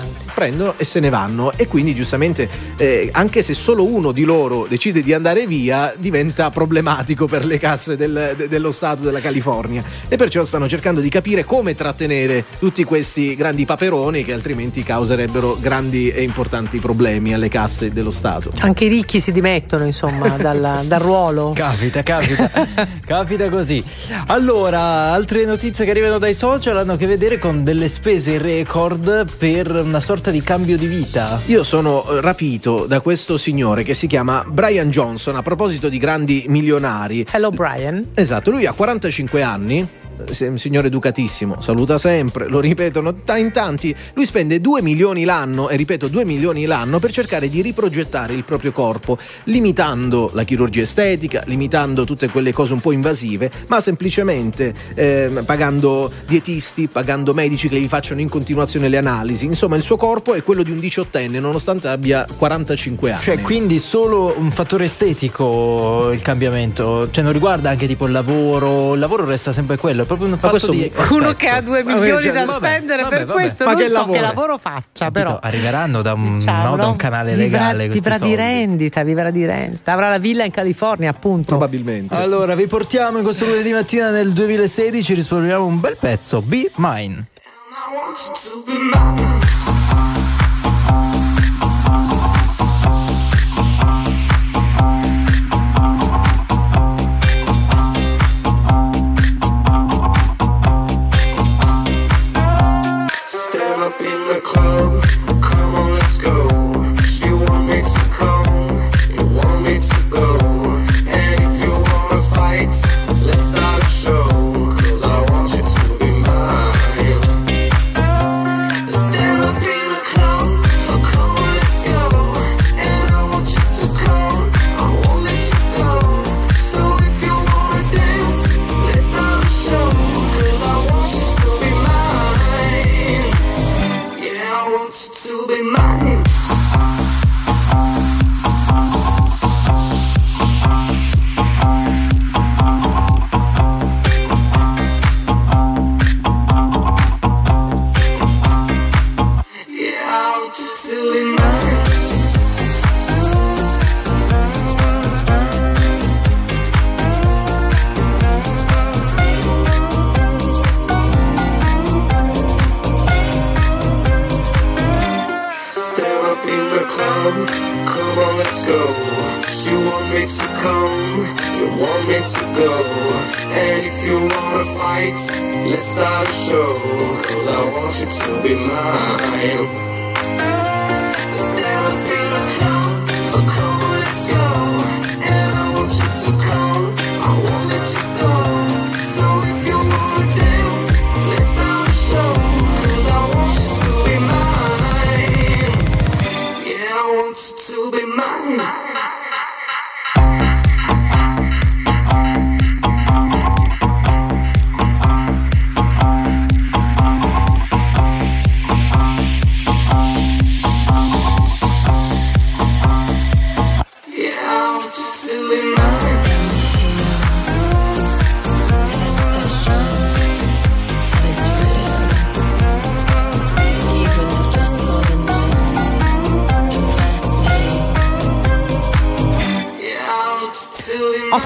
prendono e se ne vanno e quindi giustamente eh, anche se solo uno di loro decide di andare via diventa problematico per le casse del- de- dello Stato della California e perciò stanno cercando di capire come trattenere tutti questi grandi paperoni che altrimenti causerebbero grandi e importanti problemi alle casse dello Stato.
Anche i ricchi si dimettono, insomma, [LAUGHS] dal, dal ruolo.
Capita, capita, [LAUGHS] capita così. Allora, altre notizie che arrivano dai social hanno a che vedere con delle spese record per una sorta
sorta di cambio di vita.
Io sono eh, rapito da questo signore che si chiama Brian Johnson a proposito di grandi milionari.
Hello Brian.
Esatto, lui ha 45 anni. Un signore educatissimo, saluta sempre, lo ripetono in tanti. Lui spende 2 milioni l'anno, e ripeto 2 milioni l'anno, per cercare di riprogettare il proprio corpo, limitando la chirurgia estetica, limitando tutte quelle cose un po' invasive, ma semplicemente ehm, pagando dietisti, pagando medici che gli facciano in continuazione le analisi. Insomma, il suo corpo è quello di un diciottenne, nonostante abbia 45 anni.
Cioè, quindi solo un fattore estetico il cambiamento, cioè non riguarda anche tipo il lavoro, il lavoro resta sempre quello, proprio un fatto
questo
di
Uno che ha due milioni
cioè,
da
vabbè,
spendere
vabbè,
per
vabbè.
questo,
Ma
non
che
so
lavoro
che lavoro faccia, però.
Arriveranno da un,
Diciamo,
no, da un canale
Vivrà-
legale.
Vivrà di
soldi.
rendita, vivrà di rendita. Avrà la villa in California, appunto.
Probabilmente.
Allora, vi portiamo in questo lunedì mattina nel 2016, risparmiamo un bel pezzo, Be Mine.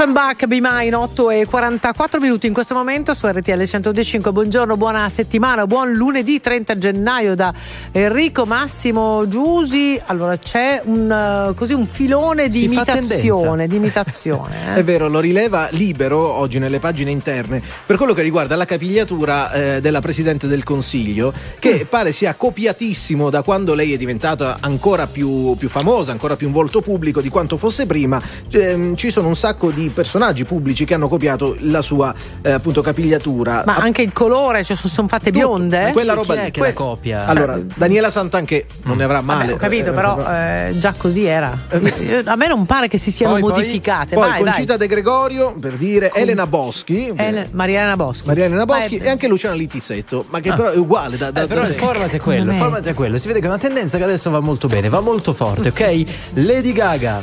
Offenbach, Be Mine, 8 e 44 minuti in questo momento su RTL 125. Buongiorno, buona settimana, buon lunedì 30 gennaio da Enrico Massimo Giusi. Allora c'è un, eh, così un filone di
Si
imitazione, di imitazione. [LAUGHS] eh.
È vero, lo rileva libero oggi nelle pagine interne per quello che riguarda la capigliatura eh, della Presidente del Consiglio, che pare sia copiatissimo da quando lei è diventata ancora più, più famosa, ancora più un volto pubblico di quanto fosse prima. Ehm, ci sono un sacco di personaggi pubblici che hanno copiato la sua eh, appunto capigliatura.
Ma anche il colore, cioè sono fatte bionde?
quella roba lì.
Que-
Allora, Daniela Santanché non ne avrà male.
Vabbè, ho capito,
eh,
però eh, già così era. Io- A me non pare che si siano
Poi, poi-
modificate.
Poi
vai,
Concita
vai.
De Gregorio, per dire, Elena Boschi.
Ele- Maria Elena Boschi.
Maria Elena Boschi
Ma
e anche Luciana Littizzetto, ma che però è uguale da, da-
Eh, però
da-
il format è quello, il format è quello. Si vede che è una tendenza che adesso va molto bene, va molto forte, ok? Lady Gaga.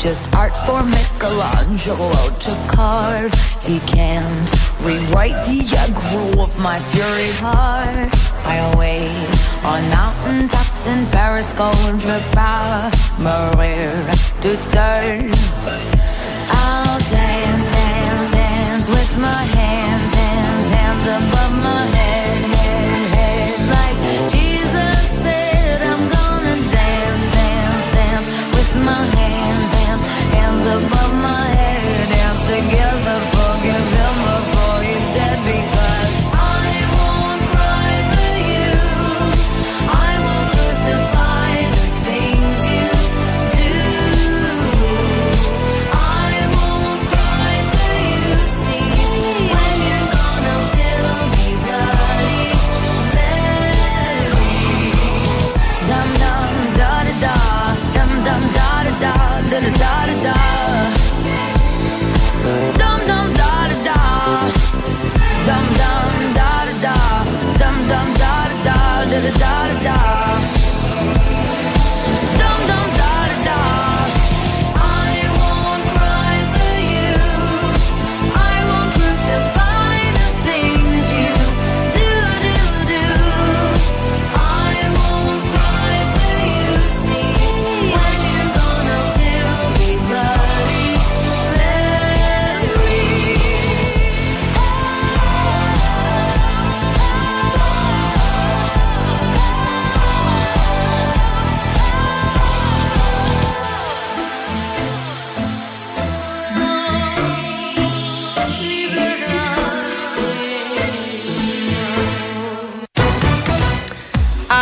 just art for Michelangelo to carve. He can't rewrite the aggro of my fury heart. I wait on mountain tops in Paris, to power, Maria to turn. I'll dance, dance, dance with my hands, hands, hands above my da, da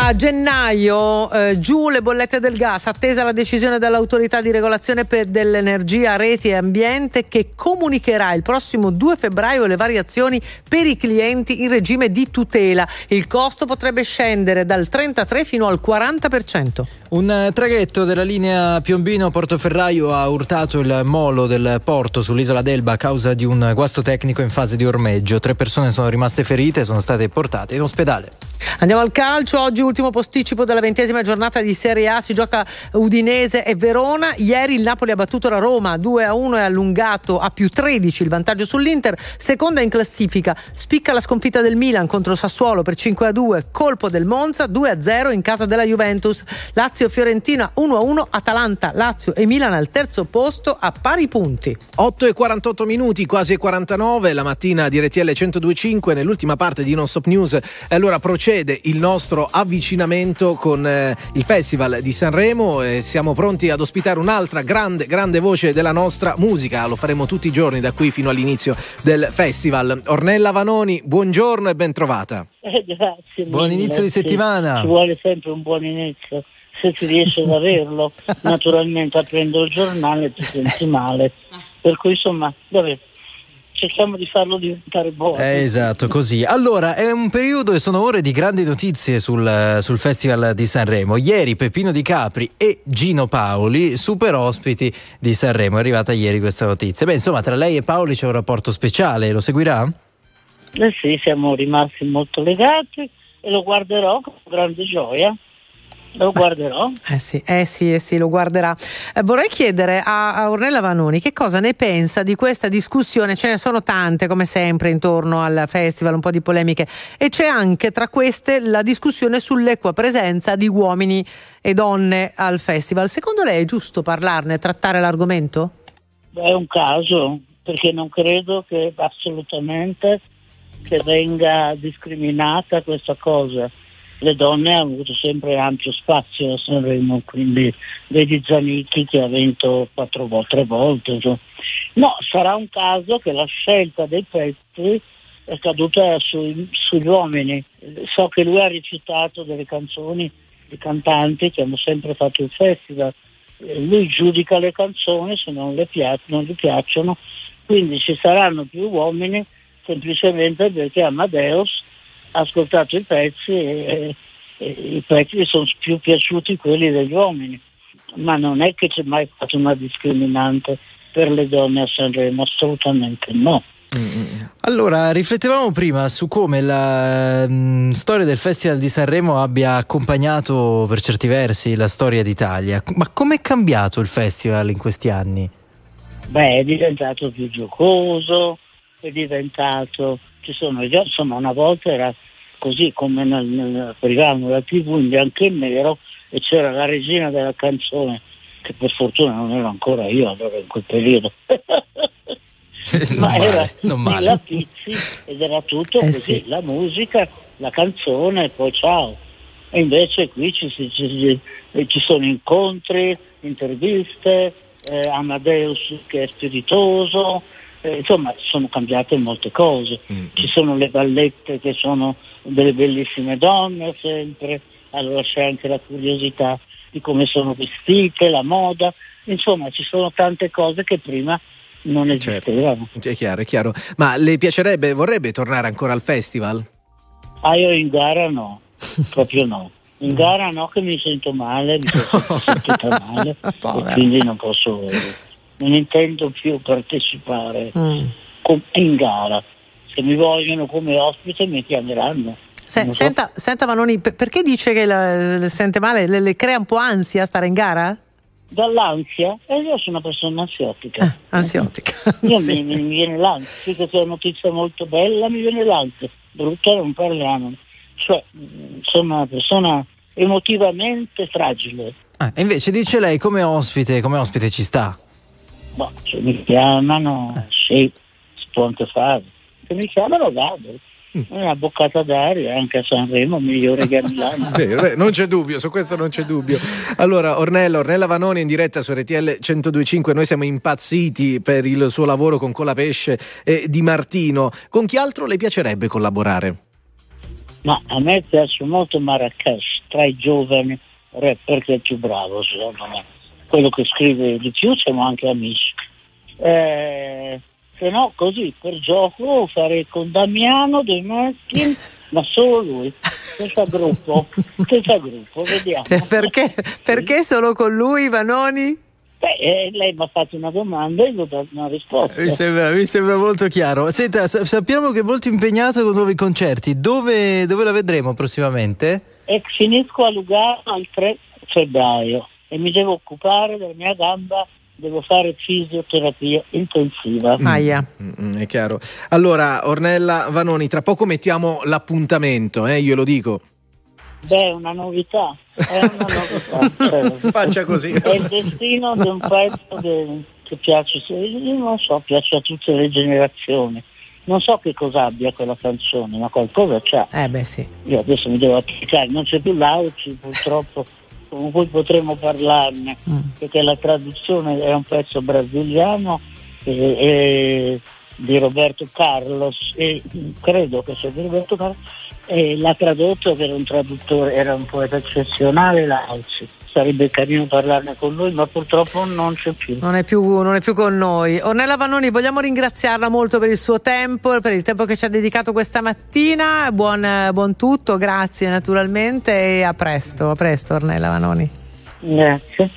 A gennaio eh, giù le bollette del gas, attesa la decisione dell'autorità di regolazione dell'energia, reti e ambiente che comunicherà il prossimo 2 febbraio le variazioni per i clienti in regime di tutela. Il costo potrebbe scendere dal 33 fino al 40%.
Un eh, traghetto della linea Piombino-Portoferraio ha urtato il molo del porto sull'isola d'Elba a causa di un guasto tecnico in fase di ormeggio. Tre persone sono rimaste ferite e sono state portate in ospedale.
Andiamo al calcio, oggi ultimo posticipo della ventesima giornata di Serie A, si gioca Udinese e Verona, ieri il Napoli ha battuto la Roma 2 a 1 e allungato a più 13 il vantaggio sull'Inter, seconda in classifica, spicca la sconfitta del Milan contro Sassuolo per 5 a 2, colpo del Monza 2 a 0 in casa della Juventus, Lazio Fiorentina 1 a 1, Atalanta, Lazio e Milan al terzo posto a pari punti.
8 e 48 minuti, quasi 49, la mattina di RTL 1025 nell'ultima parte di Non Stop News. Allora procede il nostro avvicinamento con eh, il Festival di Sanremo e siamo pronti ad ospitare un'altra grande, grande voce della nostra musica. Lo faremo tutti i giorni da qui fino all'inizio del festival. Ornella Vanoni, buongiorno e ben trovata. [LAUGHS]
Eh, grazie.
Buon
mille,
inizio di settimana.
Ci vuole sempre un buon inizio. Se si riesce ad averlo, [LAUGHS] naturalmente aprendo il giornale ti senti male. Per cui insomma, vabbè, cerchiamo di farlo diventare buono.
Eh, esatto, così. Allora, è un periodo e sono ore di grandi notizie sul, sul Festival di Sanremo. Ieri Peppino Di Capri e Gino Paoli, super ospiti di Sanremo. È arrivata ieri questa notizia. Beh, insomma, tra lei e Paoli c'è un rapporto speciale, lo seguirà?
Eh sì, siamo rimasti molto legati e lo guarderò con grande gioia. Lo guarderò.
Eh sì, eh sì, eh sì, lo guarderà. Eh, vorrei chiedere a, a Ornella Vanoni che cosa ne pensa di questa discussione. Ce ne sono tante, come sempre, intorno al festival, un po' di polemiche. E c'è anche tra queste la discussione sull'equa presenza di uomini e donne al festival. Secondo lei è giusto parlarne, trattare l'argomento?
È un caso, perché non credo che assolutamente che venga discriminata questa cosa. Le donne hanno avuto sempre ampio spazio a Sanremo, quindi vedi Zanicchi che ha vinto quattro volte, tre volte. insomma. No, sarà un caso che la scelta dei pezzi è caduta sui- sugli uomini. So che lui ha rifiutato delle canzoni di cantanti che hanno sempre fatto il festival. Lui giudica le canzoni se non, le pia- non gli piacciono, quindi ci saranno più uomini semplicemente perché Amadeus ascoltato i pezzi e, e i pezzi sono più piaciuti quelli degli uomini. Ma non è che c'è mai stata una discriminante per le donne a Sanremo, assolutamente no.
Allora, riflettevamo prima su come la, mh, mh, storia del Festival di Sanremo abbia accompagnato per certi versi la storia d'Italia. Ma com'è cambiato il festival in questi anni?
Beh, è diventato più giocoso, è diventato, ci sono già, insomma una volta era così come nel, nel programma della tv in bianco e nero e c'era la regina della canzone, che per fortuna non ero ancora io allora in quel periodo. Ma era
non male.
Milla Pizzi ed era tutto
Eh,
così,
sì.
la musica, la canzone e poi ciao. E invece qui ci, ci- ci- ci sono incontri, interviste, eh, Amadeus che è spiritoso, eh, insomma sono cambiate molte cose. Ci sono le ballette che sono delle bellissime donne sempre, allora c'è anche la curiosità di come sono vestite, la moda, insomma ci sono tante cose che prima non esistevano.
È chiaro, è chiaro. Ma le piacerebbe, vorrebbe tornare ancora al festival?
Ah, io in gara no, proprio no. In gara no che mi sento male, mi sono [LAUGHS] sentita male e quindi non posso, non intendo più partecipare com- in gara. Se mi vogliono come ospite mi chiameranno.
Se-
so.
senta, senta Manoni, per- perché dice che la- le sente male? Le, le crea un po' ansia stare in gara?
Dall'ansia, e io sono una persona ansiotica.
Ansiotica. [LAUGHS]
Io [LAUGHS]
Sì.
mi, mi viene l'ansia, sì che c'è una notizia molto bella, mi viene l'ansia, brutta non parliamo. Cioè, mh, sono una persona emotivamente fragile.
Ah, e invece dice lei come ospite, come ospite ci sta.
Ma se mi chiamano,
Eh.
sì, si può anche fare. Se mi chiamano vado.
Mm.
Una boccata d'aria anche a Sanremo, migliore che a [LAUGHS] Milano.
Beh, non c'è dubbio, su questo non c'è dubbio. Allora, Ornella, Ornella Vanoni in diretta su RTL 1025, noi siamo impazziti per il suo lavoro con Colapesce e Di Martino. Con chi altro le piacerebbe collaborare?
Ma a me piace molto Marrakesh, tra i giovani rapper che è più bravo, secondo me. Quello che scrive di più siamo anche amici. Eh, se no, così, per gioco farei con Damiano dei Maneskin, [LAUGHS] ma solo lui. Senza gruppo, senza gruppo, vediamo.
Eh, Perché, perché solo con lui, Vanoni?
Beh, eh, lei mi ha fatto una domanda e gli ho dato una risposta.
Mi sembra, mi sembra molto chiaro. Senta, sa- sappiamo che è molto impegnato con nuovi concerti. Dove, dove la vedremo prossimamente?
E finisco a Lugano il 3 febbraio e mi devo occupare della mia gamba, devo fare fisioterapia intensiva.
Mm, è chiaro. Allora, Ornella Vanoni, tra poco mettiamo l'appuntamento, eh, io lo dico.
Beh, è una novità, è una [LAUGHS] novità. cioè,
Faccia così.
È il destino di un pezzo che, che piace, io non so, piace a tutte le generazioni. Non so che cosa abbia quella canzone, ma qualcosa c'ha.
Eh beh sì.
Io adesso mi devo applicare, non c'è più l'Auci purtroppo, con cui potremo parlarne, perché la traduzione è un pezzo brasiliano eh, eh, di Roberto Carlos, e credo che sia di Roberto Carlos, e l'ha tradotto che era un traduttore, era un poeta eccezionale l'Auci. Sarebbe carino parlarne con lui, ma purtroppo non c'è più.
Non è, più, non è più con noi. Ornella Vanoni, vogliamo ringraziarla molto per il suo tempo, per il tempo che ci ha dedicato questa mattina. Buon, buon tutto, grazie naturalmente e a presto, a presto Ornella Vanoni.
Grazie.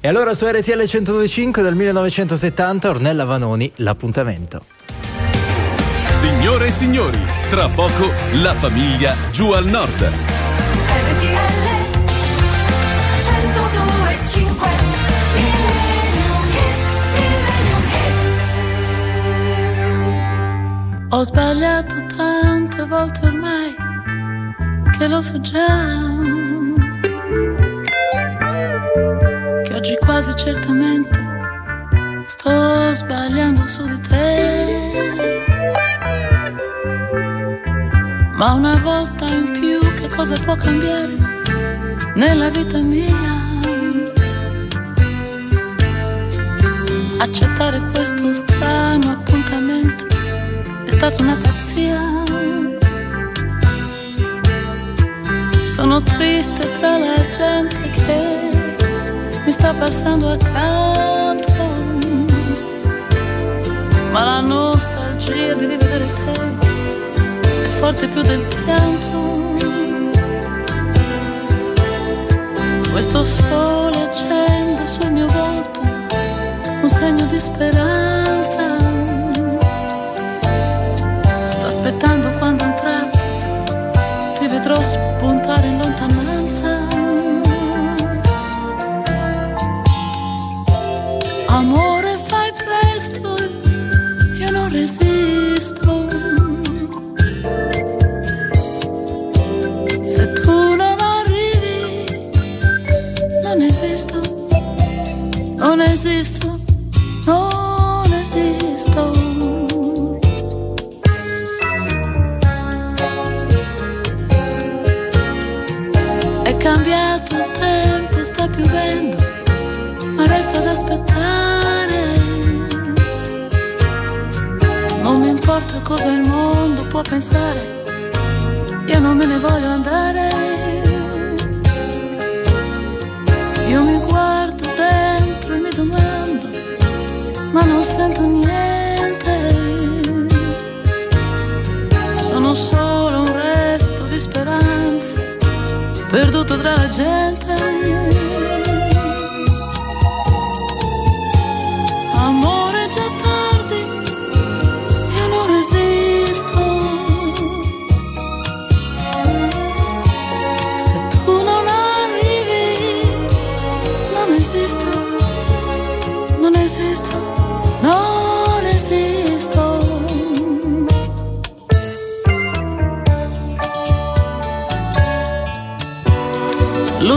E allora su RTL 1025 del 1970 Ornella Vanoni, l'appuntamento.
Signore e signori, tra poco la famiglia giù al nord.
Ho sbagliato tante volte ormai che lo so già. Che oggi quasi certamente sto sbagliando su di te. Ma una volta in più che cosa può cambiare nella vita mia? Accettare questo strano appuntamento è stata una pazzia. Sono triste tra la gente che mi sta passando accanto, ma la nostalgia di rivedere te forte più del pianto. Questo sole accende sul mio volto un segno di speranza. Sto aspettando quando un tratto ti vedrò spuntare in lontananza. Amore, esisto, non esisto. È cambiato il tempo, sta piovendo, ma resto ad aspettare. Non mi importa cosa il mondo può pensare, io non me ne voglio andare. Io mi guardo sento niente. Sono solo un resto di speranza, perduto tra la gente.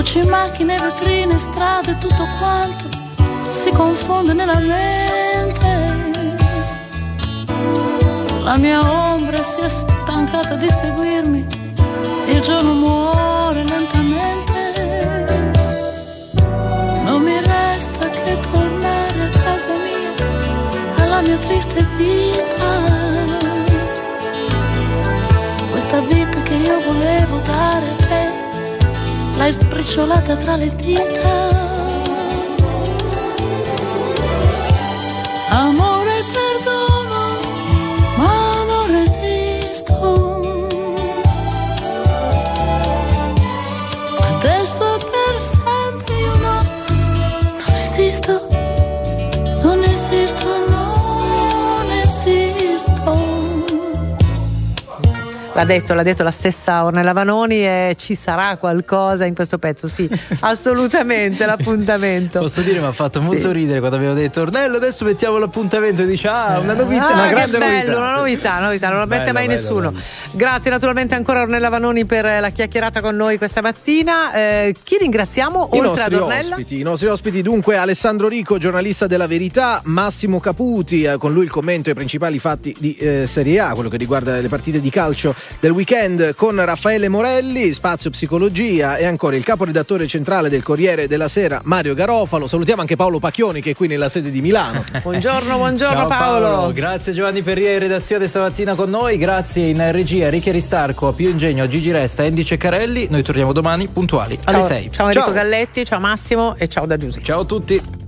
Luci, macchine, vetrine, strade, tutto quanto si confonde nella mente. La mia ombra si è stancata di seguirmi, il giorno muore lentamente. Non mi resta che tornare a casa mia, alla mia triste vita. Questa vita che io volevo dare l'hai sbriciolata tra le dita.
L'ha detto, l'ha detto la stessa Ornella Vanoni e ci sarà qualcosa in questo pezzo, sì, [LAUGHS] assolutamente l'appuntamento.
Posso dire, mi ha fatto molto
Sì.
ridere quando abbiamo detto Ornello, adesso mettiamo l'appuntamento e dice ah, una novità,
Ah,
una
che
grande
bello,
novità.
una novità, novità, non la mette mai
bello,
nessuno.
bello.
Grazie naturalmente ancora Ornella Vanoni per la chiacchierata con noi questa mattina. Eh, chi ringraziamo
I
oltre ad
nostri
Ornella?
ospiti, I nostri ospiti dunque Alessandro Rico, giornalista della Verità, Massimo Caputi, eh, con lui il commento ai principali fatti di eh, Serie A, quello che riguarda le partite di calcio del weekend, con Raffaele Morelli, Spazio Psicologia e ancora il caporedattore centrale del Corriere della Sera, Mario Garofalo. Salutiamo anche Paolo Pacchioni che è qui nella sede di Milano. [LAUGHS]
Buongiorno, buongiorno
Ciao
Paolo.
Grazie Giovanni Perria in redazione stamattina con noi, grazie in regia Ricky Ristarco, a Pio Ingegno, a Gigi Resta, Andy Ceccarelli. Noi torniamo domani puntuali alle
Ciao,
6.
ciao Enrico Galletti, ciao Massimo e ciao da Giusy.
Ciao a tutti.